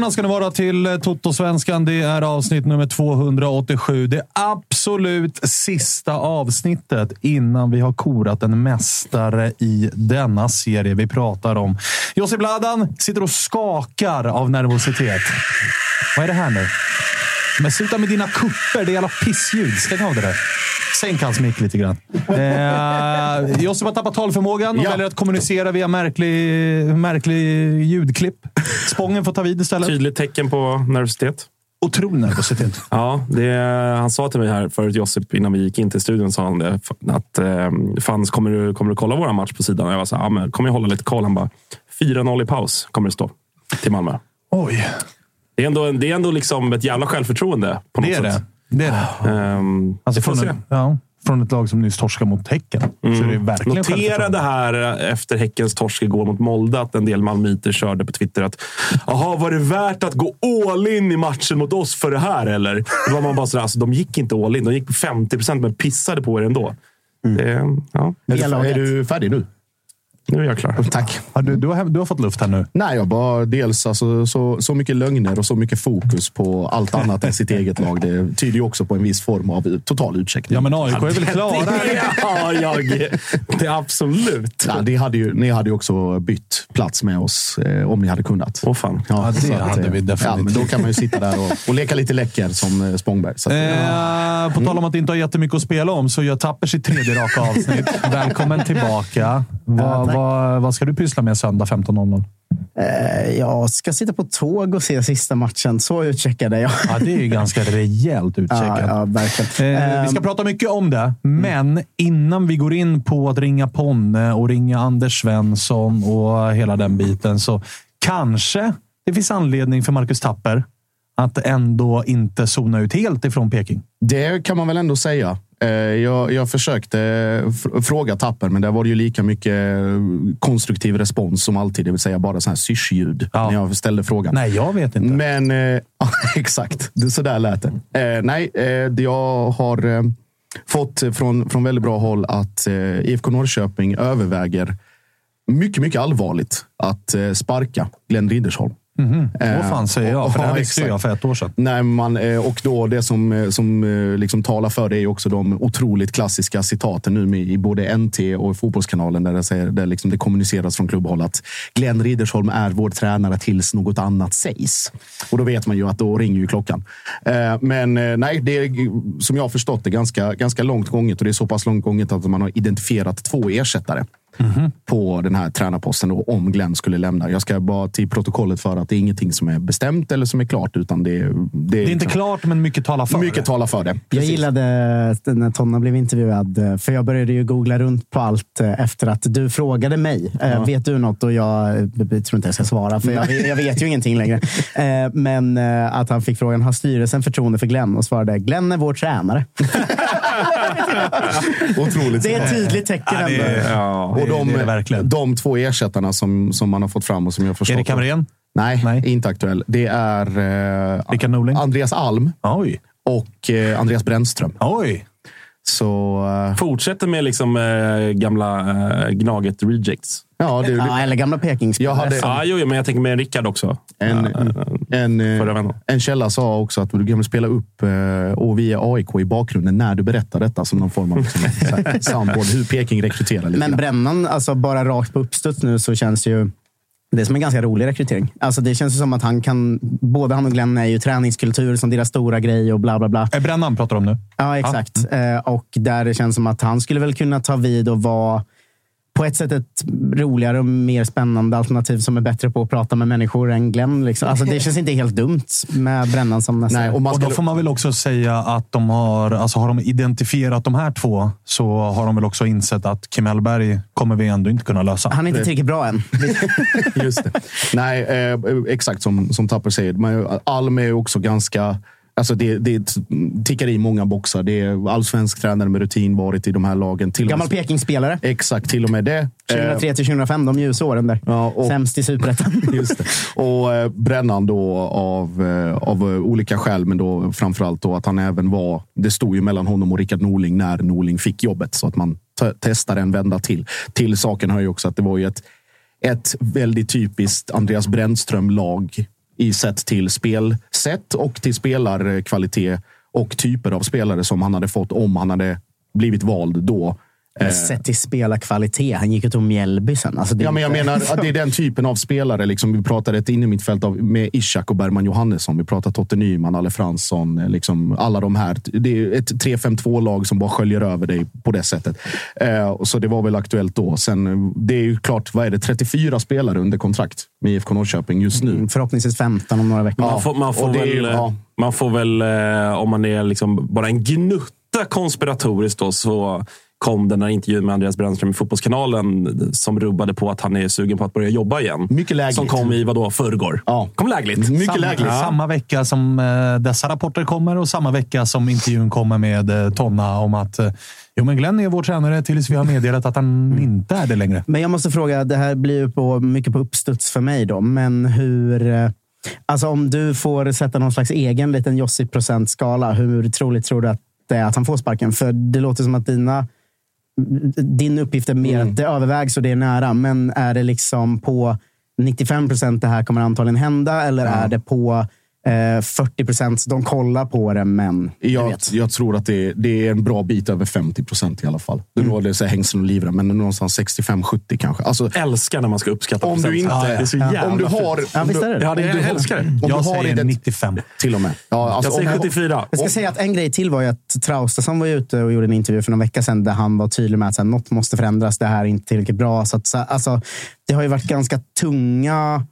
Välkomna ska ni vara till eh, Toto-svenskan. Det är avsnitt nummer 287. Det absolut sista avsnittet innan vi har korat en mästare i denna serie. Vi pratar om Jussi Bladan sitter och skakar av nervositet. Vad är det här nu? Men sluta med dina kupper. Det är jävla pissljud. Stäng av det där. Sänk hans mick lite grann. Eh, Josip har tappat talförmågan och Ja. väljer att kommunicera via märklig, märklig ljudklipp. Spången får ta vid istället. Tydligt tecken på nervositet. Otrolig nervositet. Ja, det, han sa till mig här förut, Josip, innan vi gick in till studion, sa han det, att eh, fans, kommer du, kommer du kolla våra match på sidan? Och jag var så här, ja, men kommer jag hålla lite koll? Han bara, 4-0 i paus kommer det stå till Malmö. Oj, Det är ändå, det är ändå liksom ett jävla självförtroende på något det är sätt. det. det, är det. Ehm, Alltså från, se. ett, ja, från ett lag som nyss torskade mot Häcken. Så är det verkligen Notera det här efter Häckens torsk igår mot Molde, att en del malmöiter körde på Twitter att Jaha, var det värt att gå all in i matchen mot oss för det här eller? Då var man bara sådär, alltså, de gick inte all in. De gick på 50 procent men pissade på er ändå. Det, ja, Är du, är du färdig nu? Nu är jag klar. Tack. Ja, du, du, har, du har fått luft här nu. Nej, jag bara dels alltså, så, så mycket lögner och så mycket fokus på allt annat än sitt eget lag. Det tyder ju också på en viss form av total utcheckning. Ja, men AIK är väl klara? ja, jag, det är absolut. Nej, det hade ju, ni hade ju också bytt plats med oss eh, om ni hade kunnat. Åh fan. Ja, det så hade eh, vi definitivt. Ja, men då kan man ju sitta där och, och leka lite läcker som eh, Spångberg. Så att, Eh, på tal om att inte ha jättemycket att spela om så gör Tapper sitt tredje raka avsnitt. Välkommen tillbaka. Tack. Vad, vad ska du pyssla med söndag 15.00? Eh, Jag ska sitta på tåg och se sista matchen. Så utcheckade jag. Ja, det är ju ganska rejält Ja, utcheckat. ja, verkligen. Eh, vi ska Ehm, prata mycket om det, men innan vi går in på att ringa Ponne och ringa Anders Svensson och hela den biten så kanske det finns anledning för Marcus Tapper att ändå inte zona ut helt ifrån Peking. Det kan man väl ändå säga. Eh, Jag, jag försökte fr- fråga Tapper, men där var det ju lika mycket konstruktiv respons som alltid. Det vill säga bara så här syrsljud Ja. när jag ställde frågan. Nej, jag vet inte. Men eh, exakt, det, så där lät det. Eh, nej, eh, jag har eh, fått från, från väldigt bra håll att eh, IFK Norrköping överväger mycket, mycket allvarligt att eh, sparka Glenn Riddersholm. Vad fan säger jag? För det här visste jag för ett år sedan. Nej, man, eh, och då det som, eh, som liksom talar för det är också de otroligt klassiska citaten nu i både NT och Fotbollskanalen där det, säger, där liksom det kommuniceras från klubbhåll att Glenn Riddersholm är vår tränare tills något annat sägs. Och då vet man ju att då ringer ju klockan. Men nej, det är som jag har förstått det ganska, ganska långt gånget och det är så pass långt gånget att man har identifierat två ersättare på den här tränarposten och om Glenn skulle lämna. Jag ska bara till protokollet för att det är ingenting som är bestämt eller som är klart, utan det, det, Det är inte klart, men mycket talar för mycket det. talar för det. Jag gillade när Tonna blev intervjuad, eh, för jag började ju googla runt på allt eh, efter att du frågade mig. Eh, Vet du något? Och jag, jag tror inte jag ska svara, för jag, jag vet ju ingenting längre. Men att han fick frågan, har styrelsen förtroende för Glenn? Och svarade, Glenn är vår tränare. Otroligt. Det är ett tydligt tecken Ja, det Ja. Och de, det är det verkligen. de två ersättarna som, som man har fått fram och som jag förstått. Erik Hamrén? Nej, Nej. inte aktuell. Det är eh? Andreas Alm Oj. och eh, Andreas Brännström. Oj. Så eh, Fortsätter med liksom eh, gamla eh, Gnaget rejects. ja, det, Ja, eller gamla Pekingspelare. Jag hade- Ja, jo, jo, men jag tänker med Rickard också. en, en, vändan. en källa sa också att du kan spela upp och vi är AIK i bakgrunden när du berättar detta som någon form av liksom, soundboard. Hur Peking rekryterar lite Men. Brännan, alltså bara rakt på uppstuds nu så känns ju det är som en ganska rolig rekrytering. Alltså det känns som att han kan, både han och Glenn är ju träningskultur som deras stora grej och bla bla bla. Är Brännan pratar om nu? Ja, exakt. Eh, och där det känns som att han skulle väl kunna ta vid och vara på ett sätt ett roligare och mer spännande alternativ som är bättre på att prata med människor än Glenn. Liksom. Alltså det känns inte helt dumt med Brännan som nästa. Nej, och man Och då får man väl också säga att de har, alltså har de identifierat de här två så har de väl också insett att Kim Hellberg kommer vi ändå inte kunna lösa. Han är inte tillräckligt bra än. Just det. Nej, eh, exakt som, som Tapper säger. Men Alm är ju också ganska... Alltså det, det tickar i många boxar. Det är allsvensk tränare med rutin, varit i de här lagen. Till Gammal Pekingspelare. exakt, till och med det. Eh, 2003 till 2005, de ljusåren där. Ja, och- Sämst i superettan. Just det. Och eh, Brännan då av, eh, av eh, olika skäl, men då framförallt då att han även var... Det stod ju mellan honom och Rickard Norling när Norling fick jobbet, så att man te- testar en vända till. Till saken hör ju också att det var ju ett, ett väldigt typiskt Andreas Brännström-lag i sett till spelsätt och till spelarkvalitet och typer av spelare som han hade fått om han hade blivit vald då. Eh, Sett till spelarkvalitet. Han gick ut om Mjällby sen. Alltså Ja, men jag inte- menar att det är den typen av spelare. Liksom, vi pratade ett innermittfält av, med Ishak och Bergman Johannesson. Vi pratade Totte Nyman, Alle Fransson. eh, Liksom, alla de här. Det är ett 3-5-2-lag som bara sköljer över dig på det sättet. Eh, och så det var väl aktuellt då. Sen, det är ju klart, vad är det? 34 spelare under kontrakt med IFK Norrköping just nu. Mm, Förhoppningsvis 15 om några veckor. Man får, man får det är väl, ju- ja. man får väl om man är liksom bara en gnutta konspiratoriskt då, så kom den här intervjun med Andreas Brännström i Fotbollskanalen som rubbade på att han är sugen på att börja jobba igen. Mycket lägligt. Som kom i vadå, förrgår. Ja. Kom lägligt. Mycket samma, lägligt. samma vecka som eh, dessa rapporter kommer och samma vecka som intervjun kommer med eh, Tonna om att eh, jo, men Glenn är vår tränare tills vi har meddelat att han inte är det längre. Men jag måste fråga, det här blir ju på, mycket på uppstuds för mig då, men hur... Alltså om du får sätta någon slags egen liten Josip-procentskala, hur troligt tror du att det är att han får sparken? För det låter som att dina, din uppgift är mer att det övervägs och det är nära, men är det liksom på 95 procent det här kommer antagligen hända eller är det på eh, 40 procent de kollar på det, men Jag, vet. jag tror att det är, det är en bra bit över 50 procent i alla fall. Det Mm. råder hängslen och livrem, men någonstans 65-70 kanske. Alltså, Älskar när man ska uppskatta om du inte... procent. Det är så jävla om du har... Ja, om visst är det. Ja, det, om jag du har- älskar det. Om Jag du har säger ident- 95. Till och med. Ja, alltså, Jag säger om, 74. Jag ska säga att en grej till var ju att Traustason var ute och gjorde en intervju för någon vecka sedan där han var tydlig med att så här, något måste förändras. Det här är inte tillräckligt bra. Så att, så, alltså, det har ju varit ganska tunga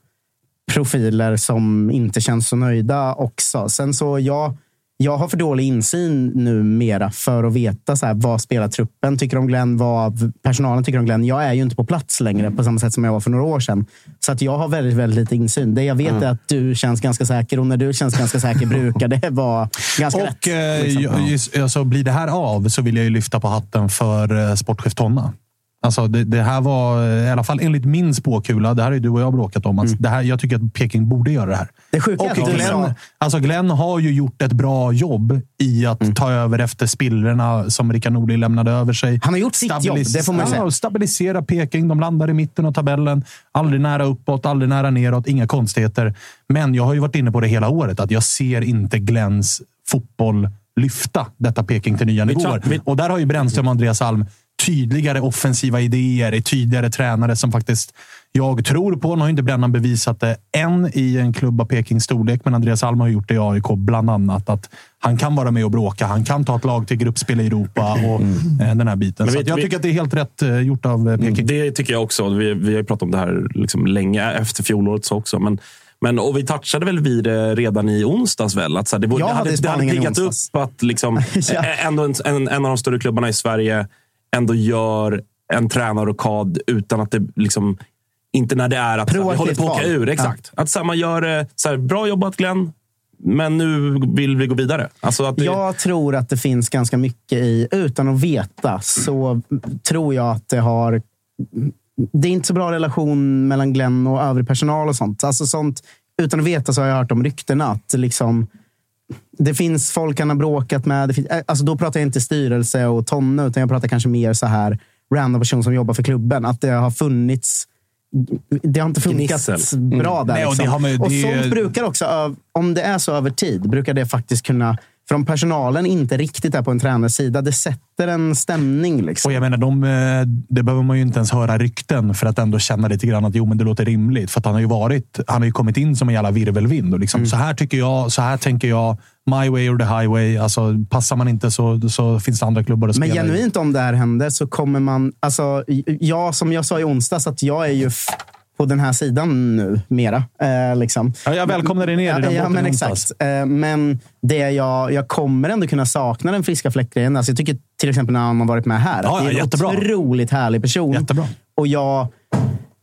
profiler som inte känns så nöjda också. Sen så jag, jag har för dålig insyn numera för att veta så här, vad spelartruppen tycker om Glenn, vad personalen tycker om Glenn. Jag är ju inte på plats längre på samma sätt som jag var för några år sedan. Så att jag har väldigt, väldigt lite insyn. Det jag vet är att du känns ganska säker och när du känns ganska säker brukar det vara ganska rätt. Och eh, liksom. jag- just, alltså, blir det här av så vill jag ju lyfta på hatten för eh, sportchef Tonna. Alltså det, det, här var, i alla fall enligt min spåkula, det här är du och jag bråkat om, att mm. det här, jag tycker att Peking borde göra det här. Det sjuka och Glenn, alltså Glenn har ju gjort ett bra jobb i att mm. ta över efter spillrorna som Rickard Norling lämnade över sig. Han har gjort sitt jobb, det får man säga. Ja, stabilisera Peking. De landar i mitten av tabellen. Aldrig nära uppåt, aldrig nära neråt. Inga konstigheter. Men jag har ju varit inne på det hela året, att jag ser inte Glenns fotboll lyfta detta Peking till nya nivåer. Och där har ju Brännström och Andreas Alm tydligare offensiva idéer, tydligare tränare som faktiskt jag tror på. Nu har inte Brännan bevisat det än i en klubb av Pekings storlek, men Andreas Alm har gjort det i AIK bland annat. Att han kan vara med och bråka. Han kan ta ett lag till gruppspel i Europa och mm. Eh, den här biten. Men vet, jag tycker vi, att det är helt rätt eh, gjort av eh, Peking. Det tycker jag också. Vi, vi har pratat om det här liksom länge efter fjolåret också. Men men, och vi touchade väl vid det redan i onsdags. Väl, att så här, det, det, hade, det hade piggat upp att liksom, ja. en, en, en av de större klubbarna i Sverige ändå gör en tränarrokad utan att det liksom inte när det är att vi håller på att åka ur. Exakt. Ja. Att så här, man gör så här, bra jobbat Glenn, men nu vill vi gå vidare. Alltså att det... Jag tror att det finns ganska mycket i, utan att veta, så tror jag att det har... Det är inte så bra relation mellan Glenn och övrig personal och sånt. Alltså sånt utan att veta så har jag hört om ryktena att liksom, det finns folk han har bråkat med. Finns, eh, alltså då pratar jag inte styrelse och Tonne, utan jag pratar kanske mer så här random person som jobbar för klubben. Att det har funnits det har inte funkat mm. bra där. Nej, och, liksom. man, och sånt brukar också, om det är så över tid, brukar det faktiskt kunna för om personalen inte riktigt är på en tränarens sida, det sätter en stämning. Liksom. Och jag menar, de, eh, det behöver man ju inte ens höra rykten för att ändå känna lite grann att jo, men det låter rimligt. För han har ju varit, han har ju kommit in som en jävla virvelvind. Och liksom, mm. Så här tycker jag, så här tänker jag. My way or the highway. Alltså, passar man inte så, så finns det andra klubbar att spela Men genuint i. om det här händer så kommer man... Alltså, jag, som jag sa i onsdags, att jag är ju på den här sidan nu mera. Eh, liksom. ja, jag välkomnar dig ner i den ja, men exakt. Eh, men det jag, jag kommer ändå kunna sakna den friska fläckgrejen. Alltså, jag tycker till exempel när han har varit med här, ja, att det är en jättebra. otroligt härlig person. Jättebra. Och jag...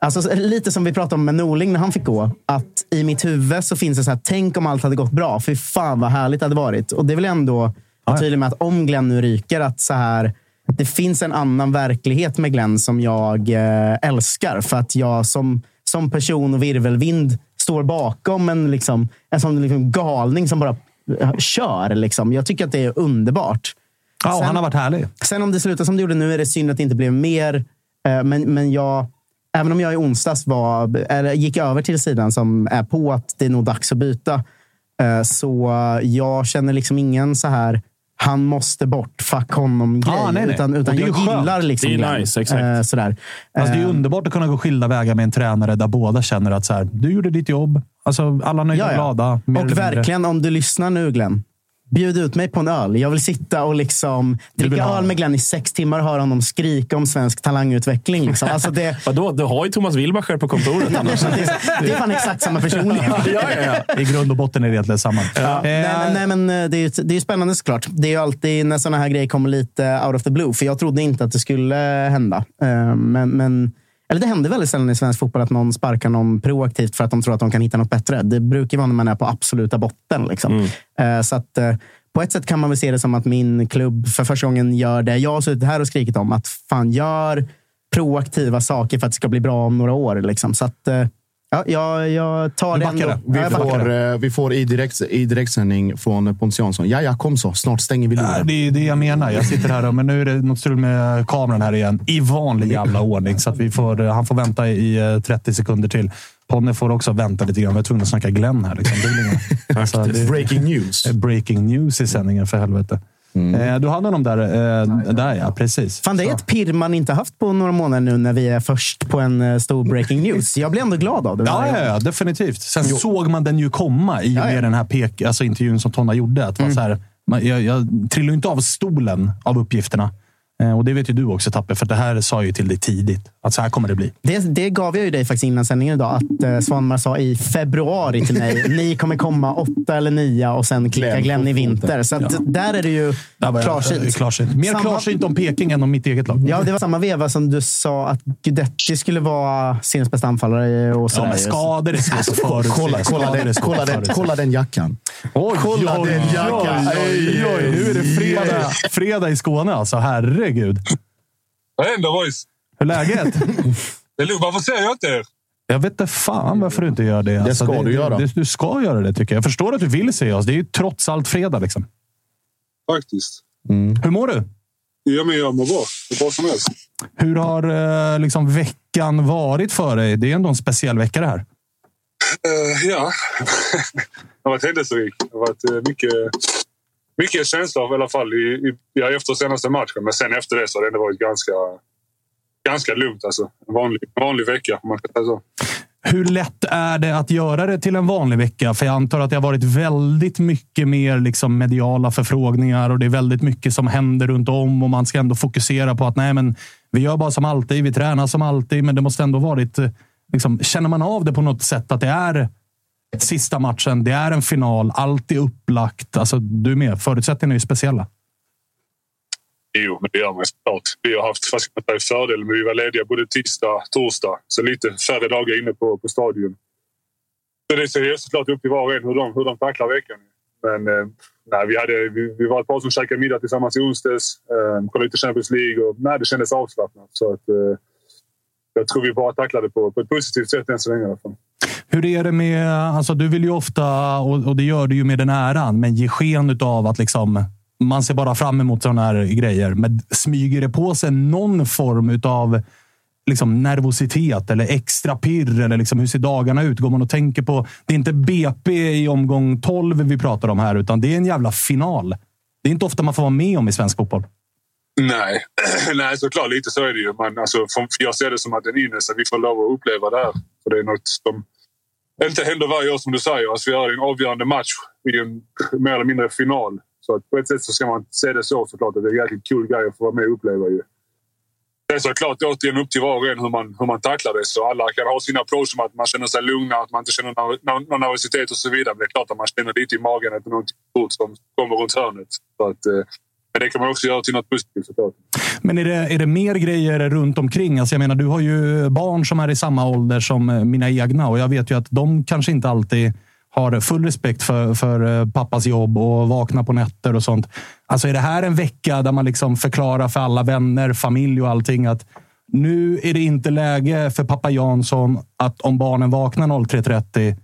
Alltså, lite som vi pratade om med Norling när han fick gå. Att I mitt huvud så finns det så här, tänk om allt hade gått bra. Fy fan vad härligt det hade varit. Och det är väl ändå ja. tydligt med att om Glenn nu ryker, att så här det finns en annan verklighet med Glenn som jag eh, älskar. För att jag som, som person och virvelvind står bakom en, liksom, en sån liksom galning som bara eh, kör. Liksom. Jag tycker att det är underbart. Ja, sen, han har varit härlig. Sen om det slutar som det gjorde nu är det synd att det inte blev mer. Eh, men, men jag, även om jag i onsdags var, eller gick över till sidan som är på att det är nog dags att byta. Så jag känner liksom ingen så här han måste bort, fuck honom-grej. Ah, nej, nej. Utan, utan jag gillar liksom Det är nice, exakt. Äh, sådär. Alltså, det är underbart att kunna gå skilda vägar med en tränare där båda känner att så här, du gjorde ditt jobb. Alltså, alla nöjda och glada. Och verkligen, om du lyssnar nu Glenn. Bjud ut mig på en öl. Jag vill sitta och liksom dricka öl med Glenn i sex timmar och höra honom skrika om svensk talangutveckling. Liksom. Alltså det... Vadå? Du har ju Thomas Wilbacher på kontoret. det, är, det är fan exakt samma person. ja, ja, ja. I grund och botten är det egentligen samma. Ja. Eh, nej, nej, men eh, det är ju det är spännande såklart. Det är ju alltid när sådana här grejer kommer lite out of the blue. För jag trodde inte att det skulle hända. Eh, men, men eller det händer väldigt sällan i svensk fotboll att någon sparkar någon proaktivt för att de tror att de kan hitta något bättre. Det brukar vara när man är på absoluta botten. Liksom. Mm. Så att, på ett sätt kan man väl se det som att min klubb för första gången gör det jag har suttit här och skrikit om. Att fan, gör proaktiva saker för att det ska bli bra om några år. Liksom. Så att, Ja, jag, jag tar det ändå. Vi, ja, får, eh, vi får i, direkt, i direktsändning från Pontus Jansson. Ja, ja, kom så. Snart stänger vi luren. det är det jag menar. Jag sitter här och, men nu är det något strul med kameran här igen. I vanlig jävla ordning. Så att vi får, eh, han får vänta i 30 eh, sekunder till. Ponne får också vänta lite grann. Vi är tvungna att snacka Glenn här. Liksom. Det är, det breaking news. Breaking news i sändningen, för helvete. Mm. Eh, du hade honom där. Eh, där ja, precis. Fan, det är ett pirr man inte haft på några månader nu när vi är först på en eh, stor breaking news. Jag blir ändå glad av det. Ja, ja, ja, definitivt. Sen jo. såg man den ju komma i och med ja, ja. den här pek, alltså intervjun som Tonna gjorde. Att mm. så här, man, jag, jag trillade inte av stolen av uppgifterna. Eh, och det vet ju du också Tappe, för det här sa jag ju till dig tidigt. Att så här kommer det bli. Det, det gav jag ju dig faktiskt innan sändningen idag. Att eh, Svanmar sa i februari till mig, ni kommer komma åtta eller nio och sen klicka Glenn i vinter. Så att, ja. där är det ju klarsynt. klarsynt. Mer samma... klarsynt om Peking än om mitt eget lag. Ja, det var samma veva som du sa att Guidetti skulle vara seriens bästa anfallare. Och ja, men skador är svårt att förutse. Kolla, kolla, den, kolla, den, kolla den jackan. Oj, kolla oj, den jackan. Oj, oj, nu är det fredag, fredag i Skåne alltså. Herregud. Vad händer boys? Hur är läget? Det är lugnt. Varför säger jag inte er? Jag vet inte fan varför du inte gör det. Det ska du göra. Det, du ska göra det tycker jag. Jag förstår att du vill se oss. Det är ju trots allt fredag. Liksom. Faktiskt. Hur mår du? Ja, men jag mår bra. Det är bra som helst. Hur har eh, liksom, veckan varit för dig? Det är ändå en speciell vecka det här. Eh, ja, det har varit händelserik. Det har varit eh, mycket, känsla av i alla fall i, i, ja, efter senaste matchen. Men sen efter det så har det ändå varit ganska, ganska lugnt. Alltså. En vanlig, vanlig vecka, om man kan säga så. Hur lätt är det att göra det till en vanlig vecka? För jag antar att det har varit väldigt mycket mer liksom mediala förfrågningar och det är väldigt mycket som händer runt om och man ska ändå fokusera på att nej, men vi gör bara som alltid. Vi tränar som alltid, men det måste ändå varit... Eh, liksom, känner man av det på något sätt att det är sista matchen, det är en final, allt är upplagt. Alltså, du är med. Förutsättningarna är ju speciella. Jo, men det gör man såklart. Vi har haft fast man fördel, men vi var lediga både tisdag och torsdag. Så lite färre dagar inne på, på stadion. Så det ser såklart upp till var och en hur de, hur de tacklar veckan. Men eh, nej, vi, hade, vi, vi var ett par som käkade middag tillsammans i onsdags. Eh, kollade lite Champions League och nej, det kändes avslappnat. Så att, eh, jag tror vi bara tacklade på, på ett positivt sätt än så länge i alla fall. Hur är det med... Alltså, du vill ju ofta, och, och det gör du ju med den äran, men ge sken av att liksom, man ser bara fram emot sådana här grejer. Men smyger det på sig någon form av liksom, nervositet eller extra pirr? Eller liksom, hur ser dagarna ut? Går man och tänker på... Det är inte BP i omgång 12 vi pratar om här, utan det är en jävla final. Det är inte ofta man får vara med om i svensk fotboll. Nej, Nej såklart lite så är det ju. Men alltså, jag ser det som att en ynnest att vi får lov att uppleva det här. För det är något som inte händer varje år som du säger. Alltså, vi har en avgörande match i en mer eller mindre final. Så att på ett sätt så ska man se det så såklart. Att det är en jäkligt kul grej att få vara med och uppleva ju. Det är såklart återigen upp till var och en hur man, hur man tacklar det. Så alla kan ha sin approach som att man känner sig lugna, att man inte känner någon, nervositet och så vidare. Men det är klart att man känner lite i magen att det är något stort som kommer runt hörnet. Så att, eh, men det kan man också göra till något positivt såklart. Men är det, är det mer grejer runt omkring? Alltså jag menar, du har ju barn som är i samma ålder som eh, mina egna och jag vet ju att de kanske inte alltid har full respekt för, för eh, pappas jobb och vakna på nätter och sånt. Alltså är det här en vecka där man liksom förklarar för alla vänner, familj och allting att nu är det inte läge för pappa Jansson att om barnen vaknar 03.30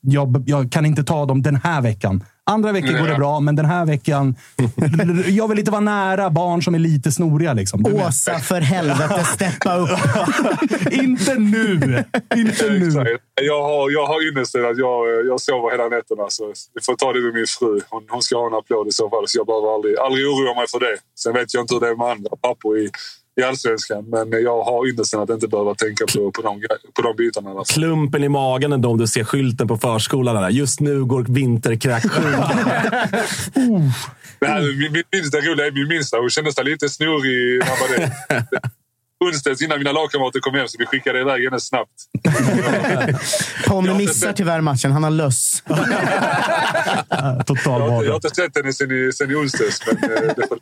jag, jag kan inte ta dem den här veckan. Andra veckor går det bra, men den här veckan... Jag vill inte vara nära barn som är lite snoriga. Liksom. Åsa, för helvete, steppa upp. inte nu! Inte nu. Jag har, jag har ynnesten att jag, jag sover hela nätterna. Så vi får ta det med min fru. Hon, hon ska ha en applåd i så fall. Så jag behöver aldrig, aldrig oroa mig för det. Sen vet jag inte hur det är med andra pappor i, i allsvenskan. Men jag har ynnesten att inte behöva tänka på, på, de, på de bitarna. fall. Klumpen i magen ändå om du ser skylten på förskolan. Där. Just nu går vinterkräksjukan. Här, min, min minsta roliga min minsta. Hon kände sig lite snorig Onsdags innan mina lagkamrater kom hem så vi skickade iväg henne snabbt. Ponne missar tyvärr matchen. Han har löss. Total Jag, har jag har inte sett henne sen i, sen i onsdags. Men, eh, får,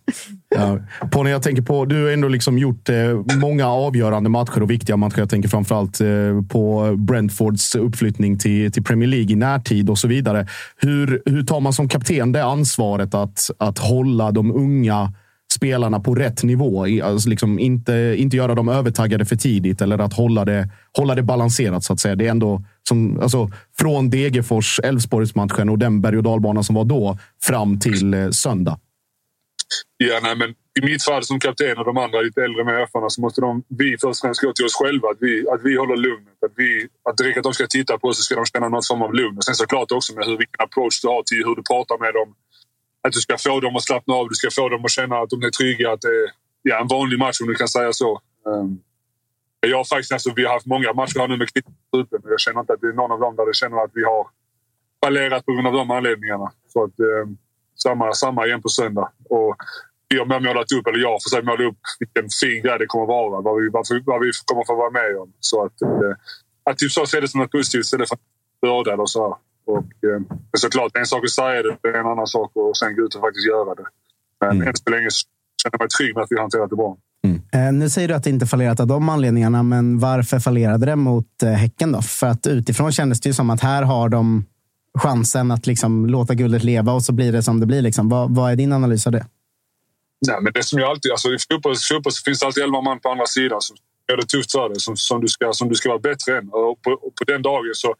Ja. Jag tänker på, du har ändå liksom gjort eh, många avgörande matcher och viktiga matcher. Jag tänker framförallt eh, på Brentfords uppflyttning till, till Premier League i närtid och så vidare. Hur, hur tar man som kapten det ansvaret att, att hålla de unga spelarna på rätt nivå? Alltså liksom inte, inte göra dem övertaggade för tidigt eller att hålla det, hålla det balanserat så att säga. Det är ändå som, alltså, från Degerfors, Elfsborgsmatchen och den berg och dalbana som var då fram till eh, söndag. Ja, nej, men I mitt fall som kapten och de andra lite äldre med erfarna så måste de, vi först och främst gå till oss själva. Att vi, att vi håller lugnet. Att, vi, att det räcker att de ska titta på oss så ska de känna någon form av lugn. Och sen såklart också med hur, vilken approach du har till hur du pratar med dem. Att du ska få dem att slappna av. Du ska få dem att känna att de är trygga. Att det är ja, en vanlig match om du kan säga så. Um, jag har faktiskt, alltså, vi har haft många matcher här nu med Kristianstad och jag känner inte att det är någon av dem där jag känner att vi har fallerat på grund av de anledningarna. Så att, um, samma, samma igen på söndag. Och vi har målat upp, eller jag har försökt måla upp vilken fin grej det kommer vara. Vad vi, vad, vi- vad vi kommer få vara med om. Så att, eh, att typ så se det som något positivt istället för en börda eller så. Och, eh, såklart, en sak att säga det, det är en annan sak att sen gå ut och faktiskt göra det. Men än så länge känner jag mig trygg med att vi har hanterat det bra. Eh, Nu säger du att det inte fallerat av de anledningarna, men varför fallerade det mot eh, Häcken då? För att utifrån kändes det ju som att här har de chansen att liksom låta guldet leva och så blir det som det blir. Liksom. Vad, vad är din analys av det? Nej, men det som jag alltid... Alltså, I fotboll, fotboll så finns det alltid elva man på andra sidan. Så gör det tufft för dig som, som, du ska, som du ska vara bättre än. Och på, och på den dagen så...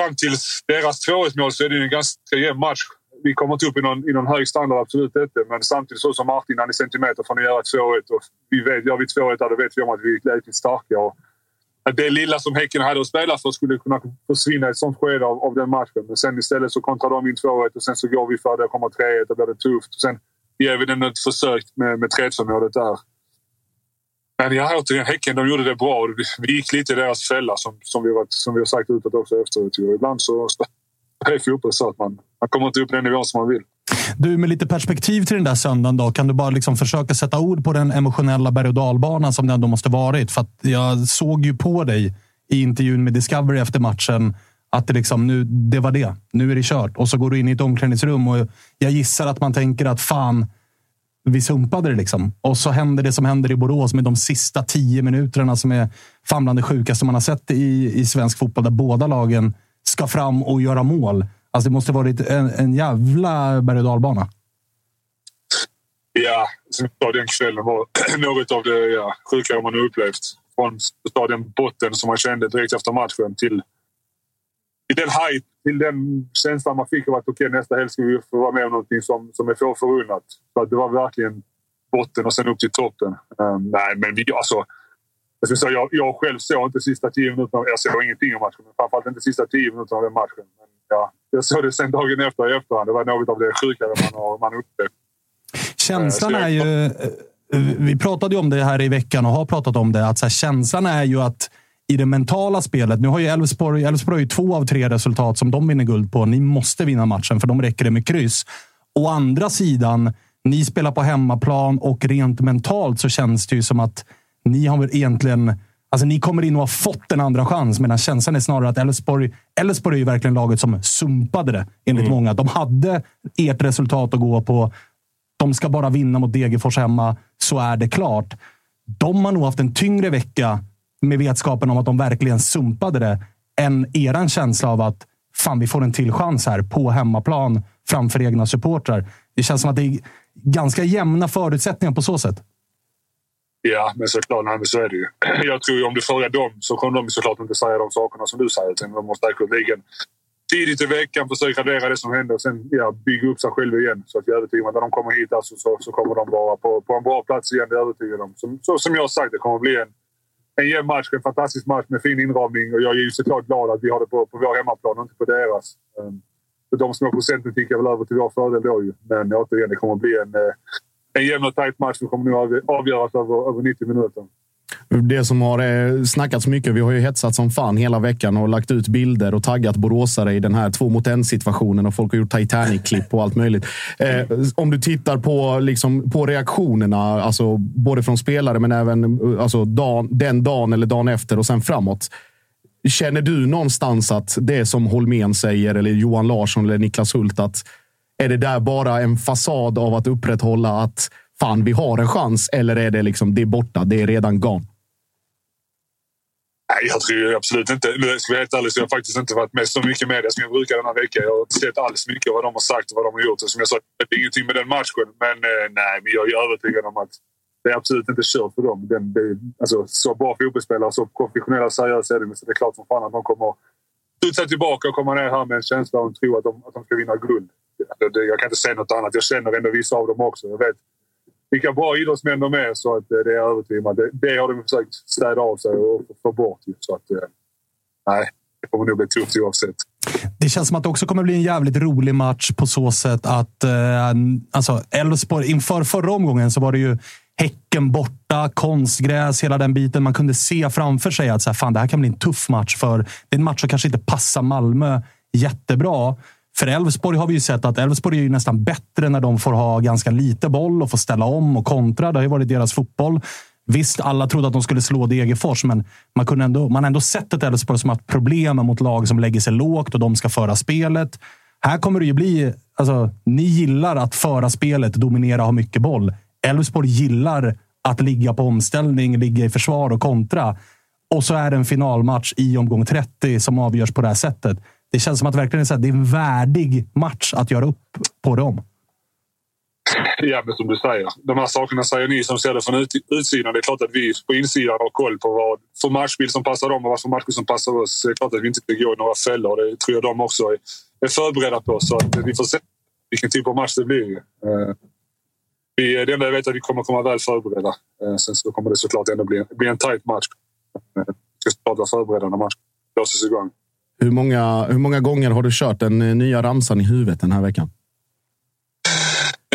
Fram till deras 2-1-mål så är det ju en ganska jämn match. Vi kommer inte upp i någon, i någon hög standard, absolut inte. Men samtidigt så som Martin, han är centimeter från att göra 2-1. Och vi vet, gör vi 2-1 då vet vi om att vi är lägligt starka. Och att det lilla som Häcken hade att spela för skulle kunna försvinna i ett sånt skede av, av den matchen. Men sen istället så kontrar de in 2-1 och sen så går vi för det och kommer 3-1 och blir det tufft. Och sen ger vi den ett försök med, med 3-2-målet där. Men ja, återigen, Häcken de gjorde det bra. Vi gick lite i deras fälla som, som, vi, varit, som vi har sagt utåt också efteråt. Ibland så är fotboll så att man, man kommer inte upp den nivån som man vill. Du, med lite perspektiv till den där söndagen, då, kan du bara liksom försöka sätta ord på den emotionella berg och dalbanan som det ändå måste varit? För jag såg ju på dig i intervjun med Discovery efter matchen att det, liksom, nu, det var det. Nu är det kört. Och så går du in i ett omklädningsrum och jag gissar att man tänker att fan, vi sumpade det. liksom. Och så händer det som händer i Borås med de sista tio minuterna som är famlande sjukaste man har sett i, i svensk fotboll, där båda lagen ska fram och göra mål. Alltså det måste varit en, en jävla berg och dalbana. Ja, alltså, den kvällen var något av det ja, sjukare man har upplevt. Från den botten som man kände direkt efter matchen till, till den hype, till den känslan man fick av att okej, okay, nästa helg ska vi få vara med om någonting som, som är få förunnat. Så det var verkligen botten och sen upp till toppen. Um, nej, men vi, alltså, jag, säga, jag, jag själv såg inte sista tio minuterna. Jag såg ingenting av matchen, men framförallt inte sista tio minuterna av den matchen. Men, ja, jag såg det sen dagen efter i efterhand. Det var något av det sjukare man har man upplevt. Känslan är ju... Eh, vi pratade ju om det här i veckan och har pratat om det. Att här, känslan är ju att i det mentala spelet. Nu har ju Elfsborg, Elfsborg två av tre resultat som de vinner guld på. Ni måste vinna matchen, för de räcker det med kryss. Å andra sidan, ni spelar på hemmaplan och rent mentalt så känns det ju som att ni har väl egentligen... Alltså ni kommer in och har fått en andra chans, medan känslan är snarare att Elfsborg... Elfsborg är ju verkligen laget som sumpade det, enligt mm. många. De hade ert resultat att gå på. De ska bara vinna mot Degerfors hemma, så är det klart. De har nog haft en tyngre vecka med vetskapen om att de verkligen sumpade det, än er känsla av att fan, vi får en till chans här på hemmaplan framför egna supportrar. Det känns som att det är ganska jämna förutsättningar på så sätt. Ja, men såklart. Nej, men så är det ju. Jag tror ju om du frågar dem så kommer de såklart inte säga de sakerna som du säger. Utan de måste säkerligen tidigt i veckan försöka radera det som hände och sen ja, bygga upp sig själva igen. Så att jag är övertygad om att när de kommer hit alltså, så, så kommer de vara på, på en bra plats igen. Det är jag övertygad om. Som, så, som jag har sagt, det kommer att bli en, en jämn match. En fantastisk match med fin inramning. Och jag är ju såklart glad att vi har det på, på vår hemmaplan och inte på deras. Um, de små procenten tickar väl över till vår fördel då ju. Men återigen, det kommer att bli en, eh, en jämn och tajt match som kommer nog avgöras över, över 90 minuter. Det som har eh, snackats mycket, vi har ju hetsat som fan hela veckan och lagt ut bilder och taggat boråsare i den här två mot en situationen och folk har gjort Titanic-klipp och allt möjligt. Eh, om du tittar på, liksom, på reaktionerna, alltså, både från spelare men även eh, alltså, dan, den dagen eller dagen efter och sen framåt. Känner du någonstans att det som Holmén säger, eller Johan Larsson eller Niklas Hult, att är det där bara en fasad av att upprätthålla att fan, vi har en chans? Eller är det liksom, det är borta, det är redan gone? Nej, jag tror absolut inte... Jag ska vara helt ärlig så jag har faktiskt inte varit med så mycket media som jag brukar den här veckan. Jag har inte sett alls mycket av vad de har sagt och vad de har gjort. Och som jag sa, det är ingenting med den matchen. Men eh, nej, men jag är övertygad om att det är absolut inte kört för dem. Den, det, alltså, så bra fotbollsspelare, så professionella och seriösa är de. Så det är klart som fan att de kommer studsa tillbaka och komma ner här med en känsla och en tro att de, att de ska vinna guld. Alltså, jag kan inte säga något annat. Jag känner ändå vissa av dem också. Jag vet vilka bra idrottsmän de är. Så att eh, det är jag övertygad om. Det, det har de försökt städa av sig och få bort. Så att, eh, nej, det kommer nog bli tufft oavsett. Det känns som att det också kommer bli en jävligt rolig match på så sätt att eh, alltså Elfsborg, inför förra omgången så var det ju Häcken borta, konstgräs, hela den biten. Man kunde se framför sig att så här, fan, det här kan bli en tuff match. för Det är en match som kanske inte passar Malmö jättebra. För Elfsborg har vi ju sett att Elfsborg är ju nästan bättre när de får ha ganska lite boll och får ställa om och kontra. Det har ju varit deras fotboll. Visst, alla trodde att de skulle slå Degerfors, men man, kunde ändå, man har ändå sett ett Elfsborg som har haft problem mot lag som lägger sig lågt och de ska föra spelet. Här kommer det ju bli... Alltså, ni gillar att föra spelet, dominera och ha mycket boll. Elfsborg gillar att ligga på omställning, ligga i försvar och kontra. Och så är det en finalmatch i omgång 30 som avgörs på det här sättet. Det känns som att verkligen det är en värdig match att göra upp på det om. Ja, men som du säger. De här sakerna säger ni som ser det från ut, utsidan. Det är klart att vi på insidan har koll på vad för matchbild som passar dem och vad för matchbild som passar oss. Det är klart att vi inte ska gå i några fällor. Det tror jag de också är, är förberedda på. Så att vi får se vilken typ av match det blir. Eh, vi, det enda jag vet är att vi kommer komma väl förberedda. Eh, sen så kommer det såklart ändå bli, bli en tight match. Eh, vi ska såklart vara förberedda när matchen blåses igång. Hur många, hur många gånger har du kört den eh, nya ramsan i huvudet den här veckan?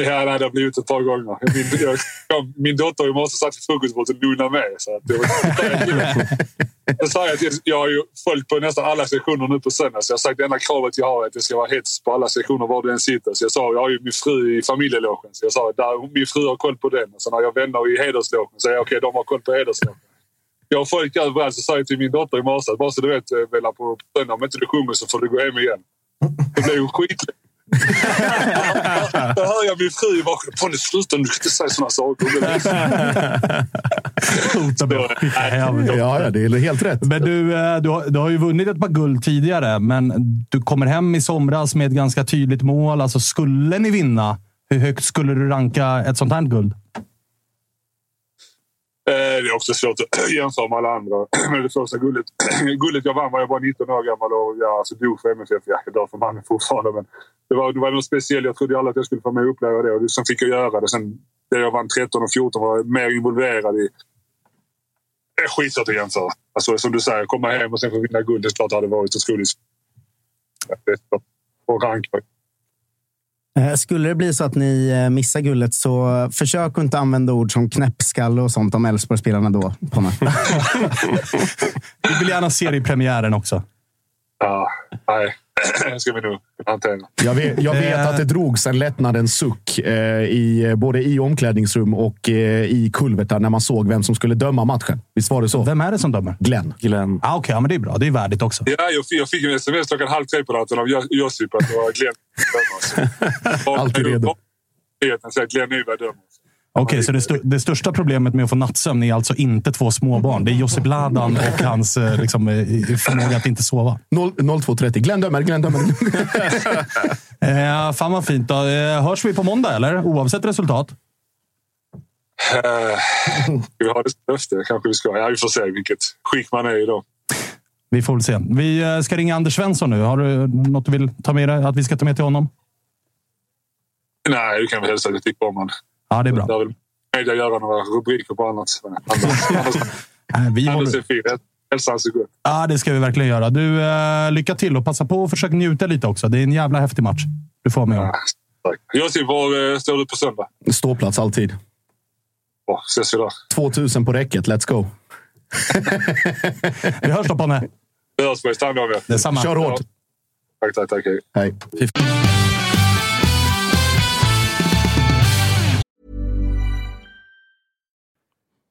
Ja, nej, det har blivit ett par gånger. Min, jag, min dotter i morse satt i frukostbordet och lugnade med. Så att det var, jag, säger att jag har ju följt på nästan alla sektioner nu på söndag. Så jag har sagt det enda kravet jag har är att det ska vara hets på alla sektioner var du än sitter. Så jag sa, jag har ju min fru i familjelogen. Så jag sa att min fru har koll på den. Och sen har jag vänner i hederslogen. Så jag okej, okay, de har koll på hederslogen. Jag har folk överallt. Sa jag till min dotter i morse att bara så du vet, Bella, på söndag om inte du sjunger så får du gå hem igen. Det blev ju skitlätt. Då hör jag min fru i bakgrunden. Sluta nu. Du kan inte säga sådana saker. ja, ja, det är helt rätt. Men du, eh, du, har, du har ju vunnit ett par guld tidigare, men du kommer hem i somras med ett ganska tydligt mål. Alltså, skulle ni vinna, hur högt skulle du ranka ett sånt här guld? Eh, det är också svårt att jämföra med alla andra. Men det första guldet, guldet jag vann var jag bara 19 år gammal och jag alltså dog för MFF. Jag dör för mannen fortfarande. Men det var, det var något speciellt. Jag trodde aldrig att jag skulle få med och uppleva det. Och sen fick jag göra det. Sen det jag vann 13 och 14 var jag mer involverad i. Det är skitsvårt att jämföra. Alltså, som du säger, komma hem och sen få vinna guld. Det är klart det hade varit otroligt. Och rank skulle det bli så att ni eh, missar guldet så försök att inte använda ord som knäppskalle och sånt om Elfsborgsspelarna då. Vi vill gärna se det i premiären också. Ja, nej. Ska vi nog hantera. Jag vet, jag vet Eh. att det drogs en lättnadens suck eh, i, både i omklädningsrum och eh, i kulvertar när man såg vem som skulle döma matchen. Visst var det så? Vem är det som dömer? Glenn. Glenn. Ah, Okej, ja, men det är bra. Det är värdigt också. Ja, jag, fick, jag fick en sms klockan halv tre på natten av Jo- Josip att det var Glenn. Alltid redo. Jag säger att Glenn Nyberg dömer. Okej, så det, stu- det största problemet med att få nattsömn är alltså inte två småbarn. Det är Josip Ladan och hans eh, liksom, eh, förmåga att inte sova. 0- 02.30. Glenn dömer, Glenn dömer. Eh, fan vad fint. Då. Eh, hörs vi på måndag, eller? Oavsett resultat. Eh, vi ha det som löfte? Kanske vi ska. Ja, vi får se vilket skick man är i då. Vi får väl se. Vi ska ringa Anders Svensson nu. Har du något du vill ta med dig? Att vi ska ta med till honom? Nej, du kan väl hälsa att jag tycker om honom. Ja, det är bra. Där vill media göra några rubriker på annat. Vi håller... är fin. Hälsa så gott. Ja, det ska vi verkligen göra. Du, eh, lycka till och passa på och försök njuta lite också. Det är en jävla häftig match. Du får med om. Tack. Josip, var eh, står du på söndag? Ståplats alltid. Bra, ses vi där. 2000 på räcket. Let's go. Vi hörs då, Ponne. Vi hörs boys. Ta hand om er. Detsamma. Kör hårt. Tack, tack, tack. Hej. Hej.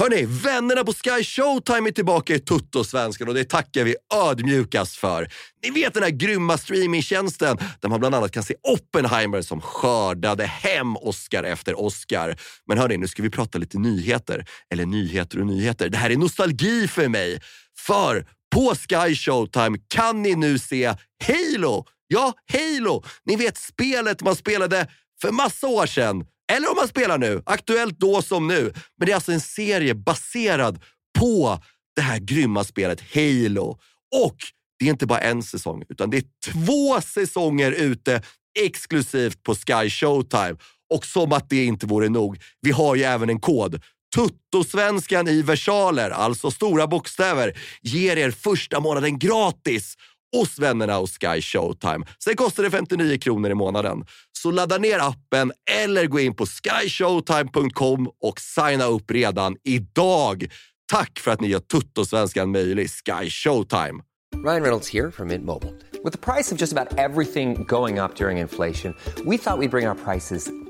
Hörni, vännerna på Sky Showtime är tillbaka i Tuttosvenskan och det tackar vi ödmjukast för. Ni vet den här grymma streamingtjänsten där man bland annat kan se Oppenheimer som skördade hem Oscar efter Oscar. Men hörni, nu ska vi prata lite nyheter. Eller nyheter och nyheter. Det här är nostalgi för mig. För på Sky Showtime kan ni nu se Halo. Ja, Halo! Ni vet spelet man spelade för massa år sedan. Eller om man spelar nu. Aktuellt då som nu. Men det är alltså en serie baserad på det här grymma spelet Halo. Och det är inte bara en säsong, utan det är två säsonger ute exklusivt på Sky Showtime. Och som att det inte vore nog, vi har ju även en kod. Tuttosvenskan i versaler, alltså stora bokstäver, ger er första månaden gratis hos vännerna hos Sky Showtime. Sen kostar det 59 kronor i månaden. Så ladda ner appen eller gå in på skyshowtime.com och signa upp redan idag. Tack för att ni gör Tuttosvenskan möjlig, Sky Showtime. Ryan Reynolds här från Mint Mobile. Med priset på nästan allt som går upp under inflationen, trodde vi att vi skulle bring våra priser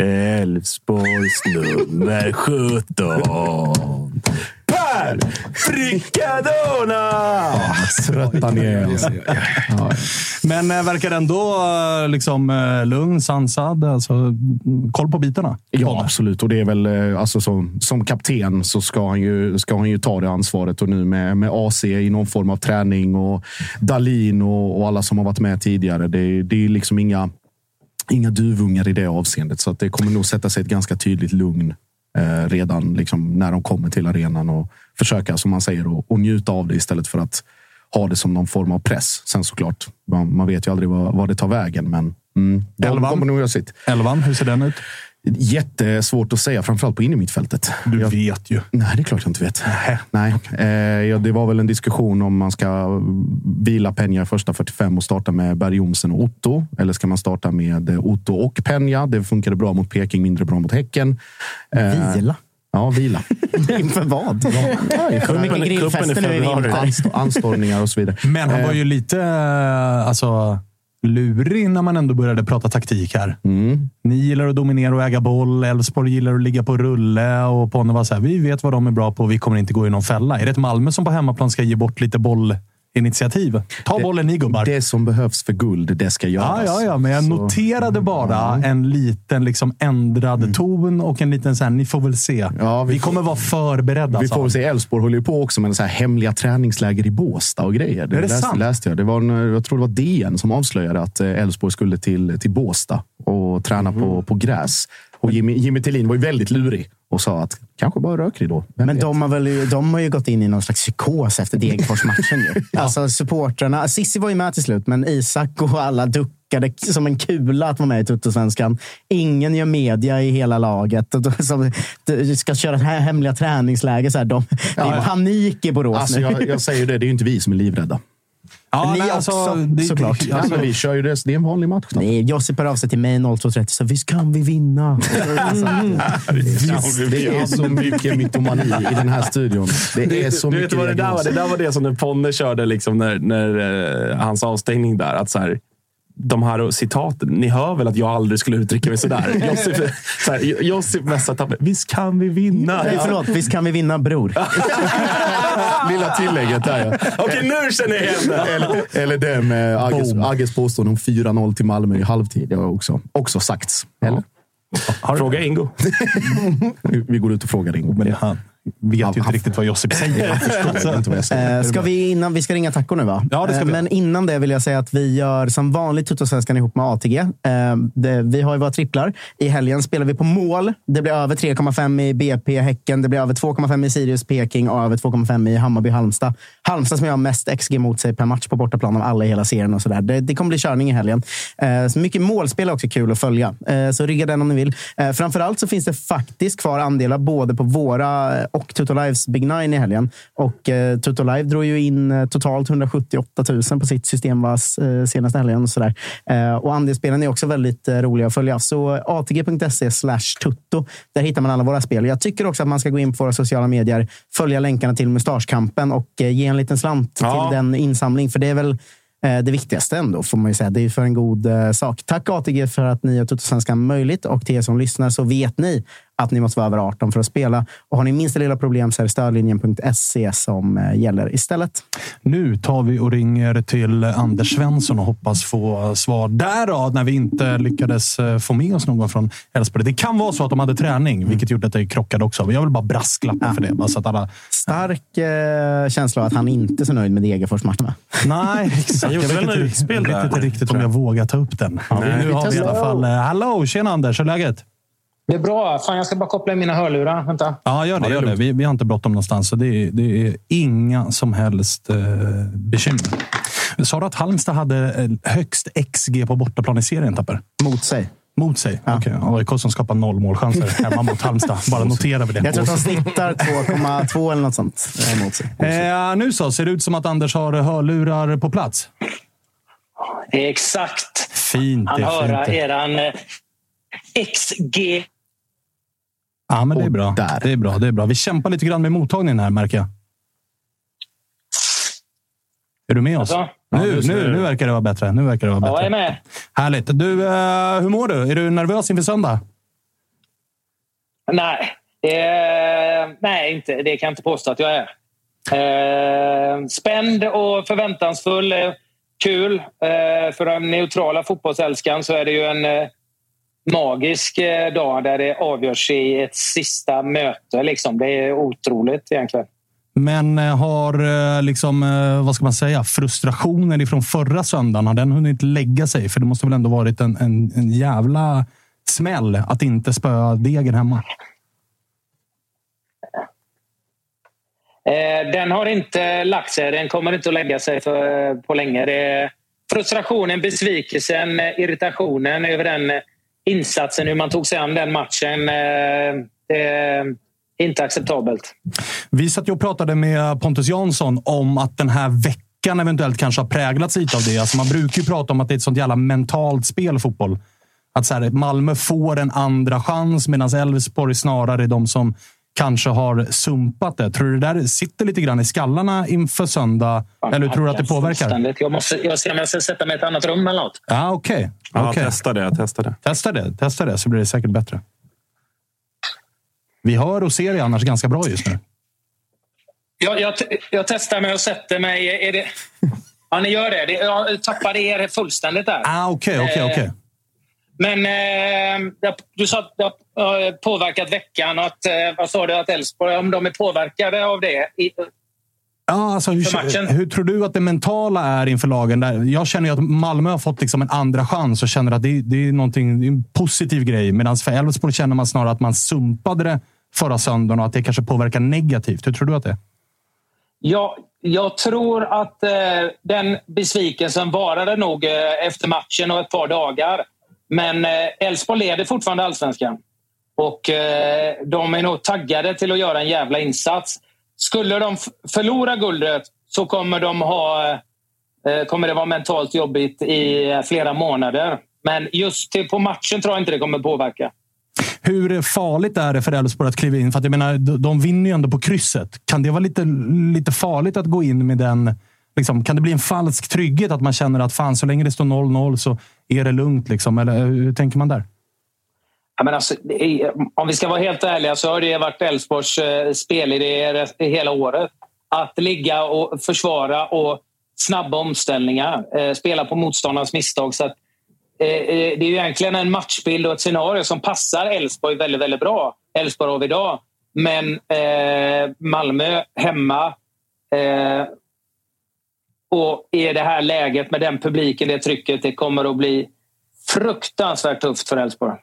Elfsborgs nummer 17. Per Frickadona! Tröttan igen. Men eh, verkar ändå eh, liksom, eh, lugn, sansad. Alltså, koll på bitarna. Ja, absolut. Och det är väl alltså, som, som kapten så ska han, ju, ska han ju ta det ansvaret. Och nu med, med AC i någon form av träning och Dalin och, och alla som har varit med tidigare. Det, det är liksom inga, inga duvungar i det avseendet. Så att det kommer nog sätta sig ett ganska tydligt lugn eh, redan liksom, när de kommer till arenan och försöka, som man säger, och, och njuta av det istället för att ha det som någon form av press. Sen såklart, man, man vet ju aldrig vad, vad det tar vägen, men mm, de Elvan. kommer nog göra sitt. Elvan, hur ser den ut? Jättesvårt att säga, framförallt på innermittfältet. Du vet ju. Nej, det är klart jag inte vet. Nej. Eh, ja, det var väl en diskussion om man ska vila Peña i första 45 och starta med Berg Jonsson och Otto. Eller ska man starta med eh, Otto och Peña? Det funkade bra mot Peking, mindre bra mot Häcken. Eh, Vila? Ja, vila. Inför vad? Hur mycket grillfester nu är vi inne på? Anst- Anstormningar och så vidare. Men han var Eh, ju lite eh, alltså, lurig när man ändå började prata taktik här. Mm. Ni gillar att dominera och äga boll. Elfsborg gillar att ligga på rulle. Och Ponne var så här, vi vet vad de är bra på och vi kommer inte gå i någon fälla. Är det ett Malmö som på hemmaplan ska ge bort lite bollinitiativ? Ta bollen ni gubbar. Det som behövs för guld, det ska göras. Ja, ja, ja, men jag Så- noterade bara en liten liksom ändrad ton och en liten så här, ni får väl se. Mm. Ja, vi vi får- kommer vara förberedda. Vi sa får väl se. Elfsborg håller ju på också med så här hemliga träningsläger i Båstad och grejer. Är det läste, sant? läste jag. Det var en, jag tror det var DN som avslöjade att eh, Elfsborg skulle till, till Båstad och träna Mhm. på, på gräs. Och Jimmy, Jimmy Tillin var ju väldigt lurig och sa att kanske bara rökridå. Men vet? de har, väl, de har ju gått in i någon slags psykos efter Degerfors-matchen. ju. Alltså supportrarna. Sissi var ju med till slut, men Isak och alla duckade som en kula att vara med i Tuttosvenskan. Ingen gör media i hela laget. Som ska köra det här hemliga. Så här, de, det är Ja, ja. panik i Borås Alltså, nu. jag, jag säger det, det är ju inte vi som är livrädda. Ja, Ni nej, alltså, också, det- såklart. det- Ja, alltså, men vi kör ju det, det är en vanlig match. Nej, Josip hör av sig till mig 02.30 så visst kan vi vinna. Visst, det är så mycket mytomani i den här studion. Det är så du mycket vet vad det, där var, det där var det som när Ponne körde liksom när, när eh, hans avstängning där. Att så här, de här citaten. Ni hör väl att jag aldrig skulle uttrycka mig sådär? Josip, så här, Josip Tapper. Visst kan vi vinna? Nej, förlåt, visst kan vi vinna bror. Lilla tillägget där ja. Okej, nu känner jag igen det. Eller, eller det med Agges, Agges påstående om 4-0 till Malmö i halvtid. Det har också, också sagts. Eller? Fråga Ingo. Vi går ut och frågar Ingo. Men han, vet ju inte riktigt vad Josip säger. Eh, ska vi, innan, vi ska ringa taco nu va? Ja, det ska Eh, vi. Men innan det vill jag säga att vi gör som vanligt Tuttosvenskan ihop med ATG. Eh, vi har ju våra tripplar. I helgen spelar vi på mål. Det blir över 3,5 i BP Häcken. Det blir över 2,5 i Sirius Peking och över 2,5 i Hammarby Halmstad. Halmstad som har mest XG mot sig per match på bortaplan av alla i hela serien. och så där. Det, det kommer bli körning i helgen. Så mycket målspel är också kul att följa. Så rigga den om ni vill. Framförallt så finns det faktiskt kvar andelar både på våra och Tutto Lives Big Nine i helgen. Och eh, Tutto Live drog ju in eh, totalt 178 000 på sitt system eh, senaste helgen. Och. Eh, och andelsspelen är också väldigt eh, roliga att följa. Så atg.se slash tutto. Där hittar man alla våra spel. Jag tycker också att man ska gå in på våra sociala medier, följa länkarna till Mustaschkampen och eh, ge en liten slant Ja. till den insamling. För det är väl eh, det viktigaste ändå, får man ju säga. Det är för en god eh, sak. Tack ATG för att ni gör Tuttosvenskan möjligt. Och till er som lyssnar så vet ni att ni måste vara över 18 för att spela. Och har ni minsta lilla problem så är det stödlinjen.se som eh, gäller istället. Nu tar vi och ringer till Anders Svensson och hoppas få svar där då, när vi inte lyckades eh, få med oss någon från Elfsborg. Det kan vara så att de hade träning, vilket gjorde att det krockade också. Men Jag vill bara brasklappa för det. Bara så att alla... Stark eh, känsla av att han inte är så nöjd med Degerfors-matchen. va? Nej, exakt. Jag vet inte, jag vet riktigt om jag vågar ta upp den. Nej. Nu har vi i alla fall... eh, Hallå! Tjena Anders! Hur är läget? Det är bra. Fan, jag ska bara koppla in mina hörlurar. Vänta. Ja, gör det. Ja, det gör det. Vi, vi har inte bråttom någonstans, så det är, det är inga som helst eh, bekymmer. Sa du att Halmstad hade eh, högst XG på bortaplan i serien, Tapper? Mot sig. Mot sig? Okej. AIK som skapar noll målchanser hemma mot Halmstad. Bara noterar vi det. Jag tror att de snittar 2,2 eller något sånt. Mot sig. Eh, nu så, ser det ut som att Anders har hörlurar på plats? Exakt. Fint. Han höra fint. eran eh, XG. Ja, men det är bra. där. Det är bra. Det är bra. Vi kämpar lite grann med mottagningen här, märker jag. Är du med oss? Alltså? Nu, nu, nu verkar det vara bättre. Nu verkar det vara Ja, jag är bättre. med. Härligt. Du, eh, hur mår du? Är du nervös inför söndag? Nej, det, nej inte. det kan jag inte påstå att jag är. Eh, spänd och förväntansfull. Eh, kul. Eh, för den neutrala fotbollsälskan så är det ju en eh, magisk eh, dag där det avgörs i ett sista möte. Liksom. Det är otroligt egentligen. Men eh, har eh, liksom, vad ska man säga, frustrationen ifrån förra söndagen, har den hunnit lägga sig? För det måste väl ändå varit en, en, en jävla smäll att inte spöa Degen hemma? Den har inte lagt sig. Den kommer inte att lägga sig för, på länge. Frustrationen, besvikelsen, irritationen över den insatsen, hur man tog sig an den matchen. Eh, det inte acceptabelt. Vi satt ju och pratade med Pontus Jansson om att den här veckan eventuellt kanske har präglats lite av det. Alltså man brukar ju prata om att det är ett sånt jävla mentalt spel, fotboll. Att så här, Malmö får en andra chans medan Elfsborg snarare är de som kanske har sumpat det. Tror du det där sitter lite grann i skallarna inför söndag? Eller tror du att det påverkar? Fullständigt. Jag, måste, jag ser om jag ska sätta mig i ett annat rum eller något. Ja, okej. Ja, Okej. testa det. Testa det. Testa det. Testa det så blir det säkert bättre. Vi hör och ser det annars ganska bra just nu. Jag, jag, jag testar mig och sätter mig... Är det... Ja, ni gör det. jag tappade er fullständigt där. Ah, Okej, okej, Eh, okej. Men eh, du sa att det har eh, påverkat veckan att, eh, vad sa du, att Elfsborg, om de är påverkade av det. I, Ja, alltså, hur, hur tror du att det mentala är inför lagen? Där? Jag känner ju att Malmö har fått liksom en andra chans och känner att det, det, är, någonting, det är en positiv grej. Medan för Elfsborg känner man snarare att man sumpade det förra söndagen och att det kanske påverkar negativt. Hur tror du att det är? Ja, jag tror att eh, den besvikelsen varade nog eh, efter matchen och ett par dagar. Men eh, Elfsborg leder fortfarande allsvenskan. Och eh, de är nog taggade till att göra en jävla insats. Skulle de förlora guldet så kommer, de ha, eh, eh kommer det vara mentalt jobbigt i eh, flera månader. Men just till, på matchen tror jag inte det kommer påverka. Hur farligt är det för Elfsborg att kliva in? För att jag menar, de, de vinner ju ändå på krysset. Kan det vara lite, lite farligt att gå in med den... Liksom, kan det bli en falsk trygghet att man känner att fan, så länge det står 0-0 så är det lugnt? Liksom? Eller hur tänker man där? Ja, men alltså, om vi ska vara helt ärliga så har det varit Elfsborgs eh, spelidé hela året. Att ligga och försvara och snabba omställningar. Eh, spela på motståndarens misstag. Så att, eh, det är ju egentligen en matchbild och ett scenario som passar Elfsborg väldigt, väldigt bra. Elfsborg av idag. Men eh, Malmö hemma. Eh, och i det här läget med den publiken, det trycket, det kommer att bli fruktansvärt tufft för Elfsborg.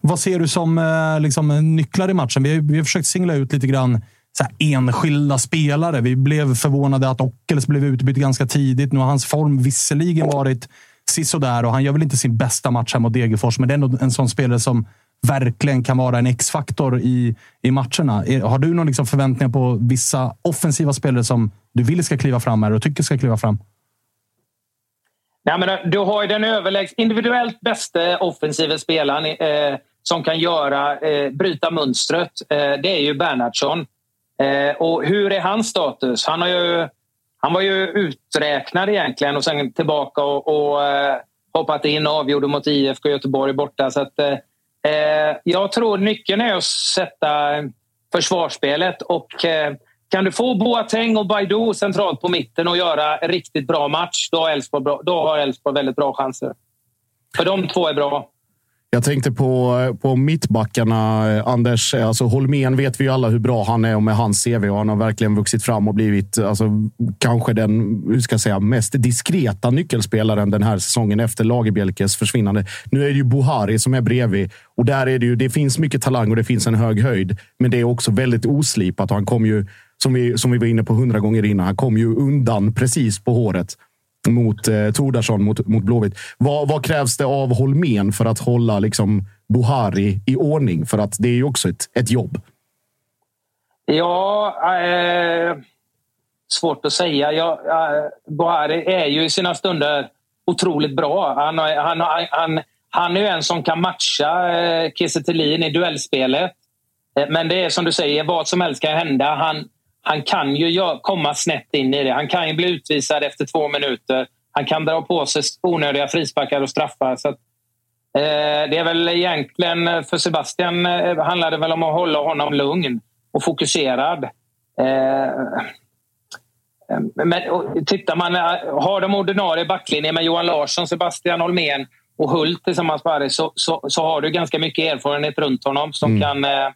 Vad ser du som eh, liksom, nycklar i matchen? Vi har, vi har försökt singla ut lite grann så här, enskilda spelare. Vi blev förvånade att Ockels blev utbytt ganska tidigt. Nu har hans form visserligen varit sisådär och han gör väl inte sin bästa match här mot Degerfors, men det är ändå en sån spelare som verkligen kan vara en X-faktor i, i matcherna. Har du någon liksom förväntningar på vissa offensiva spelare som du vill ska kliva fram här och tycker ska kliva fram? Nej, men du har ju den överlägs individuellt bästa offensiva spelaren eh, som kan göra, eh, bryta mönstret. Eh, det är ju Bernhardsson. Eh, och hur är hans status? Han, har ju, han var ju uträknad egentligen och sen tillbaka och, och eh, hoppat in och avgjorde mot IFK Göteborg borta. Så att, eh, eh, jag tror nyckeln är att sätta försvarsspelet och eh, kan du få Boateng och Baidoo centralt på mitten och göra en riktigt bra match, då har Elfsborg, bra, då har Elfsborg väldigt bra chanser. För de två är bra. Jag tänkte på, på mittbackarna, Anders. Alltså Holmén vet vi ju alla hur bra han är och med hans CV. Och han har verkligen vuxit fram och blivit alltså, kanske den hur ska jag säga, mest diskreta nyckelspelaren den här säsongen efter Lagerbjälkes försvinnande. Nu är det ju Buhari som är bredvid och där är det ju. Det finns mycket talang och det finns en hög höjd, men det är också väldigt oslipat och han kom ju som vi, som vi var inne på hundra gånger innan. Han kom ju undan precis på håret mot eh, Tordarsson, mot, mot Blåvitt. Vad, vad, krävs det av Holmén för att hålla liksom, Buhari i ordning? För att det är ju också ett, ett jobb. Ja, eh, svårt att säga. Ja, eh, Buhari är ju i sina stunder otroligt bra. Han, han, han, han är ju en som kan matcha eh, Kiese i duellspelet. Eh, men det är som du säger, vad som helst kan hända. Han, han kan ju komma snett in i det. Han kan ju bli utvisad efter två minuter. Han kan dra på sig onödiga frisparkar och straffar. Så att, eh, det är väl egentligen för Sebastian eh, handlar det väl om att hålla honom lugn och fokuserad. Eh, men och, tittar man, eh, har de ordinarie backlinjen med Johan Larsson, Sebastian Holmén och Hult tillsammans med Harry så, så, så, har du ganska mycket erfarenhet runt honom som mm. kan eh,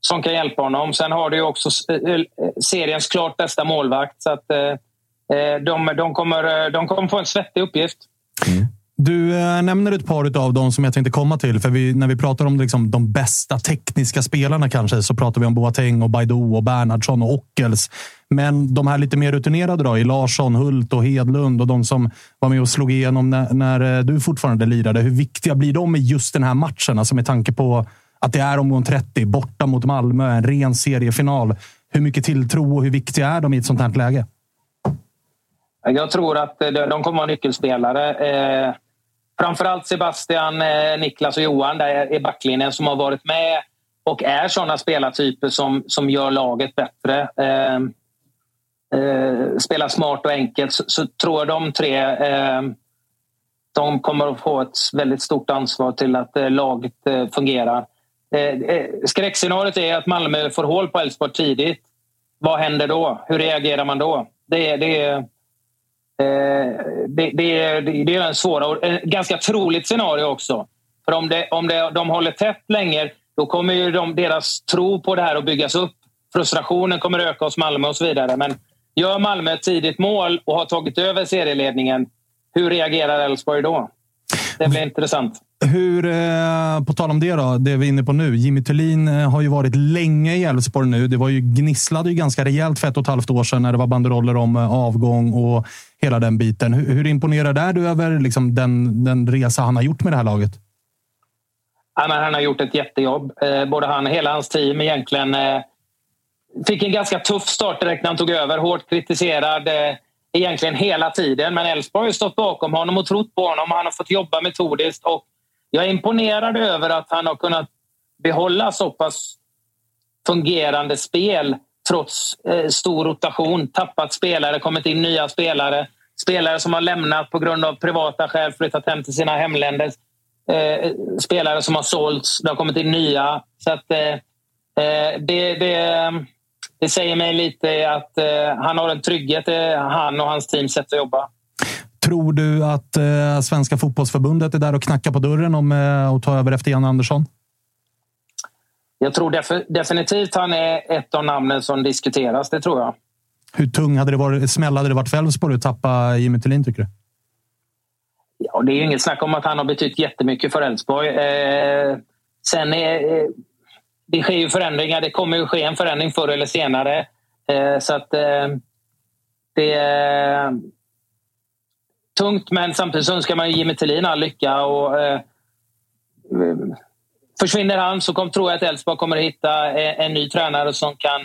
som kan hjälpa honom. Sen har du också eh, eh, seriens klart bästa målvakt. Så att, eh, eh de, de, kommer, de kommer få en svettig uppgift. Mm. Du äh, nämner ett par av dem som jag tänkte komma till. För vi, när vi pratar om liksom, de bästa tekniska spelarna kanske så pratar vi om Boateng, och Baidoo, och Bernhardsson och Ockels. Men de här lite mer rutinerade då, i Larsson, Hult och Hedlund och de som var med och slog igenom när, när du fortfarande lirade. Hur viktiga blir de i just den här matchen? Alltså med tanke på att det är omgång 30, borta mot Malmö, en ren seriefinal. Hur mycket tilltro och hur viktiga är de i ett sånt här läge? Jag tror att eh, de kommer att vara nyckelspelare. Eh, framförallt Sebastian, eh, Niklas och Johan där i backlinjen som har varit med och är sådana spelartyper som, som gör laget bättre. Ehm, spelar smart och enkelt så, så, tror jag de tre ehm, de kommer att få ett väldigt stort ansvar till att laget fungerar. Eh, eh, skräckscenariot är att Malmö får hål på Elfsborg tidigt. Vad händer då? Hur reagerar man då? Det, det, eh, det, det, det är en svår och eh, ganska troligt scenario också. För om, det, om det, de håller tätt länge då kommer ju de, deras tro på det här att byggas upp. Frustrationen kommer öka hos Malmö och så vidare. Men gör Malmö ett tidigt mål och har tagit över serieledningen, hur reagerar Elfsborg då? Det blir intressant. Hur, eh, på tal om det då, det vi är inne på nu. Jimmy Thulin eh, har ju varit länge i Elfsborg nu. Det var ju, gnisslade ju ganska rejält för ett och ett halvt år sedan när det var banderoller om eh, avgång och hela den biten. Hur, hur imponerad är du över liksom, den, den resa han har gjort med det här laget? Ja, men han har gjort ett jättejobb. Eh, både han och hela hans team egentligen. Eh, fick en ganska tuff start direkt när han tog över. Hårt kritiserad eh, egentligen hela tiden. Men Elfsborg har stått bakom honom och trott på honom. Han har fått jobba metodiskt och jag är imponerad över att han har kunnat behålla så pass fungerande spel trots eh, stor rotation. Tappat spelare, kommit in nya spelare. Spelare som har lämnat på grund av privata skäl, flyttat hem till sina hemländer. Eh, spelare som har sålts, det har kommit in nya. Så att, eh, eh det, det, det, säger mig lite att eh, han har en trygghet, eh, han och hans team sätt att jobba. Tror du att eh, Svenska fotbollsförbundet är där och knackar på dörren om eh, att ta över efter Jan Andersson? jag tror def- definitivt han är ett av namnen som diskuteras. Det tror jag. Hur tung hade det varit, smäll hade det varit för Elfsborg att tappa Jimmy Tillin, tycker du? Ja, det är ju inget snack om att han har betytt jättemycket för Elfsborg. Eh, sen är, eh, det sker ju förändringar. Det kommer ju ske en förändring förr eller senare. Eh, så att eh, det tungt, men samtidigt så önskar man Jimmy Tillin all lycka. Och, eh, försvinner han så kom, tror jag att Elfsborg kommer att hitta en, en, ny tränare som kan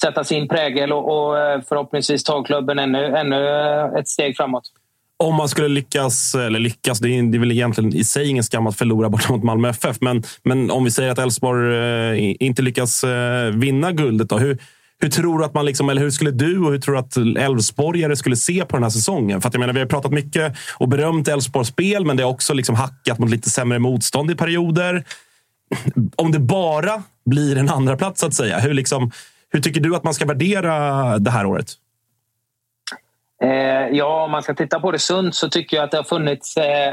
sätta sin prägel och, och eh, förhoppningsvis ta klubben ännu, ännu eh, ett steg framåt om man skulle lyckas, eller lyckas, det är, det är väl egentligen i sig ingen skam att förlora bort mot Malmö FF. Men, men om vi säger att Elfsborg inte lyckas vinna guldet, då, hur, hur tror du att man liksom, eller hur skulle du och hur tror du att Elfsborgare skulle se på den här säsongen? För att jag menar, vi har pratat mycket och berömt Elfsborgs spel, men det har också liksom hackat mot lite sämre motstånd i perioder. Om det bara blir en andra plats så att säga, hur, liksom, hur tycker du att man ska värdera det här året? Eh, ja, om man ska titta på det sunt så tycker jag att det har funnits eh,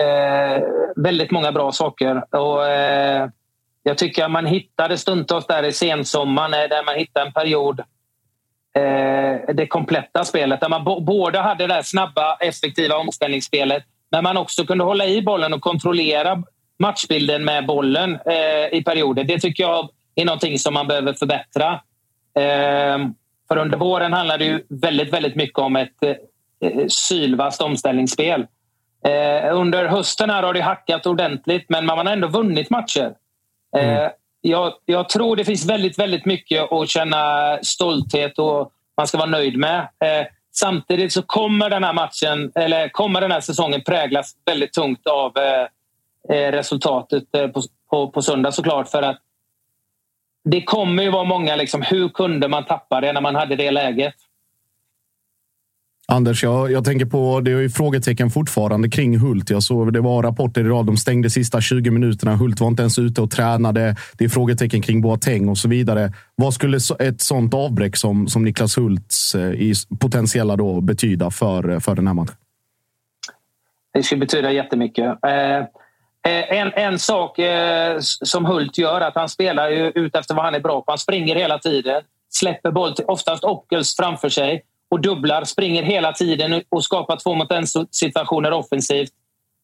eh, väldigt många bra saker. Och, eh, jag tycker att man hittade stundtals där i sensommaren där man hittade en period eh, det kompletta spelet där man både hade det snabba, effektiva omställningsspelet men man också kunde hålla i bollen och kontrollera matchbilden med bollen eh, i perioder. Det tycker jag är någonting som man behöver förbättra. Ehm, för under våren handlar det ju väldigt, väldigt mycket om ett eh, sylvast omställningsspel. Eh, under hösten här har det hackat ordentligt, men man har ändå vunnit matcher. Mm. Eh, mm. jag, jag, tror det finns väldigt, väldigt mycket att känna stolthet och man ska vara nöjd med. Eh, samtidigt så kommer den här matchen, eller kommer den här säsongen präglas väldigt tungt av eh, eh resultatet eh, på, på, på söndag såklart. För att det kommer ju vara många, liksom, hur kunde man tappa det när man hade det läget? Anders, jag, jag tänker på, det är ju frågetecken fortfarande kring Hult. Jag såg, det var rapporter idag, de stängde sista 20 minuterna. Hult var inte ens ute och tränade. Det är frågetecken kring Boateng och så vidare. Vad skulle ett sånt avbräck som, som Niklas Hults eh, i potentiella då betyda för, för den här matchen? Det skulle betyda jättemycket. Eh, eh en, en sak eh, som Hult gör att han spelar ju ut efter vad han är bra på. Han springer hela tiden, släpper boll till oftast Ockels framför sig och dubblar, springer hela tiden och skapar två mot en situationer offensivt.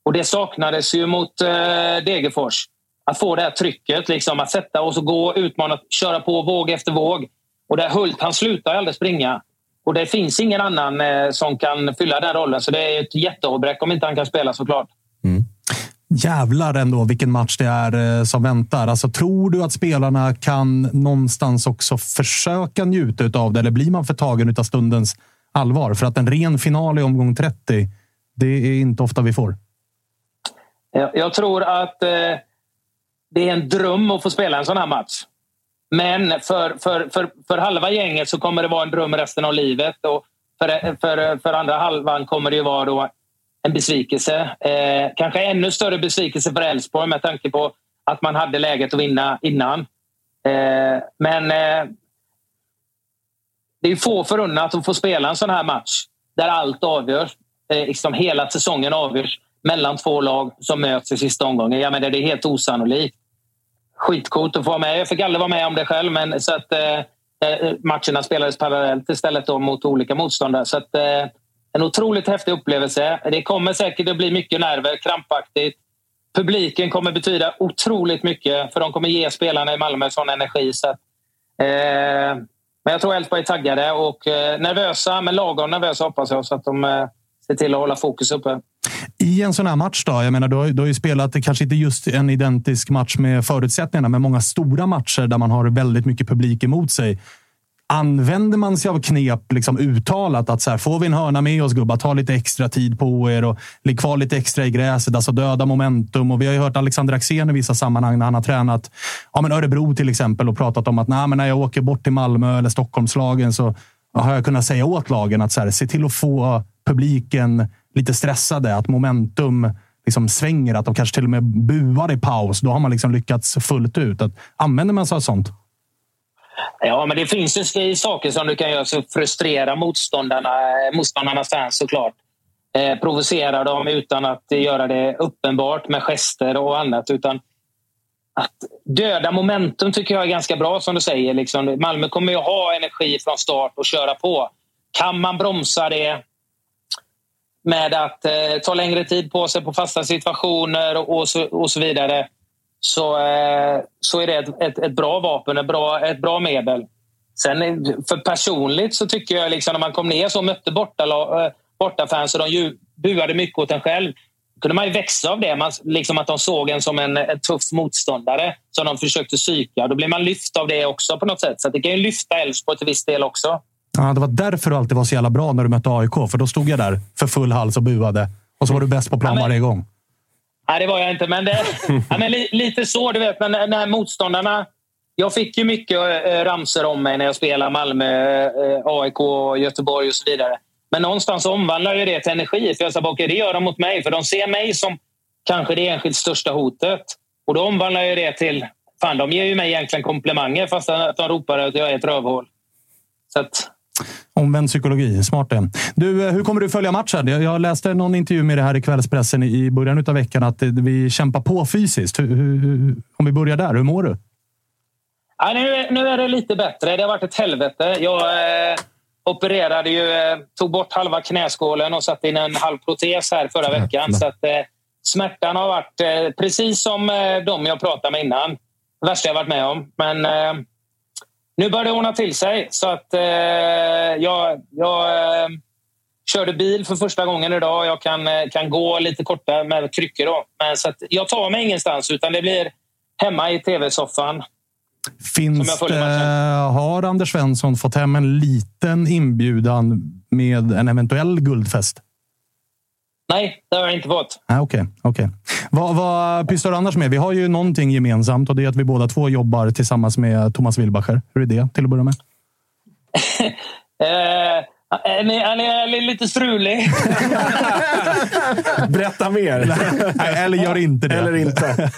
Och det saknades ju mot eh, Degerfors. Att få det här trycket, liksom, att sätta och så gå, utmana, köra på våg efter våg. Och där Hult, han slutar aldrig springa. Och det finns ingen annan eh, som kan fylla den rollen. Så det är ett jätteavbräck om inte han kan spela såklart. Jävlar ändå vilken match det är eh, som väntar. Alltså, tror du att spelarna kan någonstans också försöka njuta av det? Eller blir man för tagen av stundens allvar? För att en ren final i omgång 30, det är inte ofta vi får. Jag tror att eh, det är en dröm att få spela en sån här match. Men för, för, för, för halva gänget så kommer det vara en dröm resten av livet. Och för, för, för andra halvan kommer det ju vara då en besvikelse. Eh, kanske ännu större besvikelse för Elfsborg med tanke på att man hade läget att vinna innan. Eh, men eh, det är få förunnat att få spela en sån här match där allt avgörs. Eh, liksom hela säsongen avgörs mellan två lag som möts i sista omgången. Ja, men det är helt osannolikt. Skitcoolt att få vara med. Jag fick aldrig vara med om det själv, men så att eh, eh matcherna spelades parallellt istället då mot olika motståndare. Så att, eh, en otroligt häftig upplevelse. Det kommer säkert att bli mycket nerver, krampaktigt. Publiken kommer betyda otroligt mycket för de kommer ge spelarna i Malmö sån energi. Så att, eh, men jag tror Elfsborg är taggade och eh, nervösa, men lagom nervösa hoppas jag så att de eh, ser till att hålla fokus uppe. I en sån här match då? Jag menar, du har, du har ju spelat, kanske inte just en identisk match med förutsättningarna, men många stora matcher där man har väldigt mycket publik emot sig. Använder man sig av knep liksom uttalat att så här, får vi en hörna med oss gubbar, ta lite extra tid på er och ligg kvar lite extra i gräset, alltså döda momentum. Och vi har ju hört Alexander Axén i vissa sammanhang när han har tränat ja, men Örebro till exempel och pratat om att Nej, men när jag åker bort till Malmö eller Stockholmslagen så har jag kunnat säga åt lagen att så här, se till att få publiken lite stressade, att momentum liksom svänger, att de kanske till och med buar i paus. Då har man liksom lyckats fullt ut. Att, använder man sig av sånt? Ja, men det finns ju saker som du kan göra som frustrerar frustrera motståndarna, eh, motståndarnas fans såklart. Eh, provocera dem utan att göra det uppenbart med gester och annat. Utan att döda momentum tycker jag är ganska bra som du säger. Liksom, Malmö kommer ju ha energi från start och köra på. Kan man bromsa det med att eh, ta längre tid på sig på fasta situationer och, och, så, och så vidare så, eh, så är det ett, ett, ett, bra vapen, ett bra, ett bra medel. Sen för personligt så tycker jag liksom när man kom ner så och mötte borta, eh, bortafans och de ju buade mycket åt en själv kunde man ju växa av det. Man, liksom att de såg en som en, en tuff motståndare som de försökte psyka. Då blir man lyft av det också på något sätt. Så det kan ju lyfta Elfsborg till viss del också. Ja, det var därför du alltid var så jävla bra när du mötte AIK. För då stod jag där för full hals och buade. Och så var du bäst på plan ja, men, varje gång. Nej, det var jag inte. Men, det, ja, men li, lite så, du vet. Men när motståndarna... Jag fick ju mycket äh, ramser om mig när jag spelade Malmö, äh, AIK, Göteborg och så vidare. Men någonstans omvandlar ju det till energi. För jag sa, okay, det gör de mot mig. För de ser mig som kanske det enskilt största hotet. Och då omvandlar jag det till... Fan, de ger ju mig egentligen komplimanger fast de ropar att jag är ett rövhål. Så att, Omvänd psykologi. Smart det. Du, eh, hur kommer du följa matchen? Jag läste någon intervju med det här i kvällspressen i början av veckan att vi kämpar på fysiskt. Hur, hur, om vi börjar där, hur mår du? Ja, nu, nu är det lite bättre. Det har varit ett helvete. Jag eh, opererade ju, eh, tog bort halva knäskålen och satte in en halv protes här förra veckan. Så att, eh, smärtan har varit eh, precis som eh, de jag pratade med innan. Det värsta jag varit med om. Men nu börjar det ordna till sig. Så att eh, jag, jag eh, körde bil för första gången idag. Jag kan, eh, kan gå lite kortare med kryckor. Då. Men, så att jag tar mig ingenstans utan det blir hemma i tv-soffan. Finns det, har Anders Svensson fått hem en liten inbjudan med en eventuell guldfest? Nej, det har jag inte fått. Okej. Okay, okay. Vad, vad pysslar du annars med? Vi har ju någonting gemensamt och det är att vi båda två jobbar tillsammans med Thomas Wilbacher. Hur är det till att börja med? eh, han är lite strulig. Berätta mer. Nej, eller gör inte det. Eller inte.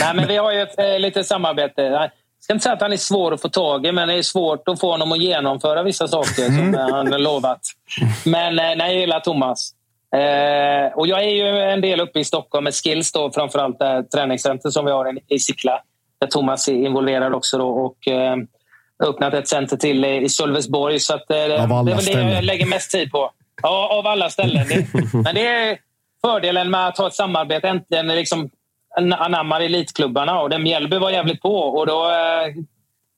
Nej, men vi har ju ett eh, lite samarbete. Jag ska inte säga att han är svår att få tag i, men det är svårt att få honom att genomföra vissa saker mm. som han har lovat. Men eh, nej, jag gillar Thomas. Eh, och jag är ju en del uppe i Stockholm med Skills, då, framförallt det träningscenter som vi har i Sickla. Där Thomas är involverad också. Då, och eh, öppnat ett center till i Sölvesborg. Så att, eh, det är väl det jag lägger mest tid på. Ja, av alla ställen. men det är fördelen med att ha ett samarbete. Äntligen liksom anammar elitklubbarna. Och Mjällby var jävligt på. Och då, eh,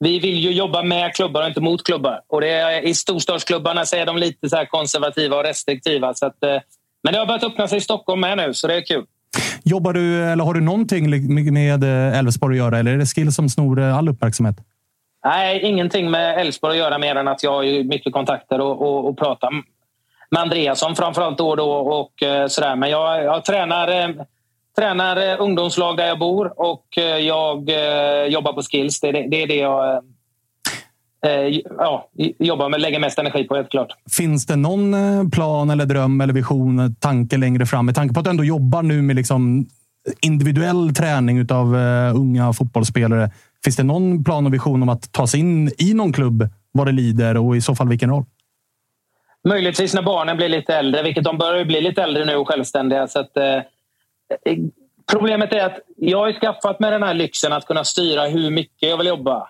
vi vill ju jobba med klubbar och inte mot klubbar. Och det är, I storstadsklubbarna så är de lite så konservativa och restriktiva. Så att, eh, men det har börjat öppna sig i Stockholm med nu, så det är kul. Jobbar du, eller har du någonting med eh, Elfsborg att göra, eller är det Skill som snor eh, all uppmärksamhet? Nej, ingenting med Elfsborg att göra mer än att jag har mycket kontakter och, och, och pratar med Andreasson framförallt då och då. Och, eh, sådär. Men jag, jag tränar, tränar ungdomslag där jag bor och jag jobbar på Skills. Det, det är det jag ja, jobbar med, lägger mest energi på helt klart. Finns det någon eh, plan eller dröm eller vision, tanke längre fram? Med tanke på att du ändå jobbar nu med liksom individuell träning av unga fotbollsspelare. Finns det någon plan och vision om att ta sig in i någon klubb vad det lider och i så fall vilken roll? Möjligtvis när barnen blir lite äldre, vilket de börjar bli lite äldre nu och självständiga. Så att, eh, problemet är att jag har skaffat mig den här lyxen att kunna styra hur mycket jag vill jobba.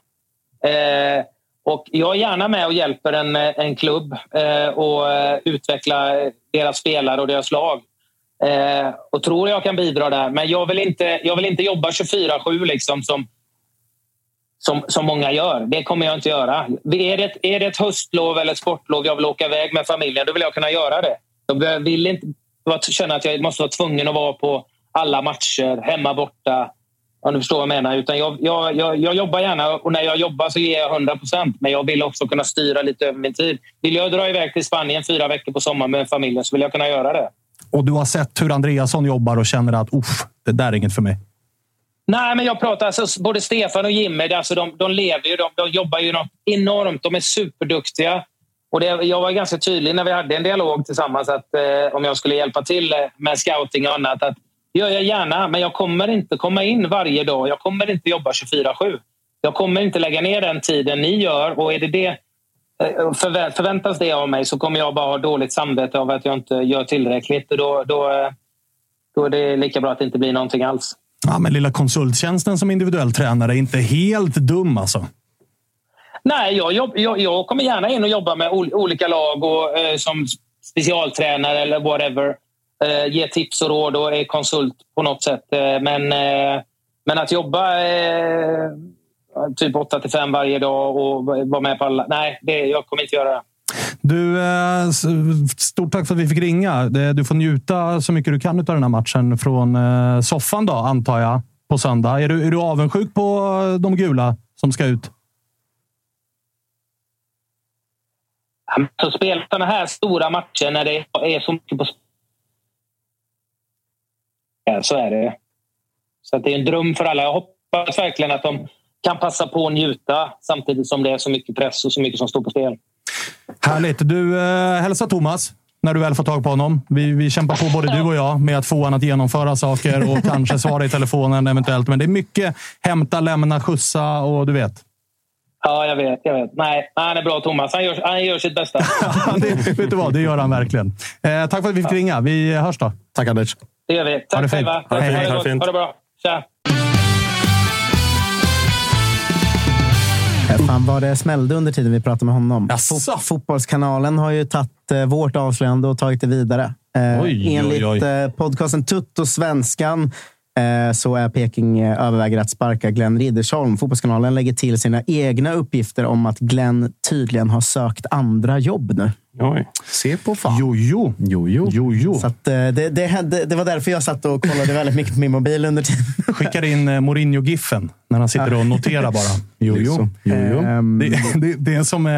Eh, och jag är gärna med och hjälper en, eh, en klubb eh, och eh, utveckla deras spelare och deras lag. Eh, och tror jag kan bidra där. Men jag vill inte, jag vill inte jobba 24-7 liksom som, som, som många gör. Det kommer jag inte göra. Är det, ett, är det ett höstlov eller ett sportlov jag vill åka iväg med familjen, då vill jag kunna göra det. Jag vill inte känna att jag måste vara tvungen att vara på alla matcher, hemma borta. Om du förstår vad jag menar. Utan jag, jag, jag, jag jobbar gärna och när jag jobbar så ger jag 100 procent. Men jag vill också kunna styra lite över min tid. Vill jag dra iväg till Spanien fyra veckor på sommaren med familjen så vill jag kunna göra det. Och du har sett hur Andreasson jobbar och känner att det där är inget för mig? Nej, men jag pratar alltså, både Stefan och Jimmy. Alltså, de, de lever ju, de, de jobbar ju enormt. De är superduktiga. Och det, jag var ganska tydlig när vi hade en dialog tillsammans att eh, om jag skulle hjälpa till med scouting och annat. Att gör jag gärna, men jag kommer inte komma in varje dag. Jag kommer inte jobba 24-7. Jag kommer inte lägga ner den tiden ni gör. Och är det det eh, förväntas det av mig så kommer jag bara ha dåligt samvete av att jag inte gör tillräckligt. Då, då, då är det lika bra att det inte blir någonting alls. Ja, men lilla konsulttjänsten som individuell tränare är inte helt dum alltså. Nej, jag, jobb, jag, jag kommer gärna in och jobba med ol, olika lag och, eh, som specialtränare eller whatever. Eh, ge tips och råd och är konsult på något sätt. Eh, men, eh, men att jobba eh, typ 8 till 5 varje dag och vara med på alla... Nej, det, jag kommer inte göra det. Du, stort tack för att vi fick ringa. Du får njuta så mycket du kan av den här matchen från soffan då, antar jag, på söndag. Är du, är du avundsjuk på de gula som ska ut? Så spela sådana här stora matcher när det är så mycket på spel. Så är det. Så att det är en dröm för alla. Jag hoppas verkligen att de kan passa på att njuta samtidigt som det är så mycket press och så mycket som står på spel. Härligt. Du, eh, hälsa Thomas när du väl får tag på honom. Vi, vi kämpar på, både du och jag, med att få honom att genomföra saker och kanske svara i telefonen eventuellt. Men det är mycket hämta, lämna, skjutsa och du vet. Ja, jag vet. Jag vet. Nej, han är bra, Thomas. Han gör, han gör sitt bästa. det, vet du vad? Det gör han verkligen. Eh, tack för att vi fick ringa. Vi hörs då. Tack Anders. Det gör vi. Ha det Tack fint. själva. Ha det fint. Ha det Ha det gott. fint. Ha det bra. Tja! Fan vad det smällde under tiden vi pratade med honom. Fo- Fotbollskanalen har ju tagit eh, vårt avslöjande och tagit det vidare. Eh, Oj, oj, enligt oj. Eh, podcasten Tutto Svenskan eh, så är Peking eh, överväger att sparka Glenn Riddersholm. Fotbollskanalen lägger till sina egna uppgifter om att Glenn tydligen har sökt andra jobb nu. Se på fan. Jo, jo. jo, jo. jo, jo. Så att, eh, det, det, det var därför jag satt och kollade väldigt mycket på min mobil under tiden. Skickar in eh, Mourinho-giffen när han sitter och noterar bara. Jo, Det är jo. så. Jo, jo. Ehm, Det, det, det är som eh,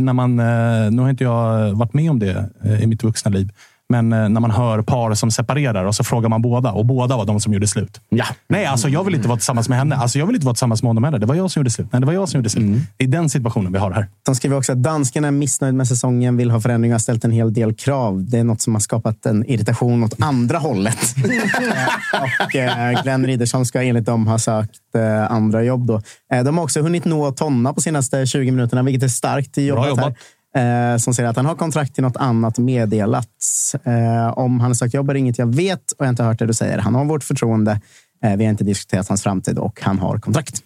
när man... eh, Nu har inte jag varit med om det eh, i mitt vuxna liv. Men eh, när man hör par som separerar och så frågar man båda. Och båda var de som gjorde slut. Ja. Nej, alltså jag vill inte vara tillsammans med henne. Alltså jag vill inte vara tillsammans med honom heller. Det var jag som gjorde slut. Nej, det var jag som gjorde slut. Det är den situationen vi har här. De skriver också att danskarna är missnöjd med säsongen, vill ha förändring och har ställt en hel del krav. Det är något som har skapat en irritation åt andra hållet. Och eh, Glenn Riddersholm ska enligt dem ha sökt eh, andra jobb. Då. Eh, De har också hunnit nå tonna på senaste 20 minuterna, vilket är starkt jobbat. jobbat. Här. Eh, Som säger att han har kontrakt till något annat meddelats. Eh, Om han har sökt jobb är det inget jag vet och jag har inte hört det du säger. Han har vårt förtroende. Eh, Vi har inte diskuterat hans framtid och han har kontrakt.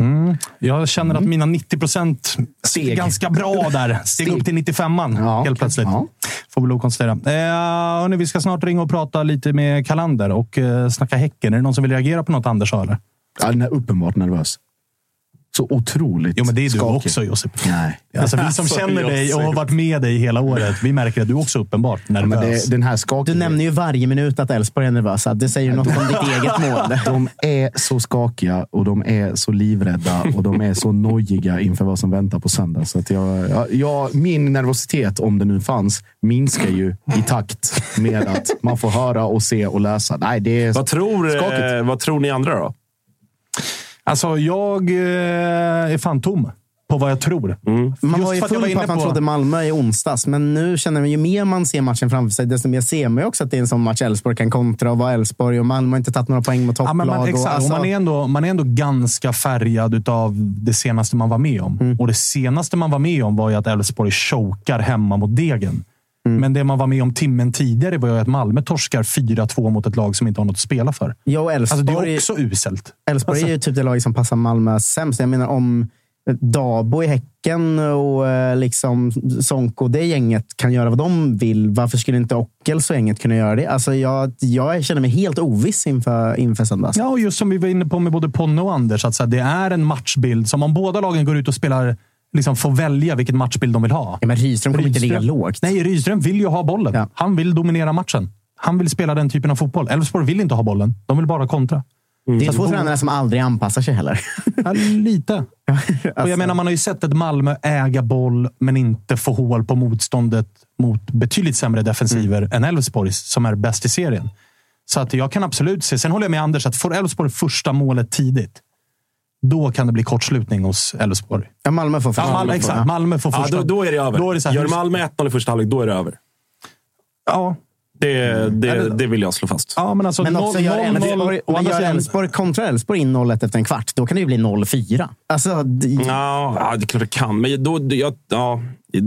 Mm. Jag känner att mina 90 procent är ganska bra där. Steg upp till 95an helt plötsligt. Får vi lov att konstatera. Eh, hörni, vi ska snart ringa och prata lite med Kalander och eh, snacka Häcken. Är det någon som vill reagera på något Anders sa? Eller? Ja, den är uppenbart nervös. Så otroligt Jo, men det är du skakig. också, Josip. Nej. Alltså, vi som känner dig och har varit med dig hela året, vi märker att du också är uppenbart Ja, nervös. men det, den här skakig... Du nämner ju varje minut att Elfsborg är nervösa. Det säger ju något om ditt eget mående. De är så skakiga och de är så livrädda och de är så nojiga inför vad som väntar på söndag. Så att jag, jag, jag, min nervositet, om det nu fanns, minskar ju i takt med att man får höra och se och läsa. Nej, det är Vad tror, skakigt. eh, vad tror ni andra då? Alltså, jag eh, är fan tom på vad jag tror. Man Just var ju full på att man trodde Malmö i onsdags, men nu känner man ju mer man ser matchen framför sig, desto mer ser man ju också att det är en sån match Elfsborg kan kontra och vara Elfsborg och Malmö har inte tagit några poäng mot Ja, topplag. men man, och, exakt. alltså, och man, är ändå, man är ändå ganska färgad av det senaste man var med om. Mm. Och Det senaste man var med om var ju att Elfsborg chokar hemma mot Degen. Mm. Men det man var med om timmen tidigare var ju att Malmö torskar 4-2 mot ett lag som inte har något att spela för. Ja, och Alltså, det är också uselt. Elfsborg Alltså- är ju typ det lag som passar Malmö sämst. Jag menar om Dabo i Häcken och eh, liksom Sonko, det gänget, kan göra vad de vill. Varför skulle inte Ockels och gänget kunna göra det? Alltså jag, jag känner mig helt oviss inför, inför söndags. Ja, och just som vi var inne på med både Ponne och Anders, att det är en matchbild som om båda lagen går ut och spelar, liksom får välja vilken matchbild de vill ha. Ja, men Rydström kommer inte ligga lågt. Nej, Rydström vill ju ha bollen. Han vill dominera matchen. Han vill spela den typen av fotboll. Elfsborg vill inte ha bollen. De vill bara kontra. Det är två tränare som aldrig anpassar sig heller. Ja, lite. Och jag menar, man har ju sett ett Malmö äga boll, men inte få hål på motståndet mot betydligt sämre defensiver än Elfsborg, som är bäst i serien. Så att jag kan absolut se. Sen håller jag med Anders, att får Elfsborg första målet tidigt, då kan det bli kortslutning hos Elfsborg. Ja, Malmö får Ja, Malmö, exakt. Malmö får Ja, första. då, då är det över. Då är det så här, Gör Malmö 1-0 i första halvlek, då är det över. Ja, Det, det, det vill jag slå fast. Ja, men alltså Men också gör 0-0, Elfsborg, men gör Elfsborg kontra Elfsborg in 0-1 efter en kvart, då kan det ju bli 0-4. Alltså, det, Ja, ja, det är klart det kan. Men då, jag, ja,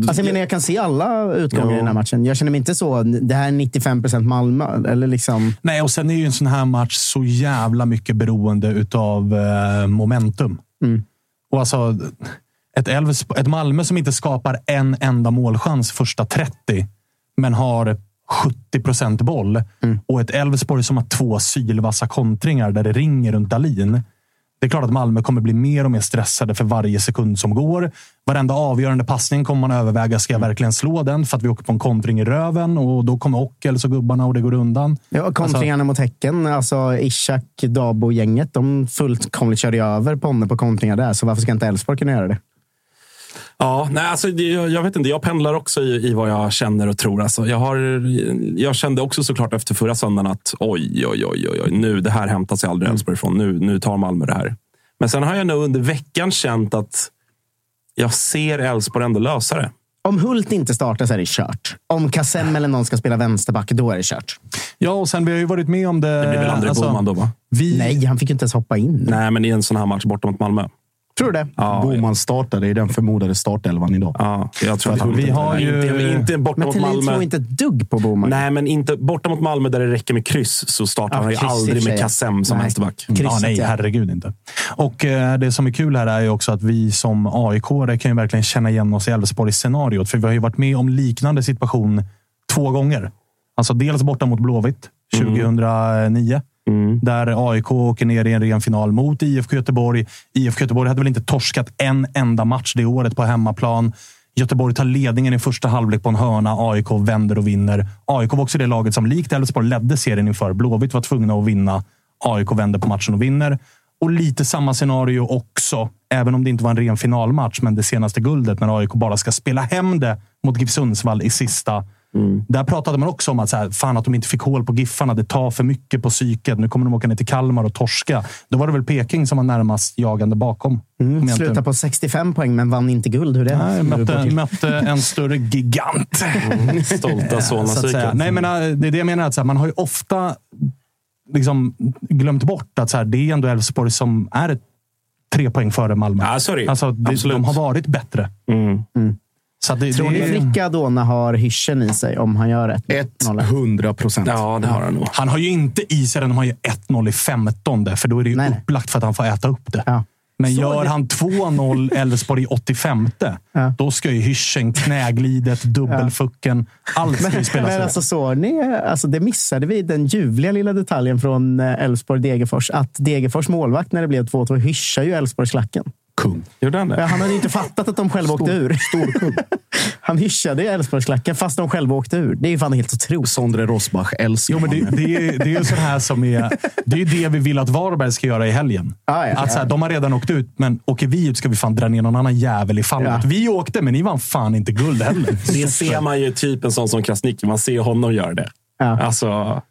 alltså, jag menar, jag kan se alla utgångar Ja. i den här matchen. Jag känner mig inte så, det här är 95 procent Malmö. Eller liksom, Nej, och sen är ju en sån här match så jävla mycket beroende utav eh, momentum. Mm. Och alltså, ett, Elfsborg- ett Malmö som inte skapar en enda målchans första 30, men har 70 procent boll. Mm. Och ett Elfsborg som har två sylvassa kontringar där det ringer runt Dalin. Det är klart att Malmö kommer bli mer och mer stressade för varje sekund som går. Varenda avgörande passning kommer man överväga. Ska jag verkligen slå den för att vi åker på en kontring i röven? Och då kommer Ockels och gubbarna och det går undan. ja, kontringarna mot Häcken, alltså Ishak, Dabo-gänget, de fullkomligt körde över Ponne på kontringar där. Så varför ska inte Elfsborg kunna göra det? Ja, nej, alltså, jag, jag vet inte. Jag pendlar också i, i vad jag känner och tror. Alltså, jag, har, jag kände också såklart efter förra söndagen att oj, oj, oj, oj, oj nu, det här hämtar sig aldrig Elfsborg ifrån. Nu, nu tar Malmö det här. Men sen har jag nog under veckan känt att jag ser Elfsborg ändå lösa det. Om Hult inte startar så är det kört. Om Kassem eller någon ska spela vänsterback, då är det kört. Ja, och sen vi har ju varit med om det. Det blir väl André alltså, Boman då, va? Vi, Nej, han fick ju inte ens hoppa in. Nej, men i en sån här match borta mot Malmö. Tror du det? Ja, Boman startade i den förmodade startelvan idag. ja jag tror att han, Vi har ju- inte, inte borta Men mot Malmö. tror inte dugg på Boman. Nej, men inte borta mot Malmö där det räcker med kryss så startar Ja, han ju aldrig med. Kassem som Nej. vänsterback. Krysset, ja, nej, herregud inte. Och eh, det som är kul här är ju också att vi som aik kan ju verkligen känna igen oss i Elfsborg-scenariot. För vi har ju varit med om liknande situation två gånger. Alltså dels borta mot Blåvitt 2009. Mm. Där AIK åker ner i en ren final mot IFK Göteborg. IFK Göteborg hade väl inte torskat en enda match det året på hemmaplan. Göteborg tar ledningen i första halvlek på en hörna. AIK vänder och vinner. AIK var också det laget som likt Elfsborg ledde serien inför. Blåvitt var tvungna att vinna. AIK vänder på matchen och vinner. Och lite samma scenario också, även om det inte var en ren finalmatch, men det senaste guldet när AIK bara ska spela hem det mot GIF Sundsvall i sista. Där pratade man också om att, så här, fan att de inte fick hål på Giffarna. Det tar för mycket på psyket. Nu kommer de åka ner till Kalmar och torska. Då var det väl Peking som var närmast jagande bakom. Mm, inte- Sluta på 65 poäng, men vann inte guld. Hur är det? Nej, mötte, till? mötte en större gigant. Stolta Så att Solna-psyket. Nej, men, äh, det är det jag menar. Att, så här, man har ju ofta liksom, glömt bort att så här, det är ändå Elfsborg som är ett, tre poäng före Malmö. Ja, sorry. Alltså, det, de har varit bättre. Mm. Så det, Tror ni Fricka Adona har hyschen i sig om han gör ett? 100 procent. Ja, det har han nog. Han har ju inte i sig den. De har ju 1-0 i 15 för då är det ju Nej, nej. upplagt för att han får äta upp det. Ja. Men Så gör det- han 2-0 Elfsborg i 85 Ja. då ska ju hyschen, knäglidet, dubbelfucken, allt ska ju spelas men alltså, såg ni, alltså, det missade vi, den ljuvliga lilla detaljen från eh, Elfsborg-Degerfors. Att Degerfors målvakt, när det blev 2-2, hyschar ju Elfsborgsklacken. Kung. Gjorde han det? han hade ju inte fattat att de själva åkte ur. Stor kung. Han hyschade Elfsborgsklacken fast de själva åkte ur. Det är fan helt otroligt. Sondre Rosbach älskar Jo, men det, det, är, det är ju sånt här som är... Det är det vi vill att Varberg ska göra i helgen. Ja, ja, att så här, ja. De har redan åkt ut, men åker vi ut ska vi fan dra ner någon annan jävel i fallet. Ja. Vi åkte, men ni vann fan inte guld heller. Det ser man ju typ en sån som Krasniqi. Man ser honom göra det. Ja. Alltså,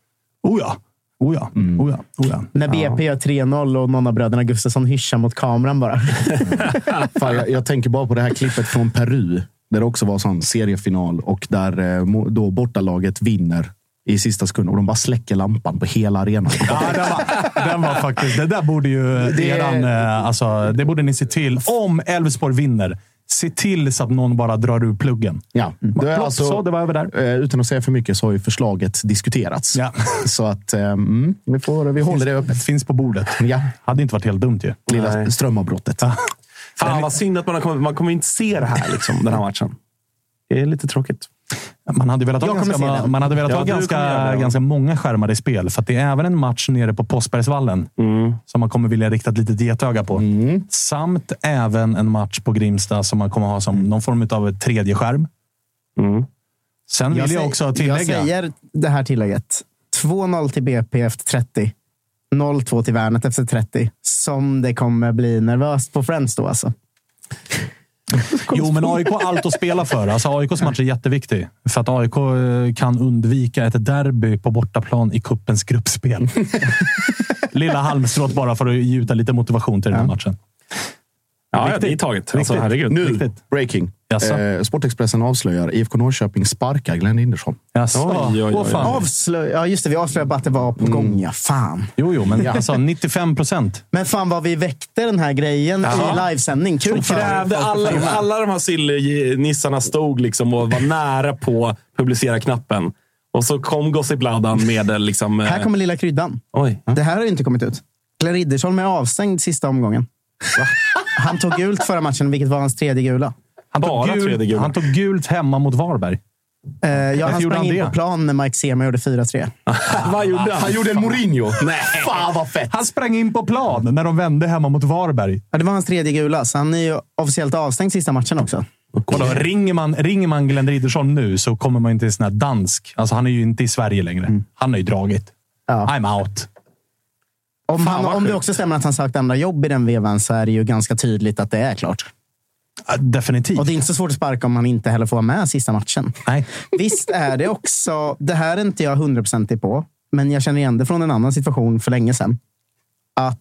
Oh ja. Oh ja. Oh ja. Oh ja. När BP gör 3-0 och någon av bröderna Gustafsson hyschar mot kameran bara. Fan, jag, jag tänker bara på det här klippet från Peru. Där det också var sån seriefinal och där eh, då bortalaget vinner i sista sekund och de bara släcker lampan på hela arenan. Ja, den, var, den var faktiskt... Det där borde ju Det- eran... eh, Alltså, det borde ni se till. Om Elfsborg vinner, se till så att någon bara drar ur pluggen. Ja, det är Plopp, alltså, så, det var över där. eh, utan att säga för mycket så har ju förslaget diskuterats. Ja. Så att eh, mm, vi, får, vi håller det öppet. Finns på bordet. Ja, Hade inte varit helt dumt ju. lilla Nej. strömavbrottet. fan vad synd att man, har kommit, man kommer inte se det här, liksom, den här matchen. Det är lite tråkigt. Man hade velat ha Jag ganska, man, man hade velat Ja, ha ganska, ganska många skärmar i spel. För att det är även en match nere på Påsbergsvallen som man kommer vilja rikta ett litet getöga på. Samt även en match på Grimsta som man kommer ha som någon form av tredje skärm. Mm. Sen vill jag, säger- också tillägga... Jag säger det här tillägget. 2-0 till BP efter 30. 0-2 till Värnet efter 30. Som det kommer bli nervöst på Friends då alltså. Jo, men AIK har allt att spela för. Alltså, AIKs match är jätteviktig. För att AIK eh, kan undvika ett derby på bortaplan i kuppens gruppspel. Lilla halmstrået bara för att gjuta lite motivation till den här matchen. Ja, ja, det är taget. Alltså, herregud. Nu, breaking. Jaså? Eh, Sportexpressen avslöjar IFK Norrköping sparkar Glenn Rindersson. Jaså? Oj, oj, oj. Åh, fan. Avslö- ja, just det. Vi avslöjade bara att det var på gång. Ja, fan. Jo, jo, men alltså 95 procent. Men fan vad vi väckte den här grejen Ja. i livesändning. Kul krävde, alla, alla de här sillenissarna stod liksom och var nära på publicera-knappen. Och så kom Gossip Ladan med eh, liksom... eh, Här kommer lilla kryddan. Oj. Det här har ju inte kommit ut. Glenn Riddersholm är avstängd sista omgången. Han tog gult förra matchen, vilket var hans tredje gula. Han tog, Bara tredje gult, gula. han tog gult hemma mot Varberg. Eh, ja, han gjorde sprang han in det? på plan när Mike Sema gjorde 4-3. Vad gjorde han? Han gjorde en Mourinho. Nej. Fan vad fett! Han sprang in på plan när de vände hemma mot Varberg. Ja, det var hans tredje gula, så han är ju officiellt avstängd sista matchen också. Vadå, ringer, man, ringer man Glenn Riddersholm nu så kommer man inte till sån här dansk. Alltså, han är ju inte i Sverige längre. Han har ju dragit. Ja. I'm out. Om, han, om det också stämmer att han sökt andra jobb i den vevan så är det ju ganska tydligt att det är klart. Ja, Definitivt. Och det är inte så svårt att sparka om han inte heller får vara med sista matchen. Nej. Visst är det också, det här är inte jag hundraprocentig på, men jag känner igen det från en annan situation för länge sedan. Att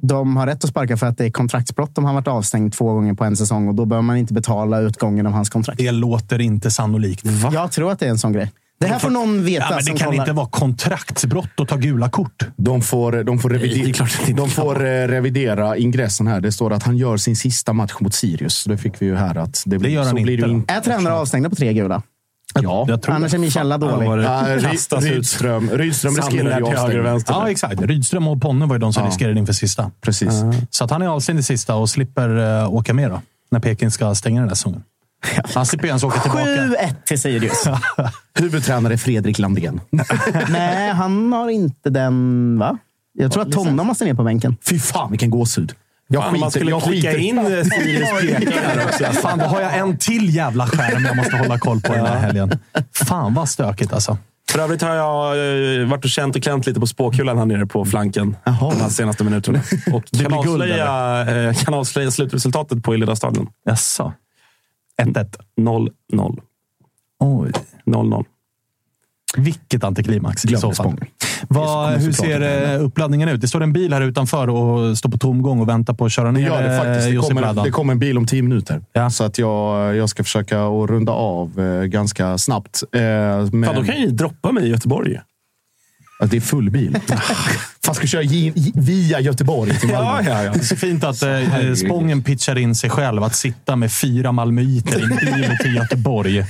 de har rätt att sparka för att det är kontraktsbrott om han varit avstängd två gånger på en säsong och då behöver man inte betala utgången av hans kontrakt. Det låter inte sannolikt. Jag tror att det är en sån grej. Det här får någon veta Ja, men det kan kollar. inte vara kontraktsbrott att ta gula kort. De får, de får, revidera, de får eh, revidera ingressen här. Det står att han gör sin sista match mot Sirius. Det fick vi ju här att det, Det gör så han blir inte, inte. Är tränare avstängda på tre gula? Ja. Jag tror Annars är min källa dålig. Ja, Ry- kastas ut. Rydström, Rydström riskerar ju till höger och avstängning. vänster. Ja, exakt. Rydström och Ponne var ju de som Ja. riskerade inför sista. Precis. Så att han är avstängd i sista och slipper uh, åka med då, när Peking ska stänga den där säsongen. Han slipper ju ens åka tillbaka. 7-1 till Sirius. Huvudtränare Fredrik Landén. Nej, han har inte den, va? Jag tror att Tonna måste ner på bänken. Fy fan vilken gåshud. Jag Fan, man skulle jag klicka in eh, Sirius pekare också. Fan, då har jag en till jävla skärm jag måste hålla koll på den här helgen. Fan vad stökigt alltså. För övrigt har jag eh, varit och känt och klämt lite på spåkulan här nere på flanken de här senaste minuterna. Och kan avslöja, eh, kan avslöja slutresultatet på Illeda stadion. Jaså? 1-1. 0-0. Oj. 0-0. Vilket antiklimax i så fall. Vad, kommer hur ser eh, uppladdningen ut? Det står en bil här utanför och står på tomgång och väntar på att köra Det ner gör det faktiskt. eh, Det Josip kommer, Ladan. det kommer en bil om tio minuter. Ja. Så att jag, jag ska försöka att runda av eh, ganska snabbt. Men, Fan, då kan jag ju droppa mig i Göteborg. att det är full bil. Fan, ska köra via Göteborg till Malmö. Ja, ja, ja. Det är så fint att eh, Spången pitchar in sig själv att sitta med fyra malmöiter i en bil till Göteborg.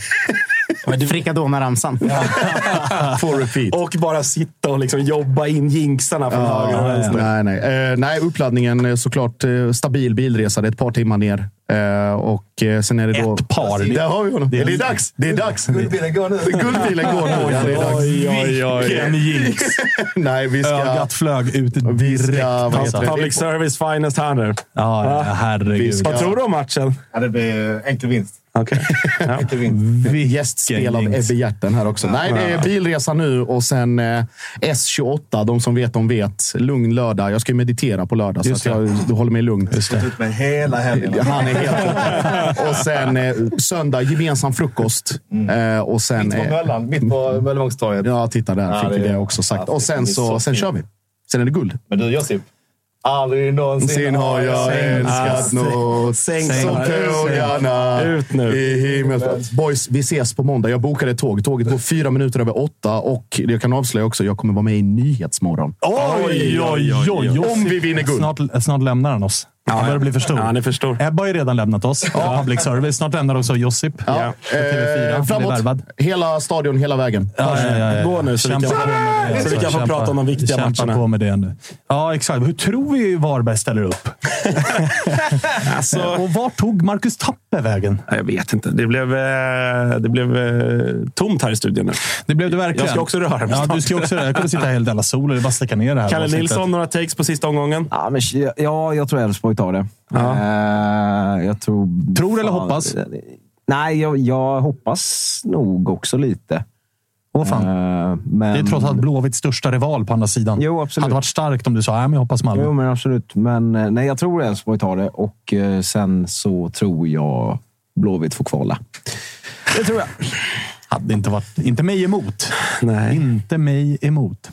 Frikadona-ramsan. For repeat. Och bara sitta och liksom jobba in jinxarna från höger och vänster. Nej, nej. Eh, nej, uppladdningen såklart eh, stabil bilresa. Det är ett par timmar ner. Eh, och eh, sen är det då... Ett par. Där har vi honom. Det Det är- är, dags. Det är dags. Guldbilen går nu. Guldbilen går nu. Ja, det är dags. Oj, oj, oj. Vilken jinx! Nej, vi ska... Ögat flög ut Vi ska- direkt. alltså. Public service finest här nu. Ja, ja, Vi herregud. ska- Vad tror du om matchen? Ja, det blir enkel vinst. Okej. Ja. Gästspel av. Ebbe Hjerten här också. Nej, det är bilresa nu och sen eh, S28. De som vet, de vet. Lugn lördag. Jag ska ju meditera på lördag, Just så att jag du håller mig lugn. Just det. Med hela helgen. Han är helt Och sen eh, söndag, gemensam frukost. Eh, och sen... Mitt på Möllan, mitt på Möllevångstorget. Ja, titta där. Ja, fick det vi det också sagt. ja, och sen så, så sen kör vi. Sen är det guld. Men du Josip, aldrig någonsin har jag älskat något Sänk som pågarna Ut nu. i himmelsblått. Boys, vi ses på måndag. Jag bokade ett tåg. Tåget går fyra minuter över åtta och jag kan avslöja också, jag kommer vara med i Nyhetsmorgon. Oj, oj, oj. Om vi vinner guld. Snart, snart lämnar han oss. Han börjar bli för stor. Ja, han är för stor. Ebba har ju redan lämnat oss. Ja. Public service. Snart lämnar också Josip. Ja. På TV4. Eh, framåt. Hela stadion, hela vägen. Ja, ja, ja, ja. Gå nu så vi kan- det. så vi kan få Kämpa- prata om de viktiga kämpa matcherna. på med det nu. Ja, exakt. Hur tror vi Varberg ställer upp? Alltså, Och vart tog Marcus Tapper vägen? jag vet inte. Det blev, eh, det blev eh, tomt här i studion nu. Det blev det verkligen. Jag ska också röra mig Ja, du ska också röra Jag kommer sitta här helt jävla sol. Det är bara släcka ner det här. Kalle. Nilsson, några takes på sista omgången? Ja, men, ja, jag tror Elfsborg tar det. Eh, jag tror... Tror eller fan- hoppas? Nej, jag, jag hoppas nog också lite. Åh, fan. Eh, men... Det är trots allt Blåvitts största rival på andra sidan. Jo, absolut. hade varit starkt om du sa, nej men jag hoppas Malmö. Jo, men absolut. Men eh, nej, jag tror Elfsborg tar det och eh, sen så tror jag Blåvitt får kvala. Det tror jag. Hade inte varit... Inte mig emot. Nej. Inte mig emot.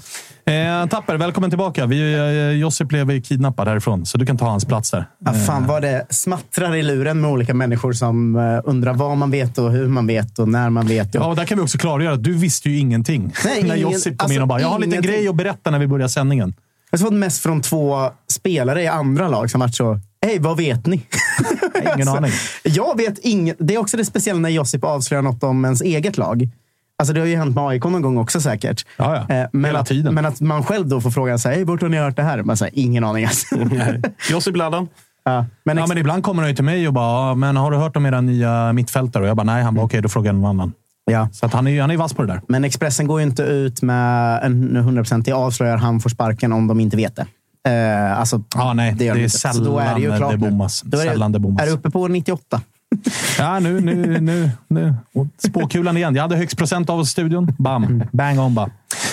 Eh, Tapper, välkommen tillbaka. Vi, eh, Josip blev kidnappad härifrån, så du kan ta hans plats där. Ja, fan vad det smattrar i luren med olika människor som eh, undrar vad man vet och hur man vet och när man vet. Och... Ja, och där kan vi också klargöra att du visste ju ingenting. Nej, när ingen- Josip kom alltså, in och bara, jag har liten ingenting. grej att berätta när vi börjar sändningen. Jag har fått mest från två spelare i andra lag som varit så, hej, vad vet ni? Ingen aning. Jag vet inget. Det är också det speciella när Josip avslöjar något om ens eget lag. Alltså det har ju hänt med AIK någon gång också säkert. Ja, ja. Eh, Men, Hela att, tiden. men att man själv då får frågan, så här, vart har ni hört det här? Man säger, ingen aning. Alltså. Josip Laddan. Ja, men ja, men ibland kommer han ju till mig och bara, "Ja, men har du hört om era nya mittfältare? Och jag bara, nej. Han bara, okej, då frågar jag någon annan. Ja. Så att han är ju han är vass på det där. Men Expressen går ju inte ut med en 100% avslöjar han får sparken om de inte vet det. Eh, alltså, Ja, nej, det, det är det ju sällan klart det bommas. Är, Sällan det bommas. är du uppe på 98? Ja, nu, nu, nu, nu. Spåkulan igen. Jag hade högst procent av oss i studion. Bam! Bang on bara.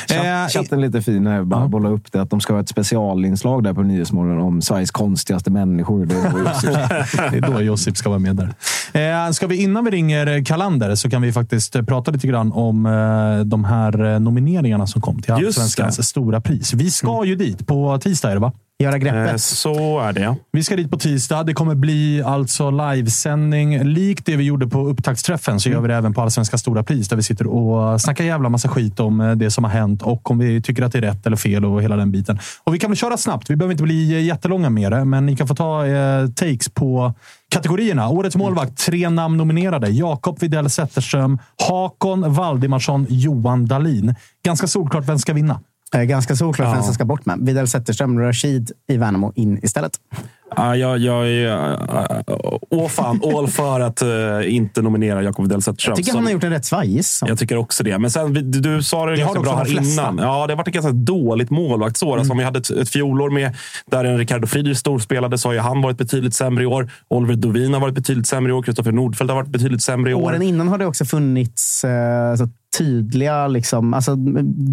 Chatt, chatten är lite fin här. Bara bolla upp det. Att de ska ha ett specialinslag där på Nyhetsmorgon om Sveriges konstigaste människor. Det är då Josip. Det är då Josip ska vara med där. Eh, ska vi innan vi ringer Kalander så kan vi faktiskt eh, prata lite grann om eh, de här eh, nomineringarna som kom till Allsvenskans stora pris. Vi ska ju dit på tisdag, är det va? Göra greppet. Eh, Så är det, ja. Vi ska dit på tisdag. Det kommer bli alltså livesändning. Likt det vi gjorde på upptaktsträffen så gör vi det även på Allsvenska stora pris där vi sitter och snackar jävla massa skit om eh, det som har hänt och om vi tycker att det är rätt eller fel och hela den biten. Och vi kan väl köra snabbt. Vi behöver inte bli eh, jättelånga med det, men ni kan få ta eh, takes på kategorierna. Årets målvakt, tre namn nominerade. Jakob Widell Zetterström, Hakon Valdimarsson, Johan Dahlin. Ganska solklart vem ska vinna. Eh, Ganska solklart Ja. vem som ska bort med. Vidal Zetterström, Rashid i Värnamo in istället. Ja, jag, jag är uh, all, fan, all för att eh, inte nominera Jakob Widell Zetterström. Jag tycker som- han har gjort en rätt svajig. Jag tycker också det. Men sen, du, du sa det, Det har ganska bra här innan. Ja, det har varit ett ganska dåligt målvaktsår. Alltså, om vi hade ett, ett fjolår med där en Ricardo Friedrich storspelade så har ju han varit betydligt sämre i år. Oliver Dovin har varit betydligt sämre i år. Kristoffer Nordfeldt har varit betydligt sämre i år. Åren innan har det också funnits eh, så tydliga... Liksom, alltså,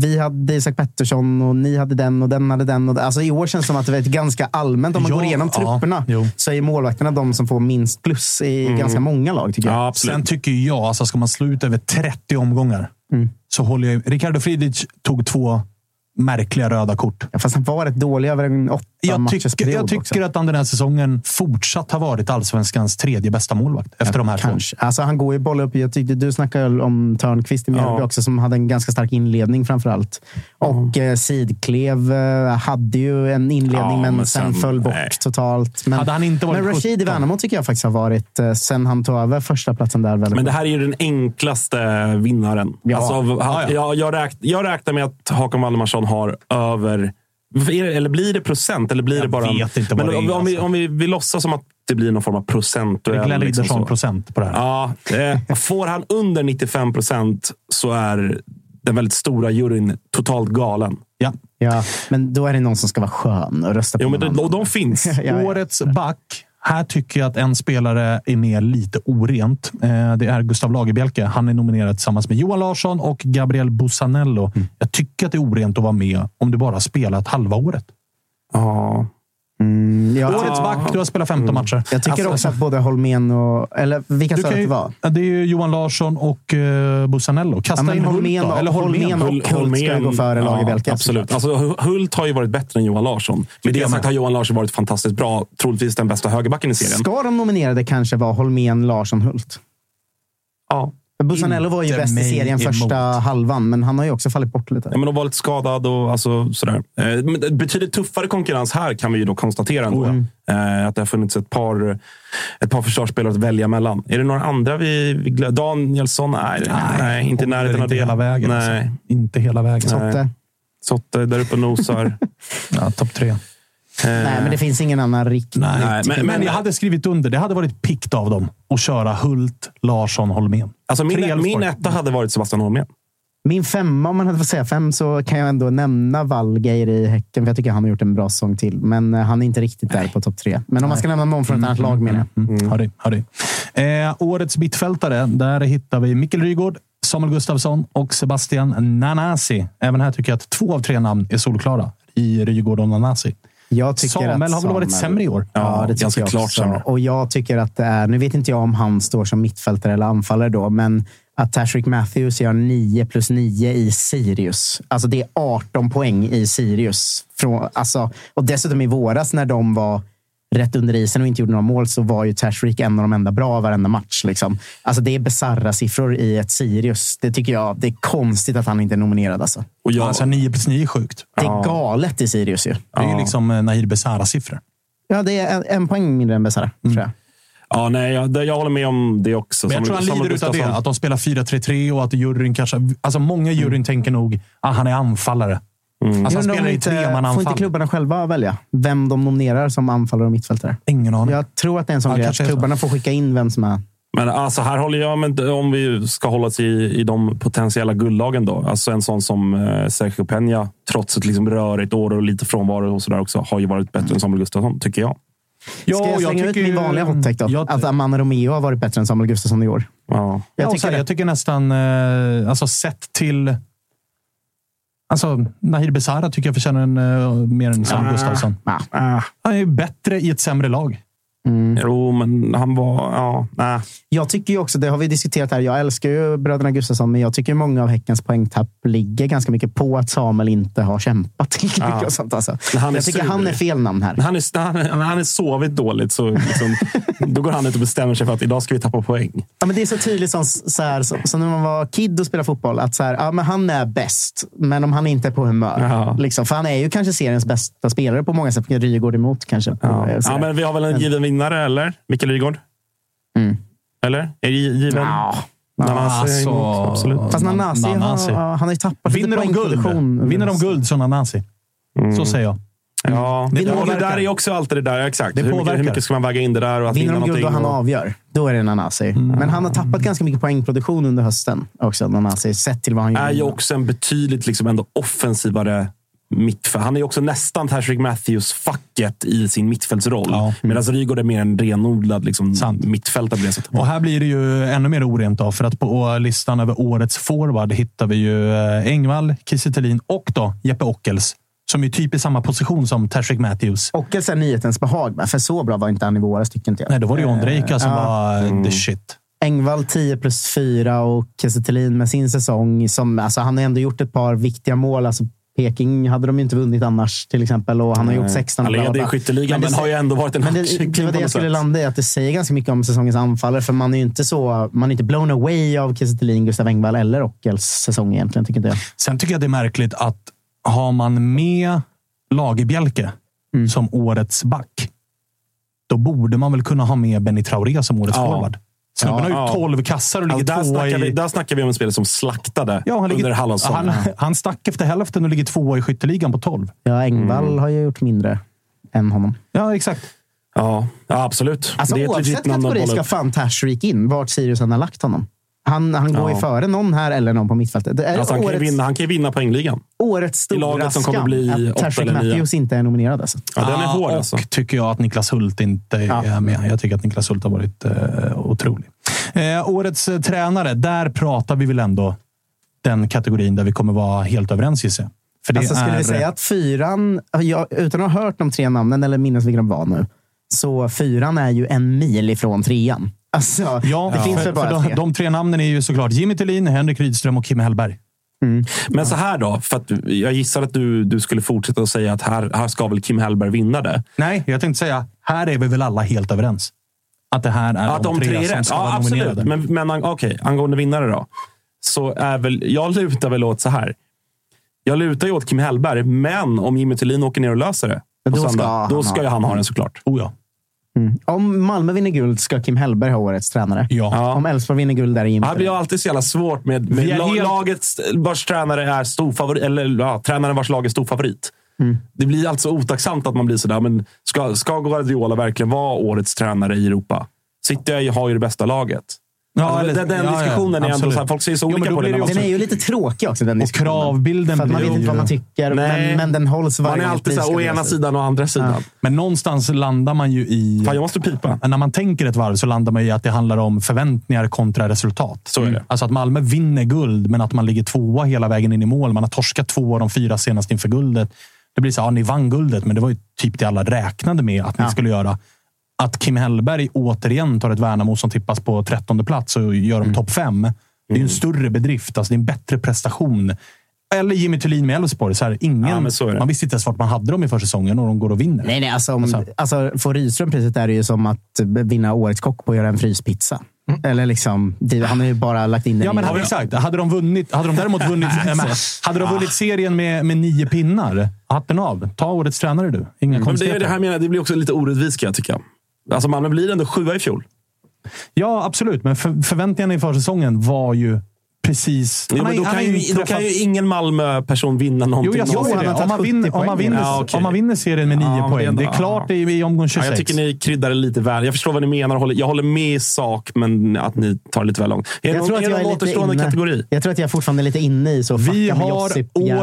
vi hade Isak Pettersson och ni hade den och den hade den. Och, alltså, I år känns det som att det är ett ganska allmänt. Om man Ja, går igenom ja, trupperna jo. så är målvakterna de som får minst plus i Mm. ganska många lag. tycker jag. Ja, absolut. Sen tycker jag, alltså ska man slå ut över 30 omgångar, Mm. så håller jag... Ricardo Friedrich tog två märkliga röda kort. Ja, fast han var rätt dålig över en åtta Jag period jag tycker också. att han den här säsongen fortsatt har varit allsvenskans tredje bästa målvakt efter de här två. Kanske. Alltså, han går ju boll upp. Jag tyckte, du snackade om Törnqvist i Mjällby Ja. också, som hade en ganska stark inledning framför allt. Och eh, Sidklev eh, hade ju en inledning, Ja, men, men sen sen- föll bort nej. totalt. Men, Hade han inte varit men Rashid i 17? Värnamo tycker jag faktiskt har varit, eh, sen han tog över första platsen där, väldigt Men det här är ju den enklaste vinnaren. Ja. Alltså, Ja, ja. Jag, jag, räk, jag räknar med att Hakon Valdemarsson har över... Eller blir det procent? Eller blir Jag det bara, vet inte vad det om, är, om, vi, alltså. om vi, vi låtsas som att det blir någon form av procent. Det är Glenn liksom så. Riddersson-procent på det här. Ja, eh, får han under 95 procent så är den väldigt stora juryn totalt galen. Ja. Ja, men då är det någon som ska vara skön och rösta på Jo, men det, och de finns. Ja, ja. Årets back. Här tycker jag att en spelare är med lite orent. Eh, Det är Gustav Lagerbielke. Han är nominerad tillsammans med Johan Larsson och Gabriel Busanello. Mm. Jag tycker att det är orent att vara med om du bara spelat halva året. Ja. Mm, ja, Årets back, du har spelat 15 matcher. Jag tycker Alltså, också att både Holmén och... Eller vilka sa du att det var? Ja, det är ju Johan Larsson och uh, Busanello. Kasta Ja, in Hult Holmén då, och- eller Holmén. Holmén och Hult ska gå före Lagerbielke, Absolut. Alltså, Hult har ju varit bättre än Johan Larsson. Med det sagt har Johan Larsson varit fantastiskt bra. Troligtvis den bästa högerbacken i serien. Ska de nominerade kanske vara Holmén, Larsson, Hult? Ja. Busanello var ju Inte bäst i serien första emot. halvan, men han har ju också fallit bort lite. Ja, men de var lite skadad och alltså, sådär. Eh, betydligt tuffare konkurrens här kan vi ju då konstatera ändå. Mm. Eh, att det har funnits ett par, ett par försvarsspelare att välja mellan. Är det några andra vi, vi Danielsson? Nej, nej, inte i närheten av det. hela vägen. Nej. Alltså. Inte hela vägen. Sotte. Sotte där uppe och nosar. Ja, Topp tre. Nej, men det finns ingen annan riktigt. Nej, Nej, men, men- jag hade skrivit under. Det hade varit pikt av dem att köra Hult, Larsson, Holmén. Alltså min, min etta hade varit Sebastian Holmén. Min femma, om man hade fått säga fem, så kan jag ändå nämna Wallgeir i Häcken. För jag tycker han har gjort en bra säsong till. Men eh, han är inte riktigt där på topp tre. Men om man ska nämna någon från ett annat lag menar jag. Mm. Dig, hör dig. Eh, årets mittfältare, där hittar vi Mikkel Rygaard, Samuel Gustafsson och Sebastian Nanasi. Även här tycker jag att två av tre namn är solklara i Rygaard och Nanasi. Jag tycker Samuel att har väl varit Samuel- sämre i år? Ja, det tycker jag klart också. sämre. Och jag tycker att det är, nu vet inte jag om han står som mittfältare eller anfallare då, men att Tashrik Matthews gör 9 plus 9 i Sirius. Alltså det är 18 poäng i Sirius. Från, alltså, och dessutom i våras när de var rätt under isen och inte gjorde några mål så var ju Tashrik en av de enda bra varenda match. Liksom. Alltså det är bisarra siffror i ett Sirius. Det tycker jag. Det är konstigt att han inte är nominerad. Alltså. Och jag... Alltså 9 plus 9 är sjukt. Det är galet i Sirius ju. Det är ju liksom eh, Nahir Besara-siffror. Ja, det är en, en poäng mindre än Besara, tror jag. Ja, nej, jag, det- jag håller med om det också. Men jag tror han lider utav det. Att de spelar 4-3-3 och att juryn kanske... Alltså många juryn tänker nog att han är anfallare. Alltså Jag han spelar i inte- Får inte tremananfall. klubbarna själva välja vem de nominerar som anfallare och mittfältare? Ingen aning. Jag tror att det är en sån Ja, grej att klubbarna får skicka in vem som är... Men alltså här håller jag med om vi ska hålla oss i, i de potentiella guldlagen då. Alltså en sån som eh, Sergio Peña, trots ett liksom rörigt år och lite frånvaro och sådär också, har ju varit bättre än Samuel Gustafsson, tycker jag. Ska jag slänga ut min vanliga hot take då? Att Amanda Romeo har varit bättre än Samuel Gustafsson i år. Ja. Jag Jag, tycker det. jag tycker nästan, eh, alltså sett till... Alltså, Nahir Besara tycker jag förtjänar en eh, mer än Samuel Ah. Gustafsson. Ah. Han är ju bättre i ett sämre lag. Jo, men han var... Ja, nej. Jag tycker ju också, det har vi diskuterat här, jag älskar ju bröderna Gustafsson, men jag tycker många av Häckens poängtapp ligger ganska mycket på att Samuel inte har kämpat Ja. Och sånt, alltså. Han jag tycker sur. han är fel namn här. När han är, han, han är sovit dåligt så liksom, då går han ut och bestämmer sig för att idag ska vi tappa poäng. Ja, men det är så tydligt som, så här, som, som när man var kid och spelade fotboll. Att så här, ja, men han är bäst, men om han inte är på humör. Ja. Liksom, för han är ju kanske seriens bästa spelare på många sätt. Rygaard emot kanske. Ja. Ja, men vi har väl en given vinnare, eller? Mikael Rygaard? Mm. Eller? Är det given? Ja. Nanasi Alltså, absolut. Fast Nanasi, han har ju tappat Vinner lite poängproduktion. vinner de guld så Nanasi. Så säger jag. Ja, Det det, det där är också alltid det där. Exakt. Det hur, mycket, hur mycket ska man väga in det där? Och att Vinner de guld och han och- avgör, då är det Nanasi. Mm. Men han har tappat ganska mycket poängproduktion under hösten också, Nanasi. Sett till vad han är ju gjorde. också en betydligt liksom ändå offensivare mittfält. Han är också nästan Tashrik Matthews-facket i sin mittfältsroll. Ja. Medan Rygaard är mer en renodlad liksom, mittfältare. på det sättet. Och här blir det ju ännu mer orent då, för att på listan över årets forward hittar vi ju eh, Engvall, Kiese och då Jeppe Ockels. Som är typ i samma position som Tashrik Matthews. Ockels är nyhetens behag, för så bra var inte han i våras, tycker inte jag. Nej, då var det ju Ondrejka som Ja. var eh, Mm. the shit. Engvall 10 plus 4 och Kiese med sin säsong. Som, alltså, han har ändå gjort ett par viktiga mål. Alltså, Peking hade de inte vunnit annars, till exempel. Och han har gjort 16 Han leder i skytteligan, det men har ju ändå varit en men det, var det jag skulle landa i. Att det säger ganska mycket om säsongens anfallare. För man är ju inte så... Man är inte blown away av Kiese Thelin, Gustav Engvall eller Ockels säsong egentligen, tycker inte jag. Sen tycker jag det är märkligt att har man med Lagerbjälke Mm. som årets back, då borde man väl kunna ha med Benny Traoré som årets Ja. forward. Snubben har ju Ja. 12 kassar och ligger Alltså, där, tvåa snackar i... vi, där snackar vi om en spelare som slaktade Ja, han, under ligger, halva säsongen. han, han stack efter hälften och ligger tvåa i skytteligan på 12. Ja, Engvall Mm. har ju gjort mindre än honom. Ja, exakt. Ja, ja absolut. Alltså, det är ett oavsett kategori ska fan Tashreeq in, vart Sirius än har lagt honom. Han, han går Ja. ju före någon här eller någon på mittfältet. Det är Alltså, han, kan ju årets, vinna, han kan ju vinna poängligan. årets I stora laget som skam kommer bli att Tashreeq eller nio. Matthews inte är nominerad. Alltså. Ja, den är Ah, hård och alltså. tycker jag att Niklas Hult inte är med. Jag tycker att Niklas Hult har varit eh, otrolig. Eh, årets eh, tränare, där pratar vi väl ändå den kategorin där vi kommer vara helt överens jag. För det Alltså, skulle är, vi säga att fyran, jag, utan att ha hört de tre namnen eller minnas vilka de var nu, så fyran är ju en mil ifrån trean. Alltså, Ja, det finns för, väl bara för de, tre. de tre namnen är ju såklart Jimmy Tillin, Henrik Rydström och Kim Hellberg. Men så här då, för att jag gissar att du, du skulle fortsätta att säga att här, här ska väl Kim Hellberg vinna det. Nej, jag tänkte säga, här är vi väl alla helt överens. Att det här är Att de, tre, som rätt. ska Ja, vara absolut. nominerade. Men, men okej, angående vinnare då. Så är väl, jag lutar väl åt så här. Jag lutar ju åt Kim Hellberg, men om Jimmy Tillin åker ner och löser det på Då ska söndag, han då ska ju han ha den såklart. Oh ja. Mm. Om Malmö vinner guld ska Kim Hellberg ha årets tränare. Ja. Om Elfsborg vinner guld är det Jimmy Det blir alltid så jävla svårt med, med är la, helt- lagets vars tränare är storfavorit, eller ja, tränaren vars lag är storfavorit. Mm. Det blir alltså otacksamt att man blir sådär, men ska, ska Guardiola verkligen vara årets tränare i Europa? City har ju det bästa laget. Ja, alltså, eller- den den ja, ja, diskussionen är ändå absolut. så här, folk ser så Jo, men olika då på den. Den är ju lite tråkig också, den Och kravbilden För att man vet inte vad man tycker, men, men den hålls varje Man är alltid så här, å ena sidan och andra sidan. Men någonstans landar man ju i... Fan, jag måste pipa. När man tänker ett varv så landar man i att det handlar om förväntningar kontra resultat. Så är det. Alltså att Malmö vinner guld, men att man ligger tvåa hela vägen in i mål. Man har torskat två av de fyra senast inför guldet. Det blir så ja, ni vann guldet, men det var ju typ det alla räknade med att ni Ja. skulle göra. Att Kim Hellberg återigen tar ett Värnamo som tippas på trettonde plats och gör dem topp fem. Det är en större bedrift. Alltså, det är en bättre prestation. Eller Jimmy Thulin med Elfsborg. Så här, ingen, Ja, så man visste inte ens vart man hade dem i försäsongen och de går och vinner. Nej, nej, alltså, om, alltså, får Rydström priset är det ju som att vinna Årets kock på att göra en fryspizza. Eller liksom, han har ju bara lagt in den Ja, men hade, exakt. Hade de, vunnit, hade de däremot vunnit, nej, men, hade de vunnit serien med, med nio pinnar, hatten av. Ta årets tränare du. Inga Men det, är det här menar det blir också lite orättvist kan jag tycka. Alltså Malmö blir ändå sjua i fjol. Ja, absolut. Men för, förväntningarna i försäsongen var ju precis... Jo, men då, kan ju, inte då kan träffat- ju ingen Malmö-person vinna någonting. Jo, jag sa det. Om man, vinner, om, man vinner, Ja, okej. om man vinner serien med nio Ja, poäng. ändå- Det är klart i, i omgång Ja, 26. jag tycker ni kryddar det lite väl. Jag förstår vad ni menar. Jag håller med i sak, men att ni tar det lite väl långt. Är det Jag någon, tror, att är det jag är någon lite återstående inne, kategori? jag tror att jag fortfarande är lite inne i så Vi har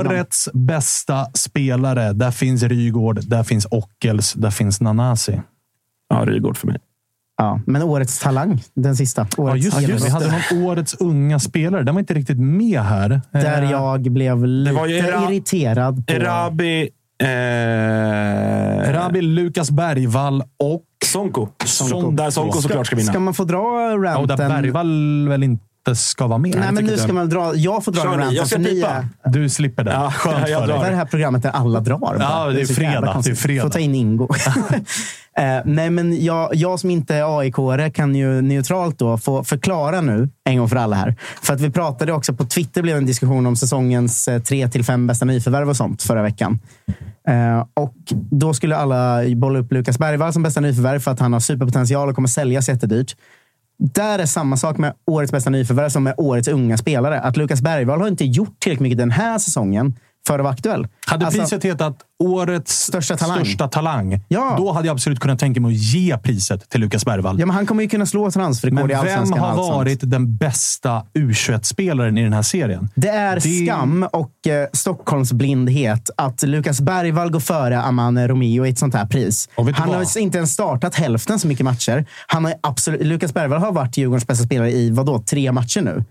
årets bästa spelare. Där finns Rygård, där finns Ockels, där finns Nanasi. Ja, Rygård för mig. Ja, men årets talang, den sista. Ja, Årets just det. Vi hade någon årets unga spelare. Den var inte riktigt med här. Där Eh, jag blev lite Era- irriterad. På... Erabi... Eh, Rabi, Lukas Bergvall och Sonko. Sonko. Där Sonko såklart ska vinna. Ska man få dra Ja, och ranten? där Bergvall väl inte ska vara med. Nej, men nu ska man dra. Jag får dra Kör den. Jag ska ni är- Du slipper det. Ja, Skönt jag för drar. Vad är dig. det här programmet där alla drar? Ja, det är fredag. Det är fredag. Får ta in Ingo. Eh, nej, men jag, jag som inte är aik kan ju neutralt då få förklara nu, en gång för alla här. För att vi pratade också på Twitter, blev en diskussion om säsongens eh, tre till fem bästa nyförvärv och sånt förra veckan. Eh, och då skulle alla bolla upp Lukas Bergvall som bästa nyförvärv för att han har superpotential och kommer säljas jättedyrt. Där är samma sak med årets bästa nyförvärv som med årets unga spelare. Att Lukas Bergvall har inte gjort tillräckligt mycket den här säsongen för att vara aktuell. Hade Alltså- priset hetat Årets Största talang. största talang Ja. då hade jag absolut kunnat tänka mig att ge priset till Lukas Bergvall. Ja, men han kommer ju kunna slå transferrekord i vem Allsvenskan. och har varit den bästa U21-spelaren i den här serien? Det är Det- skam och eh, Stockholmsblindhet att Lukas Bergvall går före Amane Romeo i ett sånt här pris. Han vad? har inte ens startat hälften så mycket matcher. Han har absolut, Lukas Bergvall har varit Djurgårdens bästa spelare i vadå, tre matcher nu.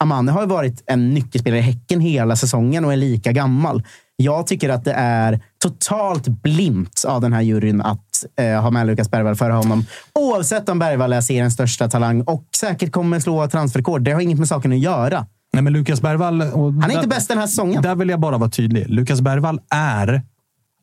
Amane har ju varit en nyckelspelare i Häcken hela säsongen och är lika gammal. Jag tycker att det är totalt blint av den här juryn att eh, ha med Lukas Bergvall före honom. Oavsett om Bergvall är seriens största talang och säkert kommer slå transferrekord. Det har inget med saken att göra. Nej, men Lukas Bergvall... Han är inte bäst den här säsongen. Där vill jag bara vara tydlig. Lukas Bergvall är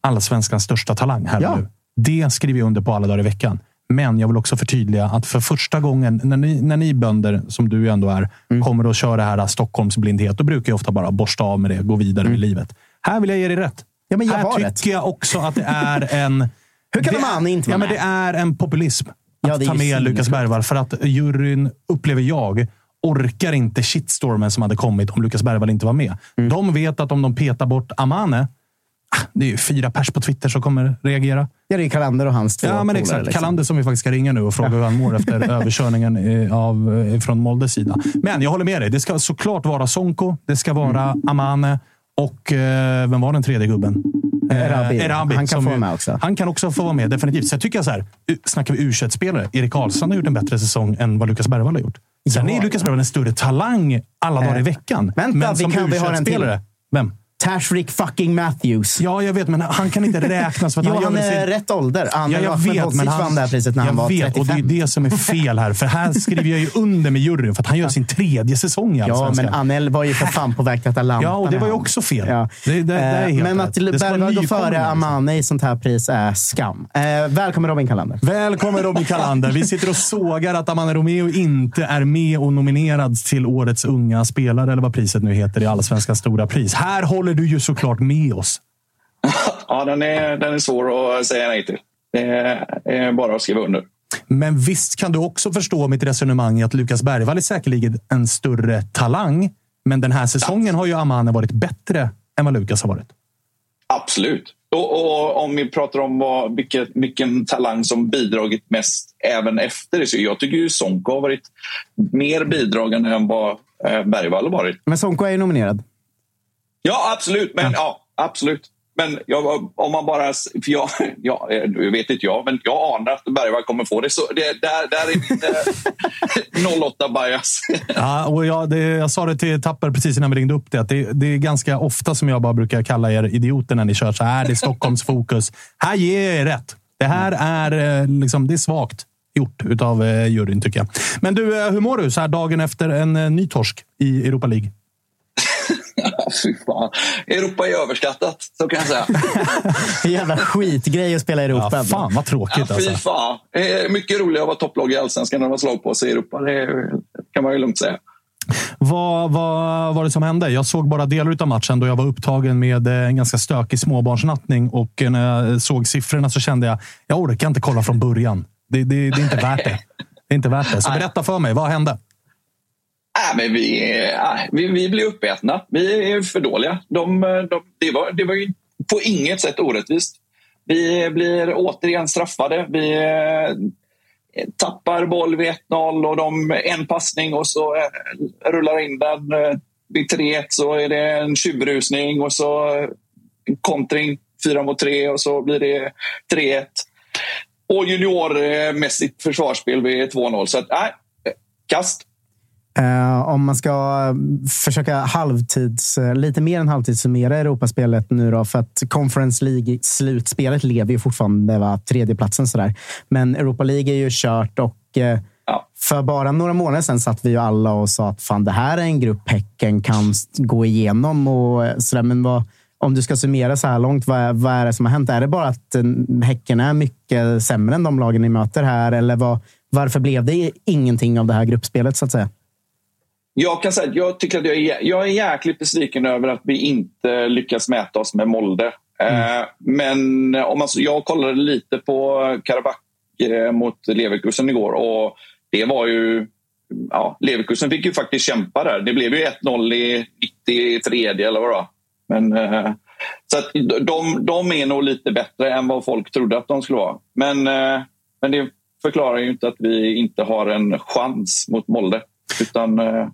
allsvenskans största talang här Ja. nu. Det skriver jag under på alla dagar i veckan. Men jag vill också förtydliga att för första gången, när ni, när ni bönder, som du ändå är, Mm. kommer att köra det här Stockholmsblindhet, då brukar jag ofta bara borsta av med det, gå vidare med livet. Här vill jag ge dig rätt. Mm. Ja, men jag här tycker rätt. jag också att det är en... Hur kan det Amane inte ja, vara men Det är en populism Ja, att är ta med Lukas. Bergvall. För att juryn, upplever jag, orkar inte shitstormen som hade kommit om Lukas Bergvall inte var med. Mm. De vet att om de petar bort Amane, det är ju fyra pers på Twitter som kommer reagera. Ja, det är Kalander och hans två Ja, men exakt. liksom. Kalander som vi faktiskt ska ringa nu och fråga hur han mår efter överkörningen av, eh, från Moldes sida. Men jag håller med dig. Det ska såklart vara Sonko, det ska vara Mm. Amane och eh, vem var den tredje gubben? Eh, Erabi. Han kan få vara med också. Han kan också få vara med, definitivt. Så jag tycker så här, snackar vi u spelare Erik Karlsson har gjort en bättre säsong än vad Lukas Bergvall har gjort. Sen Ja. är Lukas Bergvall en större talang alla dagar i veckan. vänta, men vi som kan- vi har en till. U21-spelare, Vem? Tashrik fucking Matthews. Ja, jag vet, men han kan inte räknas. För att Jo, han, han är sin- rätt ålder. Han Ja, ja, jag vet, men han, vann det här priset när han jag var vet, 35. och det är det som är fel här. För här skriver jag ju under med juryn, för att han gör sin tredje säsong i Ja, Allsvenskan. men Anel var ju för fan på väg till Atalanta. Ja, och det var ju han. också fel. Ja. Det, det, det är Eh, helt men att Bergvall går före liksom. Amane i sånt här pris är skam. Eh, välkommen Robin Kalander. Välkommen Robin Kalander. Vi sitter och sågar att Amanda Romeo inte är med och nominerad till Årets unga spelare, eller vad priset nu heter, i Allsvenskans stora pris. Här håller du ju såklart med oss. Ja, den är, den är svår att säga nej till. Det är bara att skriva under. Men visst kan du också förstå mitt resonemang i att Lukas Bergvall är säkerligen en större talang. Men den här säsongen har ju Amane varit bättre än vad Lukas har varit. Absolut. Och, och om vi pratar om vad, vilket, vilken talang som bidragit mest även efter det. Så jag tycker ju Sonko har varit mer bidragande än vad eh, Bergvall har varit. Men Sonko är ju nominerad. Ja, absolut. Men, ja. absolut. Men jag, om man bara... För jag, ja, nu vet inte jag, men jag anar att Bergvall kommer få det. Så det, där, där är min eh, 08 bias. Ja, och jag, det, jag sa det till Tapper precis innan vi ringde upp det, att det, det är ganska ofta som jag bara brukar kalla er idioter när ni kör så här. Det är Stockholms fokus. Här ger jag er rätt. Det här är, eh, liksom, det är svagt gjort utav eh, juryn, tycker jag. Men du, eh, hur mår du så här dagen efter en eh, ny torsk i Europa League? Fy fan. Europa är överskattat, så kan jag säga. Jävla skitgrej att spela i Europa. Ja, fan vad tråkigt Ja, fy alltså. fan. Mycket roligare att vara topplag i Allsvenskan än att slag på sig i Europa. Det kan man ju lugnt säga. Vad, vad var det som hände? Jag såg bara delar av matchen då jag var upptagen med eh, en ganska stökig småbarnsnattning och eh, när jag såg siffrorna så kände jag jag orkar inte kolla från början. Det, det, det är inte värt det. Det är inte värt det. Så berätta för mig, vad hände? Äh, men vi, äh, vi, vi blir uppätna. Vi är för dåliga. De, eh, de, det, var, det var ju på inget sätt orättvist. Vi blir återigen straffade. Vi eh, tappar boll vid 1-0 och de en passning och så eh, rullar in den. Eh, vid 3-1 så är det en tjuvrusning och så en kontring 4 mot 3 och så blir det 3-1. Och juniormässigt försvarsspel vid 2-0. Så att, nej, kast. Eh, om man ska försöka halvtids, eh, lite mer än halvtidssummera Europaspelet nu då, för att Conference League-slutspelet lever ju fortfarande, va? tredjeplatsen sådär. Men Europa League är ju kört och eh, för bara några månader sedan satt vi ju alla och sa att fan, det här är en grupp Häcken kan gå igenom. och eh, sådär. Men vad, om du ska summera så här långt, vad, är- vad är det som har hänt? Är det bara att eh, Häcken är mycket sämre än de lagen ni möter här? Eller vad, varför blev det ingenting av det här gruppspelet så att säga? Jag kan säga att jag tycker att jag är, jag är jäkligt besviken över att vi inte lyckas mäta oss med Molde. Eh, men om man, jag kollade lite på Karabach eh, mot Leverkusen igår och det var ju... Ja, Leverkusen fick ju faktiskt kämpa där. Det blev ju 1-0 i 93 eller vad det var. Men, eh, så att de, de är nog lite bättre än vad folk trodde att de skulle vara. Men, eh, men det förklarar ju inte att vi inte har en chans mot Molde. Utan, eh.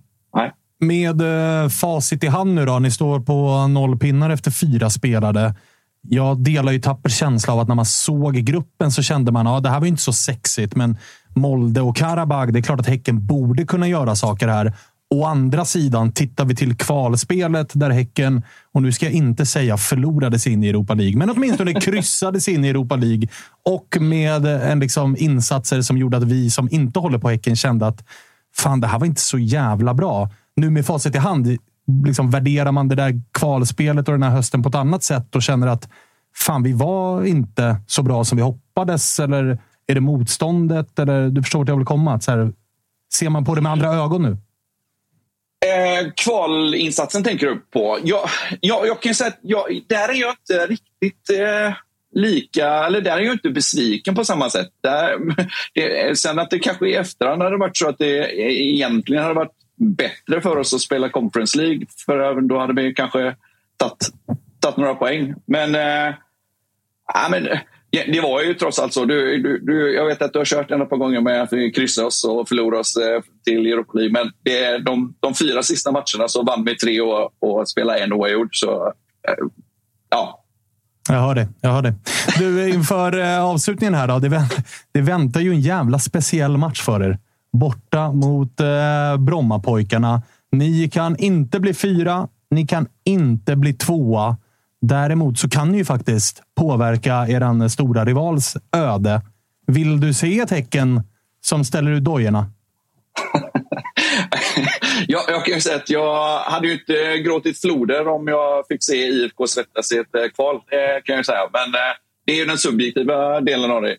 Med eh, facit i hand nu då. Ni står på noll pinnar efter fyra spelade. Jag delar ju Tappers känsla av att när man såg gruppen så kände man att ja, det här var inte så sexigt, men Molde och Karabag, det är klart att Häcken borde kunna göra saker här. Å andra sidan, tittar vi till kvalspelet där Häcken, och nu ska jag inte säga förlorade sig in i Europa League, men åtminstone kryssade sig in i Europa League och med en liksom insatser som gjorde att vi som inte håller på Häcken kände att fan, det här var inte så jävla bra. Nu med facit i hand, liksom värderar man det där kvalspelet och den här hösten på ett annat sätt och känner att fan, vi var inte så bra som vi hoppades? Eller är det motståndet? Eller du förstår vart jag vill komma? Att så här, ser man på det med andra ögon nu? Eh, kvalinsatsen tänker du på. Jag, jag, jag kan ju säga att jag, där är jag inte riktigt eh, lika... Eller där är jag inte besviken på samma sätt. Där, det, sen att det kanske i efterhand hade varit så att det eh, egentligen hade varit bättre för oss att spela Conference League. För då hade vi kanske tagit, tagit några poäng. Men, äh, ja, men det var ju trots allt så. Du, du, du, jag vet att du har kört en ett par gånger med att vi kryssade oss och förlorade oss eh, till Europa League. Men det, de, de fyra sista matcherna så vann vi tre och, och spelade en oavgjord. Så eh, ja, Jag hör det. Jag har det. Du, inför avslutningen här då. Det, det väntar ju en jävla speciell match för er. Borta mot eh, Brommapojkarna. Ni kan inte bli fyra. Ni kan inte bli tvåa. Däremot så kan ni ju faktiskt påverka er eh, stora rivals öde. Vill du se ett Häcken som ställer ut dojorna? jag, jag kan ju säga att jag hade ju inte gråtit floder om jag fick se IFK svettas i ett eh, kval. Det kan jag säga. Men det är ju den subjektiva delen av det.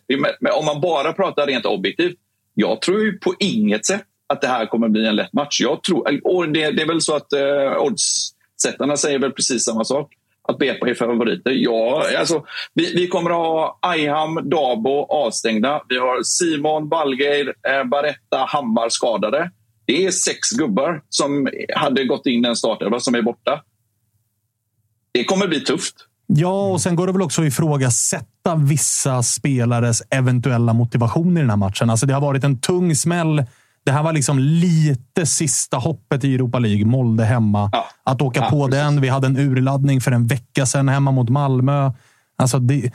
Om man bara pratar rent objektivt. Jag tror ju på inget sätt att det här kommer bli en lätt match. Jag tror, och det, det är väl så att eh, oddssättarna säger väl precis samma sak. Att Bepa är favoriter. Ja, alltså, vi, vi kommer att ha Ayham, Dabo avstängda. Vi har Simon, Ballgeir, eh, Baretta, Hammar skadade. Det är sex gubbar som hade gått in i en startelva som är borta. Det kommer bli tufft. Ja, och sen går det väl också att ifrågasätta vissa spelares eventuella motivation i den här matchen. Alltså det har varit en tung smäll. Det här var liksom lite sista hoppet i Europa League. Molde hemma. Att åka Ja, på precis. den. Vi hade en urladdning för en vecka sedan hemma mot Malmö. Alltså det,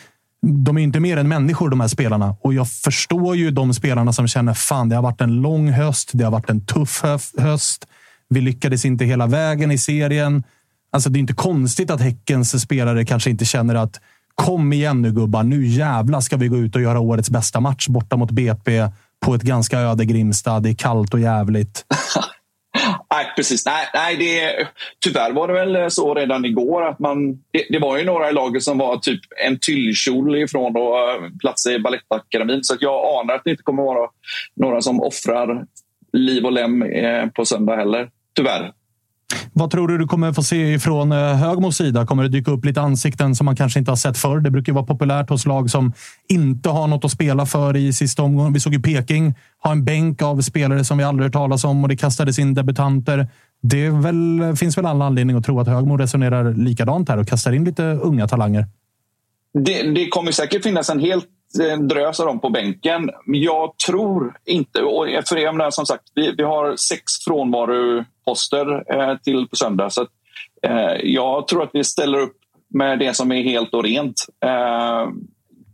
de är inte mer än människor, de här spelarna. Och jag förstår ju de spelarna som känner fan, det har varit en lång höst. Det har varit en tuff höst. Vi lyckades inte hela vägen i serien. Alltså, det är inte konstigt att Häckens spelare kanske inte känner att kom igen nu gubbar, nu jävla ska vi gå ut och göra årets bästa match borta mot BP på ett ganska öde Grimstad. Det är kallt och jävligt. Nej, precis. Nej, nej, det, tyvärr var det väl eh, så redan igår att man... Det, det var ju några i laget som var typ en tyllkjol ifrån att eh, plats i Balettakademin. Så att jag anar att det inte kommer vara några som offrar liv och lem eh, på söndag heller. Tyvärr. Vad tror du du kommer få se från eh, Högmos sida? Kommer det dyka upp lite ansikten som man kanske inte har sett förr? Det brukar vara populärt hos lag som inte har något att spela för i sista omgången. Vi såg ju Peking ha en bänk av spelare som vi aldrig hört talas om och det kastades in debutanter. Det väl, finns väl alla anledning att tro att Högmo resonerar likadant här och kastar in lite unga talanger. Det, det kommer säkert finnas en helt Eh, drös av dem på bänken. Jag tror inte... Och för er med som sagt, vi, vi har sex frånvaroposter eh, till på söndag. Så att, eh, jag tror att vi ställer upp med det som är helt och rent. Eh,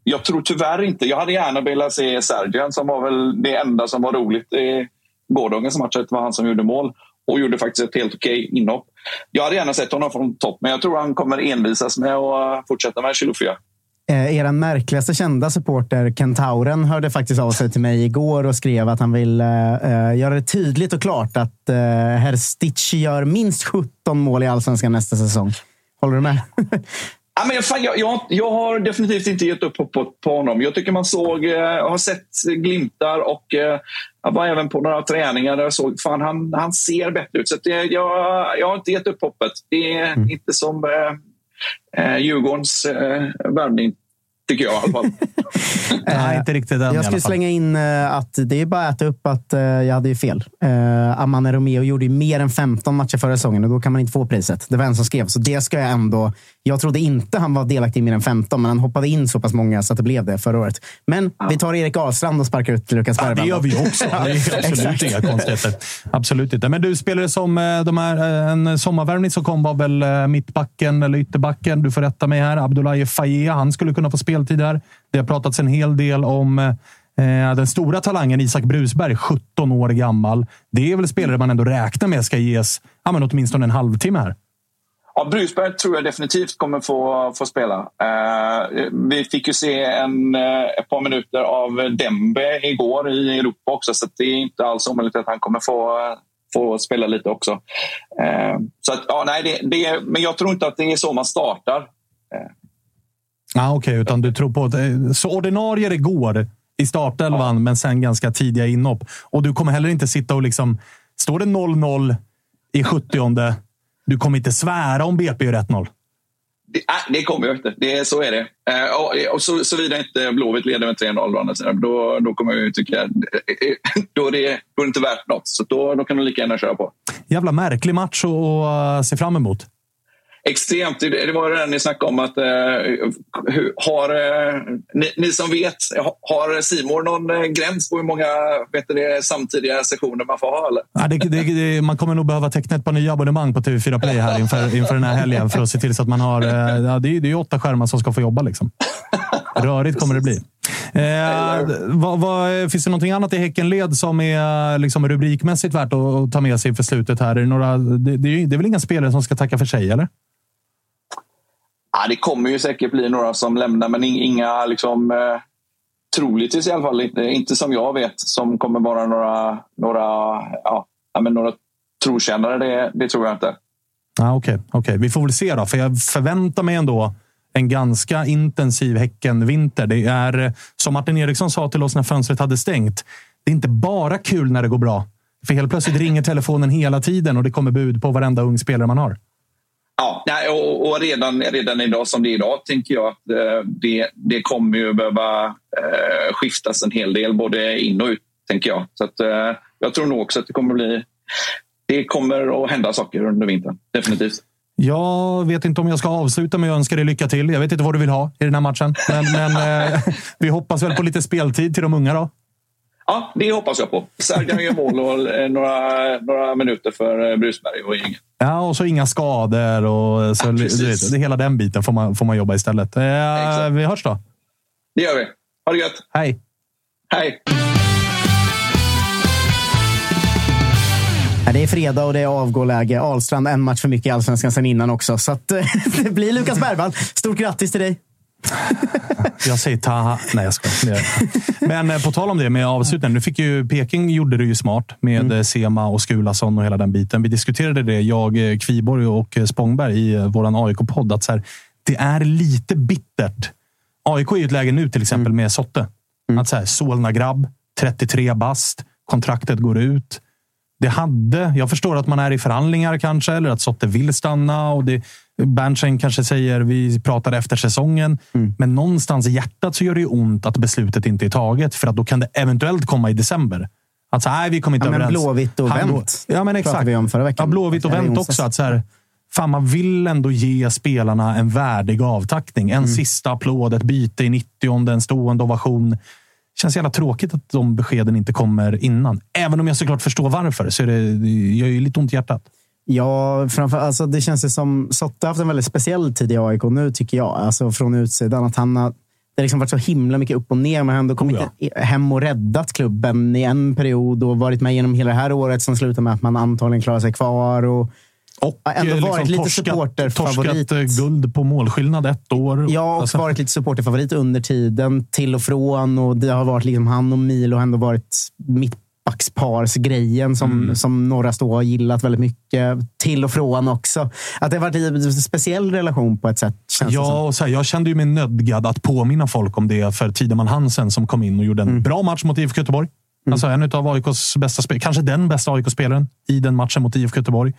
jag tror tyvärr inte... Jag hade gärna velat se Sergian som var väl det enda som var roligt i gårdagens match. Det var han som gjorde mål och gjorde faktiskt ett helt okej inhopp. Jag hade gärna sett honom från topp, men jag tror han kommer envisas med att fortsätta med Chilufya. Eh, er märkligaste kända supporter, Kentauren, hörde faktiskt av sig till mig igår och skrev att han vill eh, göra det tydligt och klart att eh, herr Stitch gör minst 17 mål i allsvenskan nästa säsong. Håller du med? Ja, men fan, jag, jag, jag har definitivt inte gett upp hoppet på honom. Jag tycker man såg, eh, har sett glimtar och eh, jag var även på några träningar där jag såg fan han, han ser bättre ut. Så det, jag, jag har inte gett upp hoppet. Det är Mm. inte som eh, Eh, Djurgårdens eh, värvning, tycker jag i alla fall. Nej, inte riktigt än Jag skulle slänga in eh, att det är bara att äta upp att eh, jag hade ju fel. Uh, Amane Romeo gjorde ju mer än 15 matcher förra säsongen och då kan man inte få priset. Det var en som skrev, så det ska jag ändå... Jag trodde inte han var delaktig i mer än 15, men han hoppade in så pass många så att det blev det förra året. Men vi tar Erik Ahlstrand och sparkar ut Lukas Ja, Bergvall. det gör vi ju också. Det är absolut inga konstigheter. Absolut inte. Men du, spelare som eh, de här, eh, en sommarvärvning som kom var väl eh, mittbacken eller ytterbacken. Du får rätta mig här. Abdoulaye Faye. Han skulle kunna få speltid där. Det har pratats en hel del om eh, den stora talangen Isak Brusberg, 17 år gammal. Det är väl spelare man ändå räknar med ska ges ja, men åtminstone en halvtimme här. Ja, Brusberg tror jag definitivt kommer få, få spela. Eh, vi fick ju se en, eh, ett par minuter av Dembe igår i Europa också så det är inte alls omöjligt att han kommer få, få spela lite också. Eh, så att, ja, nej, det, det, men jag tror inte att det är så man startar. Eh, Ah, Okej, utan du tror på att... eh, Så ordinarie det går i startelvan, men sen ganska tidiga inhopp. Och du kommer heller inte sitta och liksom... Står det 0-0 i 70 du kommer inte svära om BP gör 1-0. Det, nej, det kommer jag inte. Det, så är det. Eh, och, så, såvida inte Blåvitt leder med 3-0 å andra sidan, då, då kommer jag ju tycka eh, då är, det, då är det inte värt något. Så då, då kan du lika gärna köra på. Jävla märklig match att se fram emot. Extremt. Det, var det ni snackade om. att eh, har, eh, ni, ni som vet, har Simor någon eh, gräns på hur många vet det, samtidiga sessioner man får ha? Eller? Ja, det, det, det, man kommer nog behöva teckna ett par nya abonnemang på TV4 Play här inför, inför den här helgen för att se till så att man har... eh, Ja, det, är, det är åtta skärmar som ska få jobba. Liksom. Rörigt kommer det bli. Eh, vad, vad, finns det någonting annat i Häckenled som är liksom, rubrikmässigt värt att, att ta med sig inför slutet? här? Är det, några, det, det, är, det är väl inga spelare som ska tacka för sig, eller? Ja, det kommer ju säkert bli några som lämnar, men inga liksom, eh, troligtvis i alla fall inte, inte som jag vet, som kommer vara några, några, ja, men några trotjänare. Det, det tror jag inte. Ah, Okej, okay, okay. vi får väl se då. För jag förväntar mig ändå en ganska intensiv Häckenvinter. Det är, som Martin Eriksson sa till oss när fönstret hade stängt, det är inte bara kul när det går bra. För helt plötsligt ringer telefonen hela tiden och det kommer bud på varenda ung spelare man har. Ja, och, och redan, redan idag som det är idag tänker jag att eh, det, det kommer ju behöva eh, skiftas en hel del både in och ut. tänker Jag Så att, eh, jag tror nog också att det kommer bli det kommer att hända saker under vintern. Definitivt. Jag vet inte om jag ska avsluta med att önska dig lycka till. Jag vet inte vad du vill ha i den här matchen. Men, men eh, vi hoppas väl på lite speltid till de unga då. Ja, det hoppas jag på. Serkan gör mål och eh, några, några minuter för eh, Brusberg och gänget. Ja, och så inga skador och så, Ja, vet, det, hela den biten får man, får man jobba istället. Eh, vi hörs då. Det gör vi. Ha det gött! Hej! Hej! Det är fredag och det är avgåläge. Ahlstrand en match för mycket i Allsvenskan sen innan också. Så att, det blir Lukas Bergvall. Stort grattis till dig! Jag säger Taha. Nej, jag skojar. Men eh, på tal om det med avslutningen. Nu fick ju Peking gjorde det ju smart med Mm. eh, Sema och Skulason och hela den biten. Vi diskuterade det, jag, eh, Kviborg och Spångberg i våran AIK-podd. Att så här, det är lite bittert. AIK är i ett läge nu till exempel Mm. med Sotte. Att så här, Solna-grabb, 33 bast, kontraktet går ut. Det hade, jag förstår att man är i förhandlingar kanske, eller att Sotte vill stanna. Och det, Berntsen kanske säger vi pratar efter säsongen. Mm. Men någonstans i hjärtat så gör det ont att beslutet inte är taget. För att då kan det eventuellt komma i december. Att så, nej, vi kommer inte Ja, men överens. Blåvitt och Han Vänt Ja, men exakt. vi om förra veckan. Ja, Blåvitt och Vänt också. Att så här, fan, man vill ändå ge spelarna en värdig avtackning. En Mm. sista applåd, ett byte i 90 en stående ovation. känns jävla tråkigt att de beskeden inte kommer innan. Även om jag såklart förstår varför, så är det, gör ju lite ont i hjärtat. Ja, framför, alltså det känns ju som Sotte har haft en väldigt speciell tid i AIK nu, tycker jag. Alltså från utsidan. Att han har, det har liksom varit så himla mycket upp och ner, men han har ändå kommit i- hem och räddat klubben i en period och varit med genom hela det här året som slutar med att man antagligen klarar sig kvar. Och, och ändå Eh, varit liksom lite torskat- supporterfavorit. Torskat eh, guld på målskillnad ett år. Ja, och Alltså- varit lite supporterfavorit under tiden. Till och från. Och det har varit liksom han och Milo har ändå varit mittbacksparsgrejen som, Mm. som några stå har gillat väldigt mycket. Till och från också. Att det har varit en speciell relation på ett sätt. Ja, och så här, jag kände ju mig nödgad att påminna folk om det för Tideman Hansen som kom in och gjorde en Mm. bra match mot IFK Göteborg. Alltså en av AIKs bästa spelare, kanske den bästa AIK-spelaren i den matchen mot IFK Göteborg.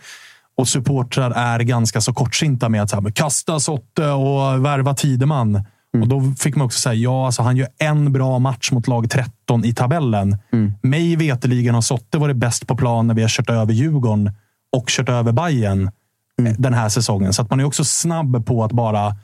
Och supportrar är ganska så kortsinta med att så här, kasta Sotte och värva Tideman. Och då fick man också säga, ja, alltså han gör en bra match mot lag 13 i tabellen. Mig veteligen har Sotte varit bäst på plan när vi har kört över Djurgården och kört över Bayern eh, den här säsongen. Så att man är också snabb på att bara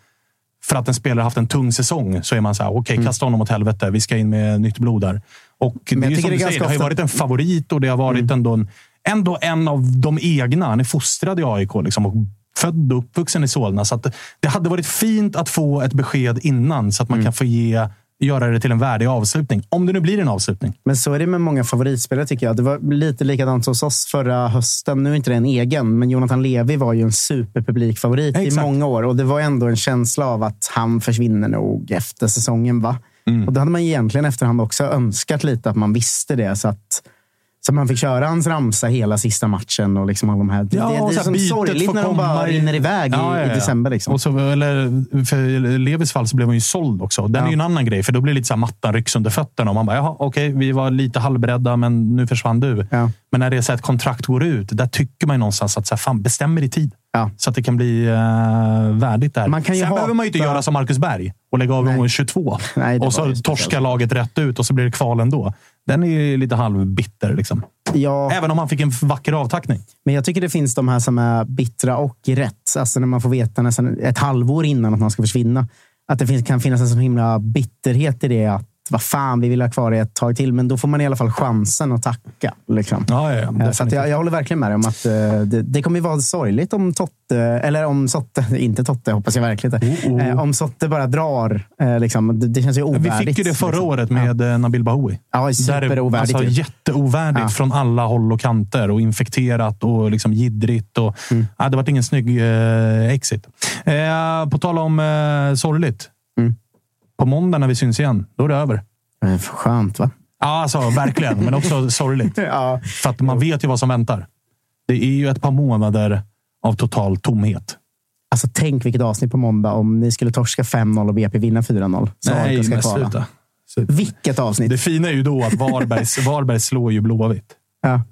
för att en spelare haft en tung säsong så är man så här, okej, kasta honom åt helvete. Vi ska in med nytt blod där. Och det, är som det säger, det har varit en favorit och det har varit ändå, en, ändå en av de egna. Han är fostrad i AIK liksom, och född och uppvuxen i Solna. Så att det hade varit fint att få ett besked innan så att man kan få ge, göra det till en värdig avslutning. Om det nu blir en avslutning. Men så är det med många favoritspelare tycker jag. Det var lite likadant hos oss förra hösten. Nu är inte det en egen, men Jonathan Levi var ju en superpublikfavorit i Exakt. många år. Och det var ändå en känsla av att han försvinner nog efter säsongen. va? Mm. Och då hade man egentligen efterhand också önskat lite att man visste det. Så att så man fick köra hans ramsa hela sista matchen. och liksom alla de här. Det, det, och det så är som bytet sorgligt när de bara i- rinner iväg i, Ja, ja, i ja. december. Liksom. Och så, eller, för Levis fall så blev han ju såld också. Den är ju en annan grej, för då blir det lite så här mattan rycks under fötterna. Och man bara, jaha, okej, vi var lite halvberedda, men nu försvann du. Men när det är så att ett kontrakt går ut, där tycker man ju någonstans att så här, fan, bestämmer i tid. Så att det kan bli uh, värdigt där. Man kan Sen hata- behöver man ju inte göra som Marcus Berg och lägga av gånger 22. Nej, och så torskar laget rätt ut och så blir det kval ändå. Den är ju lite halvbitter. Liksom. Även om han fick en vacker avtackning. Men jag tycker det finns de här som är bittra och rätt. Alltså när man får veta nästan ett halvår innan att man ska försvinna. Att det finns, kan finnas en sån himla bitterhet i det. Att vad fan, vi vill ha kvar det ett tag till. Men då får man i alla fall chansen att tacka. Liksom. Ja, ja, Eh, så jag, jag håller verkligen med dig om att eh, det, det kommer ju vara sorgligt om Totte, eller om Sotte, inte Totte hoppas jag verkligen inte. Eh, om Sotte bara drar. Liksom, det, det känns ju Vi ovärdigt. fick ju det förra liksom. året med ja. Nabil Bahoui. Ja, superovärdigt Alltså, jätteovärdigt Ja. från alla håll och kanter och infekterat och liksom jiddrigt. Och, Mm. ja, det var ingen snygg eh, exit. Eh, på tal om eh, sorgligt. På måndag när vi syns igen, då är det över. Eh, Skönt, va? Ja, alltså, verkligen. men också sorgligt. Ja. För att man vet ju vad som väntar. Det är ju ett par månader av total tomhet. Alltså, tänk vilket avsnitt på måndag om ni skulle torska 5-0 och BP vinna 4-0. Så Nej, men kvala. sluta. Vilket avsnitt! Det fina är ju då att Varberg, Varberg slår ju Blåvitt. Ja.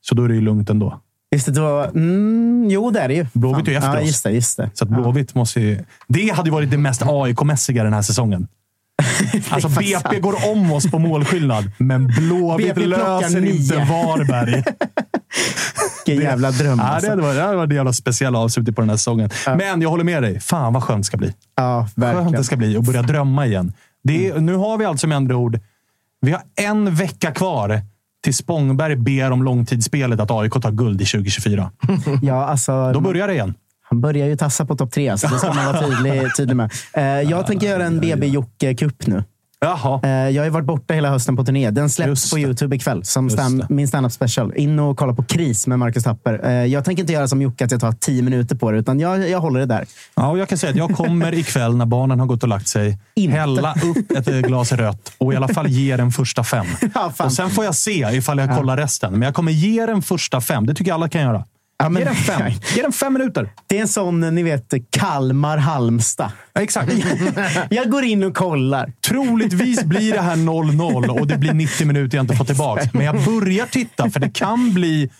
Så då är det ju lugnt ändå. Just det, då, mm, jo, det är det ju. Blåvitt är ju efter ja, oss. just det, just det. Så att Blåvitt måste ju... Det hade varit det mest AIK-mässiga den här säsongen. Alltså BP går om oss på målskillnad, men Blåvitt löser inte. Varberg. Vilken jävla dröm. Ja, det alltså. hade varit, det hade varit en jävla speciell avslutning på den här säsongen. Men jag håller med dig. Fan vad skönt det ska bli. Ja, verkligen. Skönt det ska bli att börja drömma igen. Det är, Nu har vi alltså med andra ord, vi har en vecka kvar till Spångberg ber om långtidsspelet att AIK tar guld i 2024. Ja, alltså, Då börjar det igen. Han börjar ju tassa på topp tre, så det ska man vara tydlig, tydlig med. Eh, jag tänker göra en BB Jocke-cup nu. Jaha. Eh, Jag har varit borta hela hösten på turné. Den släpps på Youtube ikväll som stand, min stand-up special. In och kolla på Kris med Marcus Tapper. Eh, Jag tänker inte göra som Jocke, att jag tar tio minuter på det, utan jag, jag håller det där. Ja, och jag kan säga att jag kommer ikväll när barnen har gått och lagt sig hälla upp ett glas rött och i alla fall ge den första fem. och sen får jag se ifall jag kollar resten. Men jag kommer ge den första fem. Det tycker jag alla kan göra. Ja, men- Ge den fem. Ge den fem minuter. Det är en sån, ni vet, Kalmar-Halmstad. Ja, exakt. jag går in och kollar. Troligtvis blir det här 0-0 och det blir 90 minuter jag inte får tillbaka. Men jag börjar titta, för det kan bli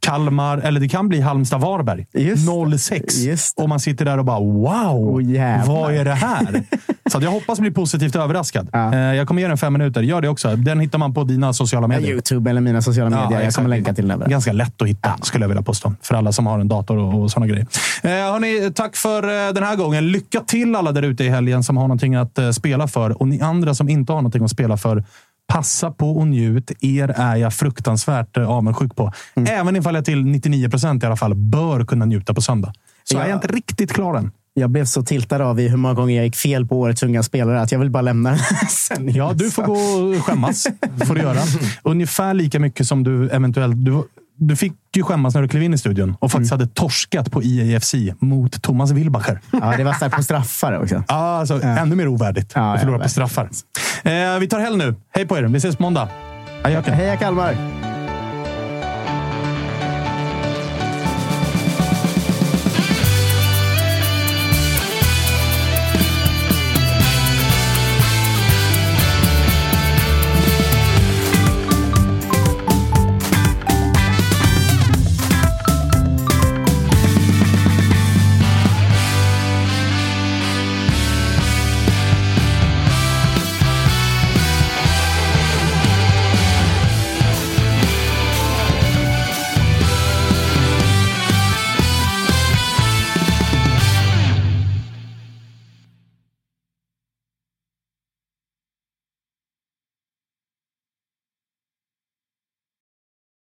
Kalmar, eller det kan bli Halmstad-Varberg. 0-6. Och man sitter där och bara wow, vad är det här? Så jag hoppas bli positivt överraskad. Eh, Jag kommer ge den fem minuter. Gör det också. Den hittar man på dina sociala medier. Youtube eller mina sociala medier. jag exakt. kommer länka till den överallt. Ganska lätt att hitta, skulle jag vilja påstå. För alla som har en dator och, och sådana grejer. Eh, hörni, tack för eh, den här gången. Lycka till alla där ute i helgen som har någonting att eh, spela för. Och ni andra som inte har någonting att spela för. Passa på och njut. Er är jag fruktansvärt eh, avundsjuk på. Mm. Även ifall jag till 99 procent i alla fall bör kunna njuta på söndag. Så Ja. är jag inte riktigt klar än. Jag blev så tiltad av i hur många gånger jag gick fel på årets unga spelare att jag vill bara lämna sändningen. Ja, du får gå och skämmas. får du göra. Ungefär lika mycket som du eventuellt... Du, du fick ju skämmas när du klev in i studion och faktiskt hade torskat på IAFC mot Thomas Wilbacher. Ja, det var starkt på straffar också. Ja, alltså, Ännu mer ovärdigt att förlora på straffar. Eh, vi tar helg nu. Hej på er. Vi ses på måndag. Adjöken. Heja Kalmar!